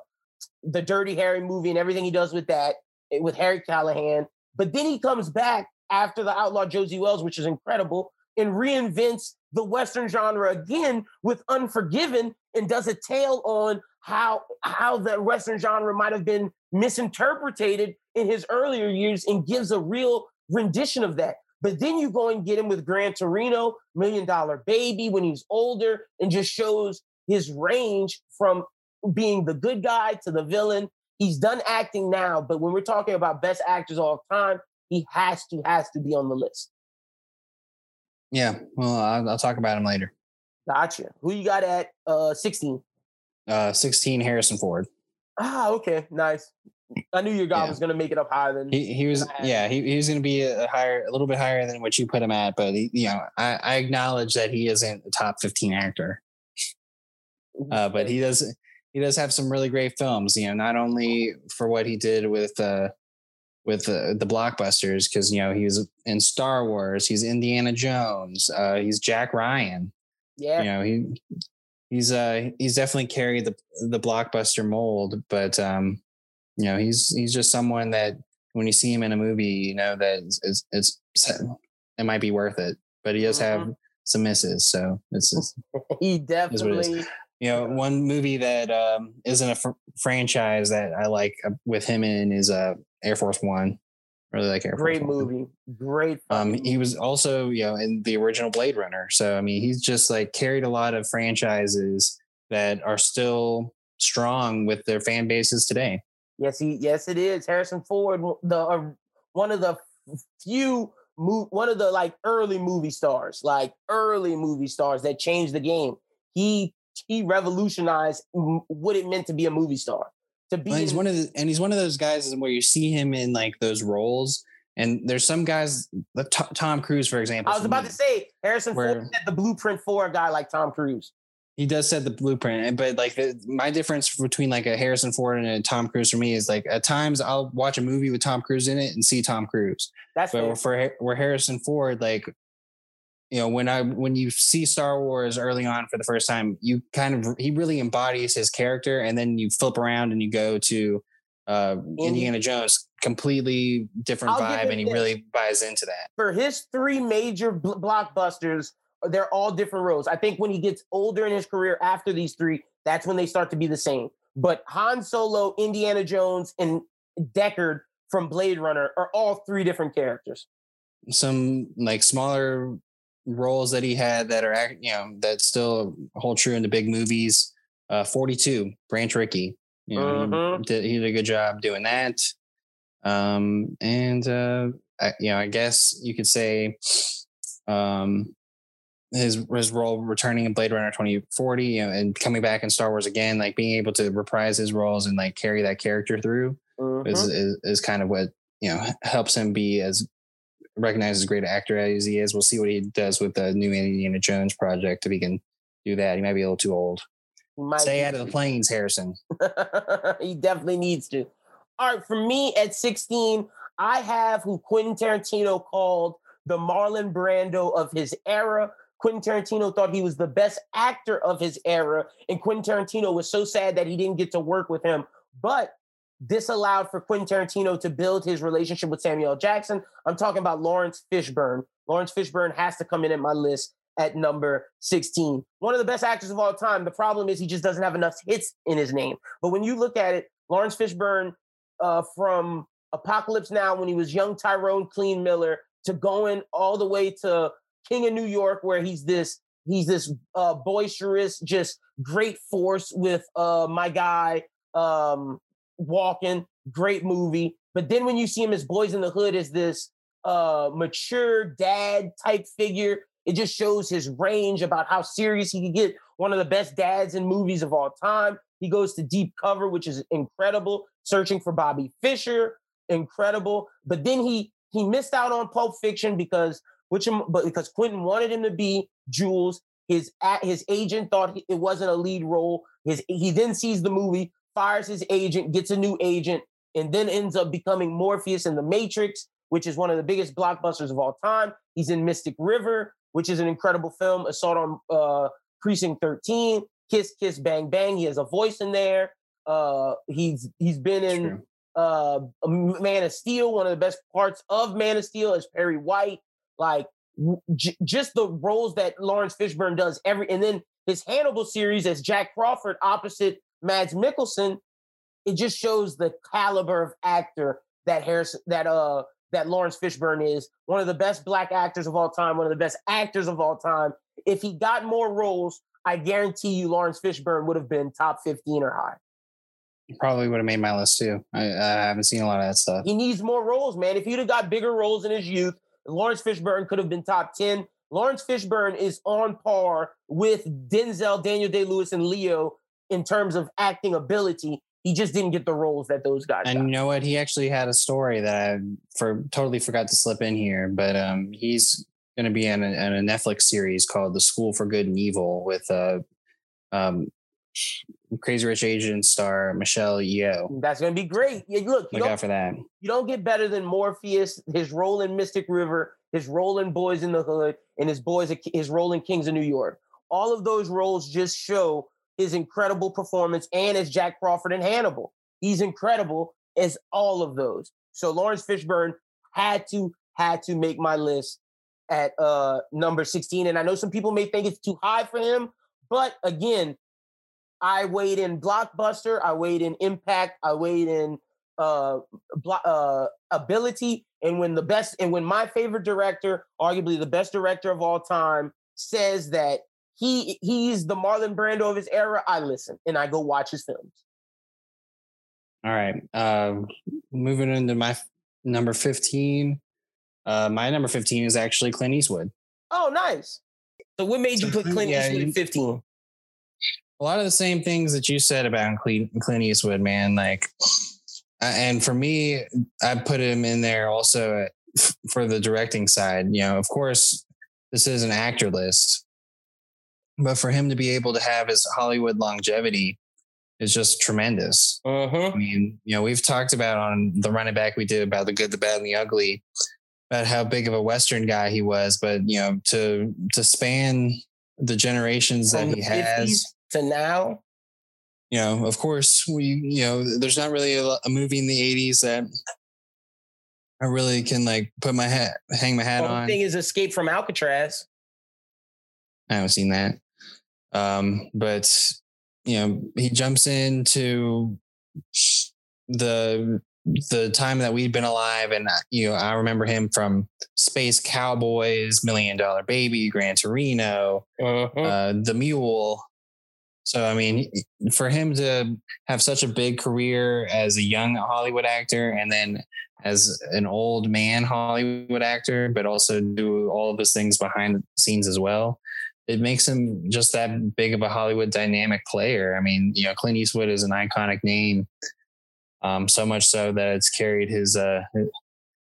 the Dirty Harry movie, and everything he does with that eh, with Harry Callahan. But then he comes back after the Outlaw Josey Wales, which is incredible, and reinvents the Western genre again with Unforgiven and does a tale on how how the Western genre might have been misinterpreted in his earlier years and gives a real rendition of that. But then you go and get him with Gran Torino, Million Dollar Baby when he's older, and just shows his range from being the good guy to the villain. He's done acting now, but when we're talking about best actors all time, he has to has to be on the list. Yeah, well, I'll, I'll talk about him later. Gotcha. Who you got at uh 16? Uh, 16 Harrison Ford. Ah, okay, nice. I knew your guy Yeah. was gonna make it up higher than He, he was, yeah, he, he was going to be a higher, a little bit higher than what you put him at, but he, you know, I, I acknowledge that he isn't a top 15 actor. Uh, but he does, he does have some really great films. You know, not only for what he did with, uh, with uh, the blockbusters, because you know he was in Star Wars, he's Indiana Jones, uh, he's Jack Ryan. yeah. you know he he's uh he's definitely carried the the blockbuster mold but um you know he's he's just someone that when you see him in a movie you know that it's it's, it's it might be worth it but he does have some misses so it's, it's he what it definitely you know one movie that um isn't a fr- franchise that i like uh, with him in is uh air force one really like air great force One. Great movie. Great Um, he was also, you know, in the original Blade Runner. So I mean, he's just like carried a lot of franchises that are still strong with their fan bases today. Yes, he yes it is. Harrison Ford, the uh, one of the few mo- one of the like early movie stars, like early movie stars that changed the game. He he revolutionized what it meant to be a movie star. To be Well, he's in- one of the, and he's one of those guys where you see him in like those roles. And there's some guys, like T- Tom Cruise, for example. I was about me, to say Harrison Where- Ford set the blueprint for a guy like Tom Cruise. he does set the blueprint. But like the, my difference between like a Harrison Ford and a Tom Cruise for me is like at times I'll watch a movie with Tom Cruise in it and see Tom Cruise. That's fair. but for where Harrison Ford, like you know, when I when you see Star Wars early on for the first time, you kind of he really embodies his character, and then you flip around and you go to uh Indiana Jones, completely different I'll vibe, and he this. really buys into that. for his three major bl- blockbusters, they're all different roles. I think when he gets older in his career after these three, that's when they start to be the same. But Han Solo, Indiana Jones, and Deckard from Blade Runner are all three different characters. Some like smaller roles that he had that are you know that still hold true in the big movies. Uh, Forty Two, Branch Rickey. You know, he did he did a good job doing that. Um, and uh, I, you know, I guess you could say, um, his his role returning in Blade Runner 2040, you know, and coming back in Star Wars again, like being able to reprise his roles and like carry that character through is, Mhm. is is kind of what you know helps him be as recognized as a great actor as he is. We'll see what he does with the new Indiana Jones project if he can do that. He might be a little too old. He might Stay out of the planes, Harrison. he definitely needs to. All right, for me at 16, I have who Quentin Tarantino called the Marlon Brando of his era. Quentin Tarantino thought he was the best actor of his era, and Quentin Tarantino was so sad that he didn't get to work with him. But this allowed for Quentin Tarantino to build his relationship with Samuel Jackson. I'm talking about Laurence Fishburne. Laurence Fishburne has to come in at my list at number 16. One of the best actors of all time. The problem is he just doesn't have enough hits in his name. But when you look at it, Laurence Fishburne uh, from Apocalypse Now, when he was young Tyrone Clean Miller, to going all the way to King of New York, where he's this he's this uh, boisterous, just great force with uh, my guy um, Walken. Great movie. But then when you see him as Boys in the Hood as this uh, mature dad type figure, it just shows his range about how serious he can get. One of the best dads in movies of all time. He goes to deep cover, which is incredible. Searching for Bobby Fischer, incredible. But then he he missed out on Pulp Fiction because which but because Quentin wanted him to be Jules. His a- his agent thought it wasn't a lead role. His he then sees the movie, fires his agent, gets a new agent, and then ends up becoming Morpheus in The Matrix, which is one of the biggest blockbusters of all time. He's in Mystic River, which is an incredible film. Assault on uh, Precinct 13, Kiss Kiss Bang Bang. He has a voice in there. Uh, he's he's been in uh, Man of Steel. One of the best parts of Man of Steel is Perry White. Like j- just the roles that Laurence Fishburne does every, and then his Hannibal series as Jack Crawford opposite Mads Mikkelsen. It just shows the caliber of actor that Harris that uh that Laurence Fishburne is one of the best black actors of all time, one of the best actors of all time. If he got more roles, I guarantee you Laurence Fishburne would have been top 15 or high. probably would have made my list too. I, I haven't seen a lot of that stuff. He needs more roles, man. If he'd have got bigger roles in his youth, Laurence Fishburne could have been top 10. Laurence Fishburne is on par with Denzel, Daniel Day Lewis, and Leo in terms of acting ability. He just didn't get the roles that those guys. And got. you know what? He actually had a story that I for totally forgot to slip in here, but um, he's going to be in a, in a, Netflix series called The School for Good and Evil with uh, um, Crazy Rich Asian star Michelle Yeoh. That's going to be great. Yeah, look, look out for that. You don't get better than Morpheus. His role in Mystic River, his role in Boys in the Hood, and his boys his role in Kings of New York. All of those roles just show his incredible performance, and as Jack Crawford and Hannibal, he's incredible as all of those. So Laurence Fishburne had to had to make my list at uh number 16 and I know some people may think it's too high for him but again I weighed in blockbuster, I weighed in impact, I weighed in uh, blo- uh, ability, and when the best and when my favorite director, arguably the best director of all time, says that he he's the Marlon Brando of his era, I listen and I go watch his films. All right, uh, moving into my f- number fifteen. Uh, my number fifteen is actually Clint Eastwood. Oh, nice. So, what made you put Clint yeah, Eastwood at fifteen? a lot of the same things that you said about Clint, Clint Eastwood, man. Like, and for me, I put him in there also for the directing side. You know, of course, this is an actor list, but for him to be able to have his Hollywood longevity is just tremendous. Uh-huh. I mean, you know, we've talked about on the running back we did about the good, the bad, and the ugly, about how big of a Western guy he was. But you know, to to span the generations that he has to now? You know, of course, we, you know, there's not really a, a movie in the 80s that I really can like put my hat, hang my hat well, on. The thing is Escape from Alcatraz. I haven't seen that. Um, but, you know, he jumps into the the time that we'd been alive and uh, you know i remember him from space cowboys million dollar baby gran torino uh-huh. uh, the mule so I mean, for him to have such a big career as a young Hollywood actor, and then as an old man Hollywood actor, but also do all of his things behind the scenes as well, it makes him just that big of a Hollywood dynamic player. I mean, you know, Clint Eastwood is an iconic name, um, so much so that it's carried his uh,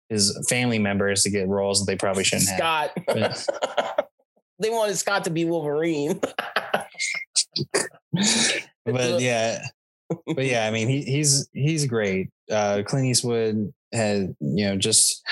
his family members to get roles that they probably shouldn't Scott. have. Scott. they wanted Scott to be Wolverine. but yeah, but yeah, I mean, he, he's he's great. Uh, Clint Eastwood has you know just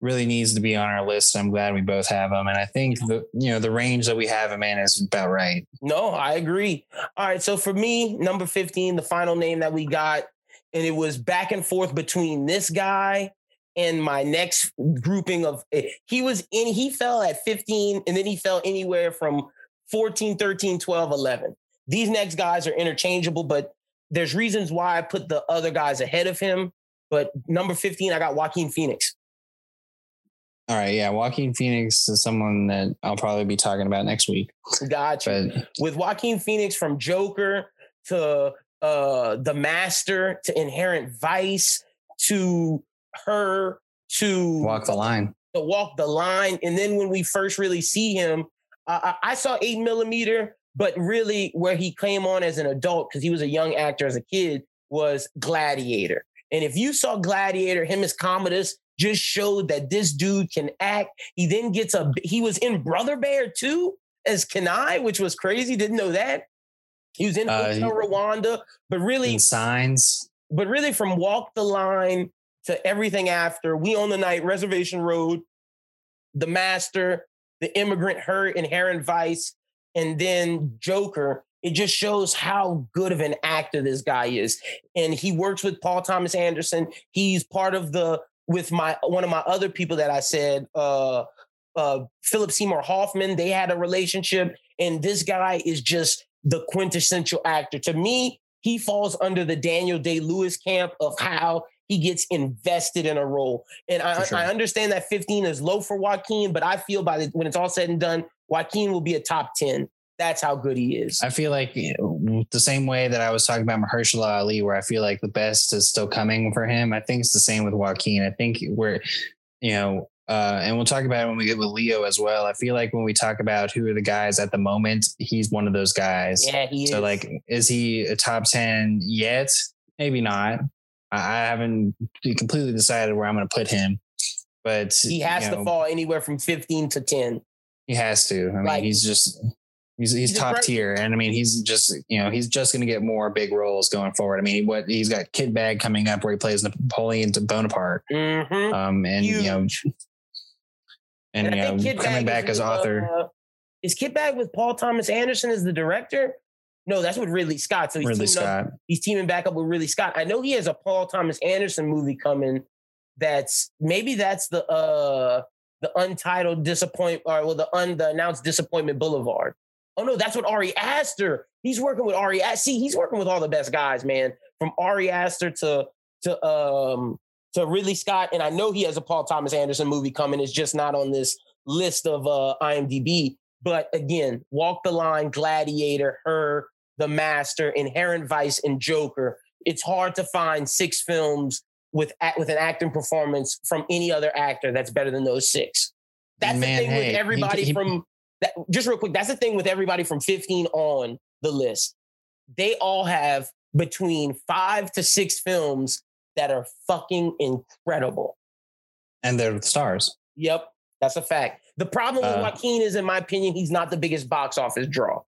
really needs to be on our list. I'm glad we both have him, and I think the you know the range that we have him in is about right. No, I agree. All right, so for me, number 15, the final name that we got, and it was back and forth between this guy and my next grouping of eh, he was in he fell at 15 and then he fell anywhere from 14, 13, 12, 11. These next guys are interchangeable, but there's reasons why I put the other guys ahead of him. But number 15, I got Joaquin Phoenix. All right, yeah, Joaquin Phoenix is someone that I'll probably be talking about next week. Gotcha. But, With Joaquin Phoenix from Joker to uh The Master to Inherent Vice to her to Walk the Line. To Walk the Line, and then when we first really see him, uh, I saw eight millimeter, but really where he came on as an adult because he was a young actor as a kid was Gladiator. And if you saw Gladiator, him as Commodus just showed that this dude can act. He then gets a he was in Brother Bear too as Kenai, which was crazy. Didn't know that. He was in uh, Hotel Rwanda, but really signs. But really, from Walk the Line to everything after, We Own the Night, Reservation Road, The Master, the immigrant hurt inherent vice and then joker it just shows how good of an actor this guy is and he works with paul thomas anderson he's part of the with my one of my other people that i said uh uh philip seymour hoffman they had a relationship and this guy is just the quintessential actor to me he falls under the daniel day lewis camp of how he gets invested in a role. And I, sure. I understand that 15 is low for Joaquin, but I feel by the, when it's all said and done, Joaquin will be a top 10. That's how good he is. I feel like the same way that I was talking about Mahershala Ali, where I feel like the best is still coming for him. I think it's the same with Joaquin. I think we're, you know, uh, and we'll talk about it when we get with Leo as well. I feel like when we talk about who are the guys at the moment, he's one of those guys. Yeah, he so is. like, is he a top ten yet? Maybe not. I haven't completely decided where I'm going to put him, but he has you to fall anywhere from 15 to 10. He has to. I mean, Like- he's just he's he's He's top tier, and I mean, he's just you know he's just going to get more big roles going forward. I mean, what he's got Kitbag coming up where he plays Napoleon to Bonaparte, Mm-hmm. um, and you know, and, And you know, Kid coming Bag back as author. uh, is Kitbag with Paul Thomas Anderson as the director? No, that's with Ridley Scott. So he's Ridley teaming up Scott. he's teaming back up with Ridley Scott. I know he has a Paul Thomas Anderson movie coming. That's maybe that's the uh the untitled disappointment or well the un the announced disappointment Boulevard. Oh no, that's what Ari Aster. He's working with Ari. Aster. See, he's working with all the best guys, man. From Ari Aster to to um to Ridley Scott, and I know he has a Paul Thomas Anderson movie coming. It's just not on this list of uh IMDb. But again, Walk the Line, Gladiator, Her, The Master, Inherent Vice, and Joker. It's hard to find six films with with an acting performance from any other actor that's better than those six. That's Man, the thing hey, with he- everybody he- from that. Just real quick, that's the thing with everybody from 15 on the list. They all have between five to six films that are fucking incredible. and they're the stars. Yep, that's a fact. The problem with Uh, Joaquin is, in my opinion, he's not the biggest box office draw.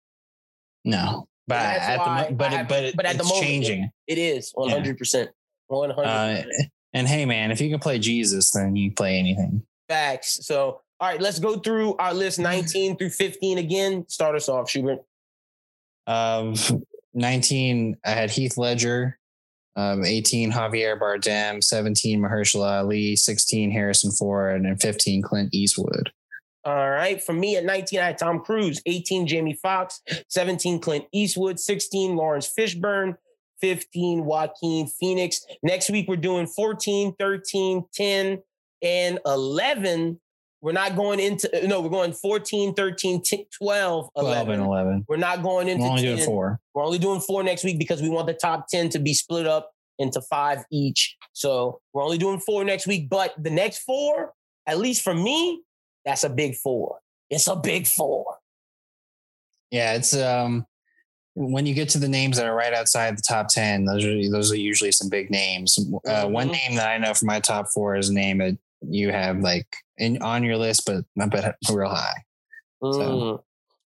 No, but at the but it, but, it, but at the it's moment, changing. It is 100%. 100 Uh, and hey, man, if you can play Jesus, then you play anything. facts. So, all right, let's go through our list 19 through 15 again. Start us off, Schubert. Um, 19, I had Heath Ledger. Um, 18, Javier Bardem. 17, Mahershala Ali. 16, Harrison Ford. And 15, Clint Eastwood. All right. For me at 19, I had Tom Cruise, 18, Jamie Foxx, 17, Clint Eastwood, 16, Laurence Fishburne, 15, Joaquin Phoenix. Next week, we're doing 14, 13, 10, and 11. We're not going into, no, we're going 14, 13, 10, 12, 12 11. and 11. We're not going into We're only 10. doing four. We're only doing four next week because we want the top 10 to be split up into five each. So we're only doing four next week. But the next four, at least for me, that's a big four. It's a big four. Yeah, it's um when you get to the names that are right outside the top 10, those are those are usually some big names. Uh, one Mhm. name that I know from my top four is a name that you have like in on your list, but not but real high. Mm.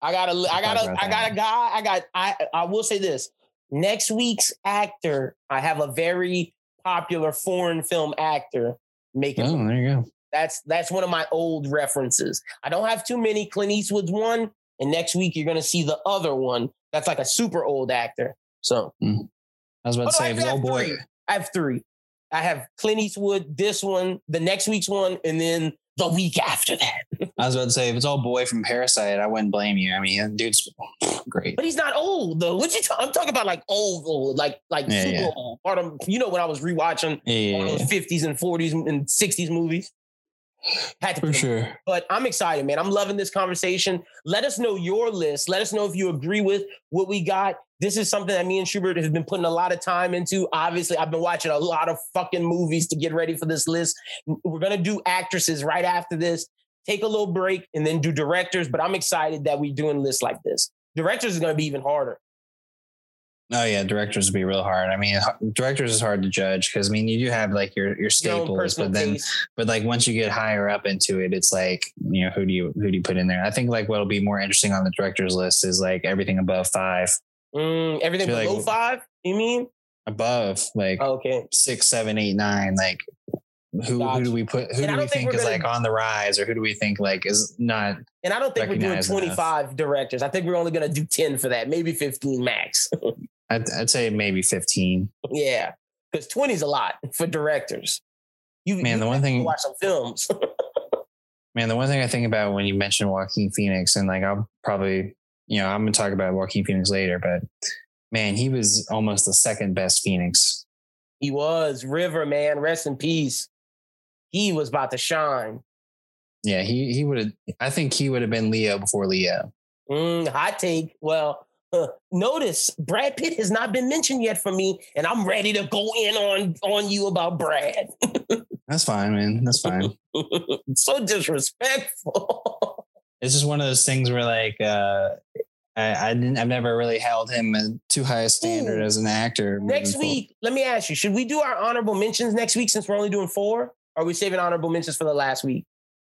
I got a, I got a, I got a guy. I got, I, I will say this. Next week's actor, I have a very popular foreign film actor making Oh, there you go. That's that's one of my old references. I don't have too many. Clint Eastwood's one, and next week you're gonna see the other one. That's like a super old actor. So I was about Oh, to say, I have boy, three. I have three. I have Clint Eastwood, this one, the next week's one, and then the week after that. I was about to say, if it's all boy from Parasite, I wouldn't blame you. I mean, dude's great. But he's not old though. What you? Ta- I'm talking about like old, old, like like Yeah, super yeah. old. Part of you know when I was rewatching Yeah, all those 50s and 40s and 60s movies. Had to for sure. But I'm excited, man. I'm loving this conversation. Let us know your list. Let us know if you agree with what we got. This is something that me and Schubert have been putting a lot of time into. Obviously, I've been watching a lot of fucking movies to get ready for this list. We're gonna do actresses right after this. Take a little break and then do directors. But I'm excited that we're doing lists like this. Directors is gonna be even harder. Oh yeah, directors would be real hard. I mean, directors is hard to judge because I mean, you do have like your your Your staples, personal but then taste. but like once you get higher up into it, it's like you know who do you who do you put in there? I think like what'll be more interesting on the directors list is like everything above five, Mm, everything feel like- below five. You mean? above like Okay. six, seven, eight, nine. Like who who do we put? Who And do we think think is gonna- like on the rise, or who do we think like is not? And I don't think we're doing enough. 25 directors. I think we're only gonna do 10 for that, maybe 15 max. I'd, I'd say maybe fifteen. Yeah, because 20 is a lot for directors. You Man, you the one thing- watch some films. Man, the one thing I think about when you mention Joaquin Phoenix, and like I'll probably, you know, I'm gonna talk about Joaquin Phoenix later, but man, he was almost the second best Phoenix. he was River man, rest in peace. He was about to shine. Yeah, he he would have. I think he would have been Leo before Leo. Mm, hot take. Well, uh, notice Brad Pitt has not been mentioned yet for me, and I'm ready to go in on on you about Brad. That's fine, man. That's fine. so disrespectful. It's just one of those things where, like, uh, I, I didn't. I've never really held him a too high a standard Ooh. as an actor. next week, let me ask you: Should we do our honorable mentions next week since we're only doing four? Or are we saving honorable mentions for the last week?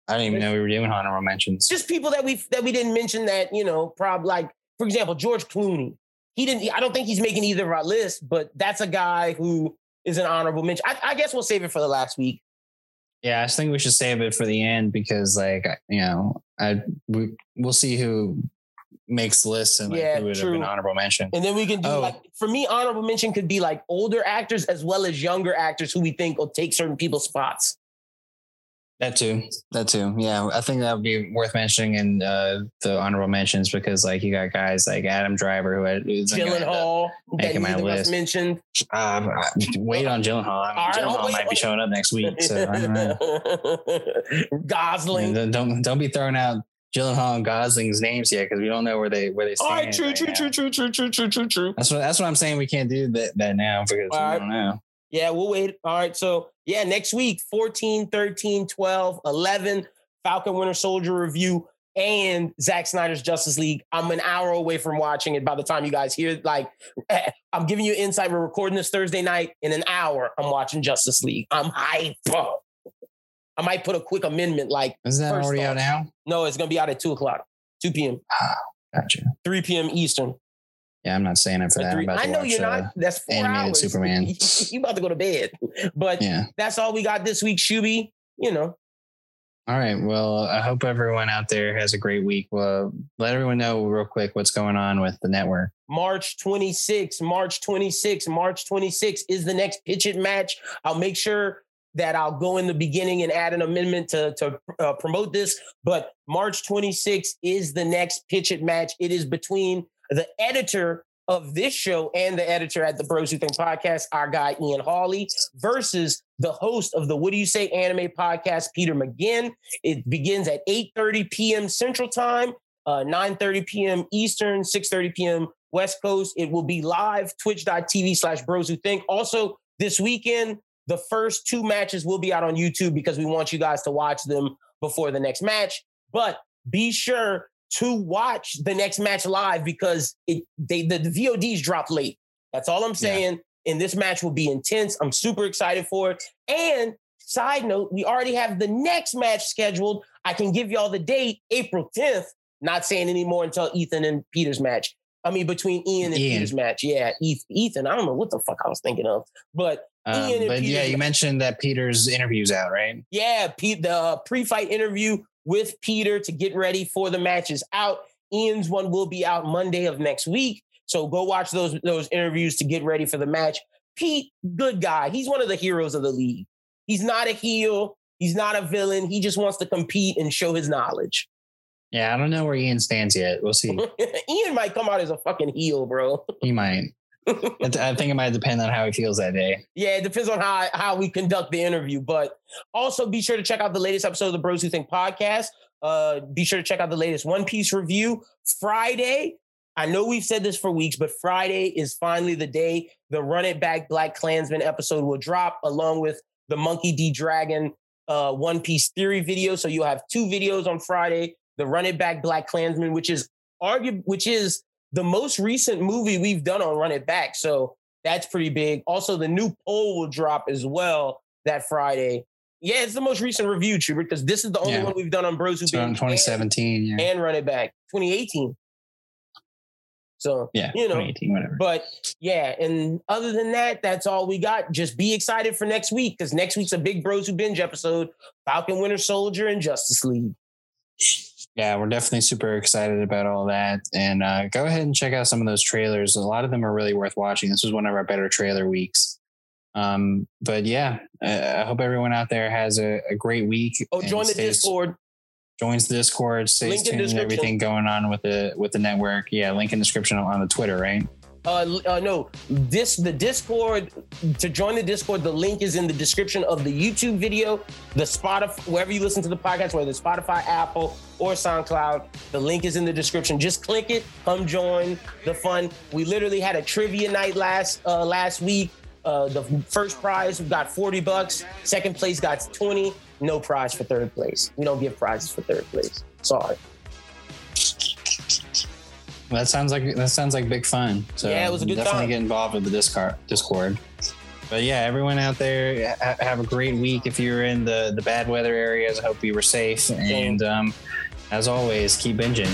I didn't even know we were doing honorable mentions. Just people that we that we didn't mention that you know, probably like for example, George Clooney. He didn't. I don't think he's making either of our lists, but that's a guy who is an honorable mention. I, I guess we'll save it for the last week. Yeah, I think we should save it for the end because, like, you know, I we we'll see who makes the list and like Yeah, who would have true. been honorable mention. And then we can do Oh. like for me, honorable mention could be like older actors as well as younger actors who we think will take certain people's spots. That too. That too. Yeah, I think that would be worth mentioning in uh, the honorable mentions because, like, you got guys like Adam Driver who had isn't gonna end up- Gyllenhaal making my neither of us list. mentioned. Um, wait on Gyllenhaal. All right, I'll Gyllenhaal wait might on be showing up next week, so I don't know. Gosling. And then don't don't be throwing out Gyllenhaal and Gosling's names yet because we don't know where they where they All stand. right, true, right true, now. true, true, true, true, true, true, true. That's what that's what I'm saying. We can't do that that now because All we right. don't know. Yeah, we'll wait. All right. So, yeah, next week 14, 13, 12, 11, Falcon Winter Soldier review and Zack Snyder's Justice League. I'm an hour away from watching it by the time you guys hear. Like, I'm giving you insight. We're recording this Thursday night. In an hour, I'm watching Justice League. I'm hype. I might put a quick amendment like, Is that already off- out now? no, it's going to be out at 2 o'clock, 2 p.m., ah, Gotcha. 3 p.m. Eastern. Yeah, I'm not saying it for that. Three- I know watch, you're not. That's four animated hours. Superman. you about to go to bed. But Yeah. that's all we got this week, Shuby. You know, All right. Well, I hope everyone out there has a great week. Well, let everyone know real quick what's going on with the network. March 26, March 26, March 26 is the next pitch it match. I'll make sure that I'll go in the beginning and add an amendment to, to uh, promote this. But March 26 is the next pitch it match. It is between the editor of this show and the editor at the Bros Who Think podcast, our guy Ian Hawley, versus the host of the What Do You Say Anime podcast, Peter McGinn. It begins at 8:30 p.m. Central Time, uh, 9:30 p.m. Eastern, 6:30 p.m. West Coast. It will be live, twitch.tv slash bros who think. Also, this weekend, the first two matches will be out on YouTube because we want you guys to watch them before the next match. But be sure to watch the next match live because it they the, the VODs drop late. That's all I'm saying. And this match will be intense. I'm super excited for it. And side note, we already have the next match scheduled. I can give y'all the date, April 10th. Not saying anymore until Ethan and Peter's match. I mean, between Ian and Ian. Peter's match. Yeah, Ethan. I don't know what the fuck I was thinking of, but Um, Ian and but yeah, Peter's- you mentioned that Peter's interview's out, right? yeah, Pete, the uh, pre-fight interview with Peter to get ready for the match is out. Ian's one will be out Monday of next week. So go watch those those interviews to get ready for the match. Pete, good guy. He's one of the heroes of the league. He's not a heel. He's not a villain. He just wants to compete and show his knowledge. Yeah, I don't know where Ian stands yet. We'll see. Ian might come out as a fucking heel, bro. He might. I think it might depend on how he feels that day. Yeah, it depends on how how we conduct the interview. But also be sure to check out the latest episode of the Bros Who Think podcast. Uh, be sure to check out the latest One Piece review Friday. I know we've said this for weeks, but Friday is finally the day the Run It Back Black Klansman episode will drop, along with the Monkey D Dragon uh, One Piece theory video. So you'll have two videos on Friday: the Run It Back Black Klansman, which is argu- which is the most recent movie we've done on Run It Back. So that's pretty big. Also, the new poll will drop as well that Friday. Yeah, it's the most recent review, Trooper, because this is the only Yeah. one we've done on Bros Who So in Binge 2017, yeah. and, and Run It Back, 2018. So yeah, you know, whatever. but yeah, and other than that, that's all we got. Just be excited for next week because next week's a big Bros Who Binge episode: Falcon Winter Soldier and Justice League. Yeah, we're definitely super excited about all that. And uh, go ahead and check out some of those trailers. A lot of them are really worth watching. This was one of our better trailer weeks. Um, but yeah, uh, I hope everyone out there has a, a great week. Oh, join the Discord. Joins the Discord, stays Link tuned everything going on with the with the network. Yeah, link in description on the Twitter, right? Uh, uh, no, this the Discord to join the Discord. The link is in the description of the YouTube video, the Spotify, wherever you listen to the podcast, whether it's Spotify, Apple, or SoundCloud. The link is in the description. Just click it. Come join the fun. We literally had a trivia night last uh, last week. Uh, the first prize got 40 bucks. Second place got 20. No prize for third place. We don't give prizes for third place. Sorry. That sounds like that sounds like big fun. So Yeah, it was a good definitely time. get involved with the Discord. Discord. But yeah, everyone out there, ha- have a great week. If you're in the the bad weather areas, I hope you were safe. And um, as always, keep binging.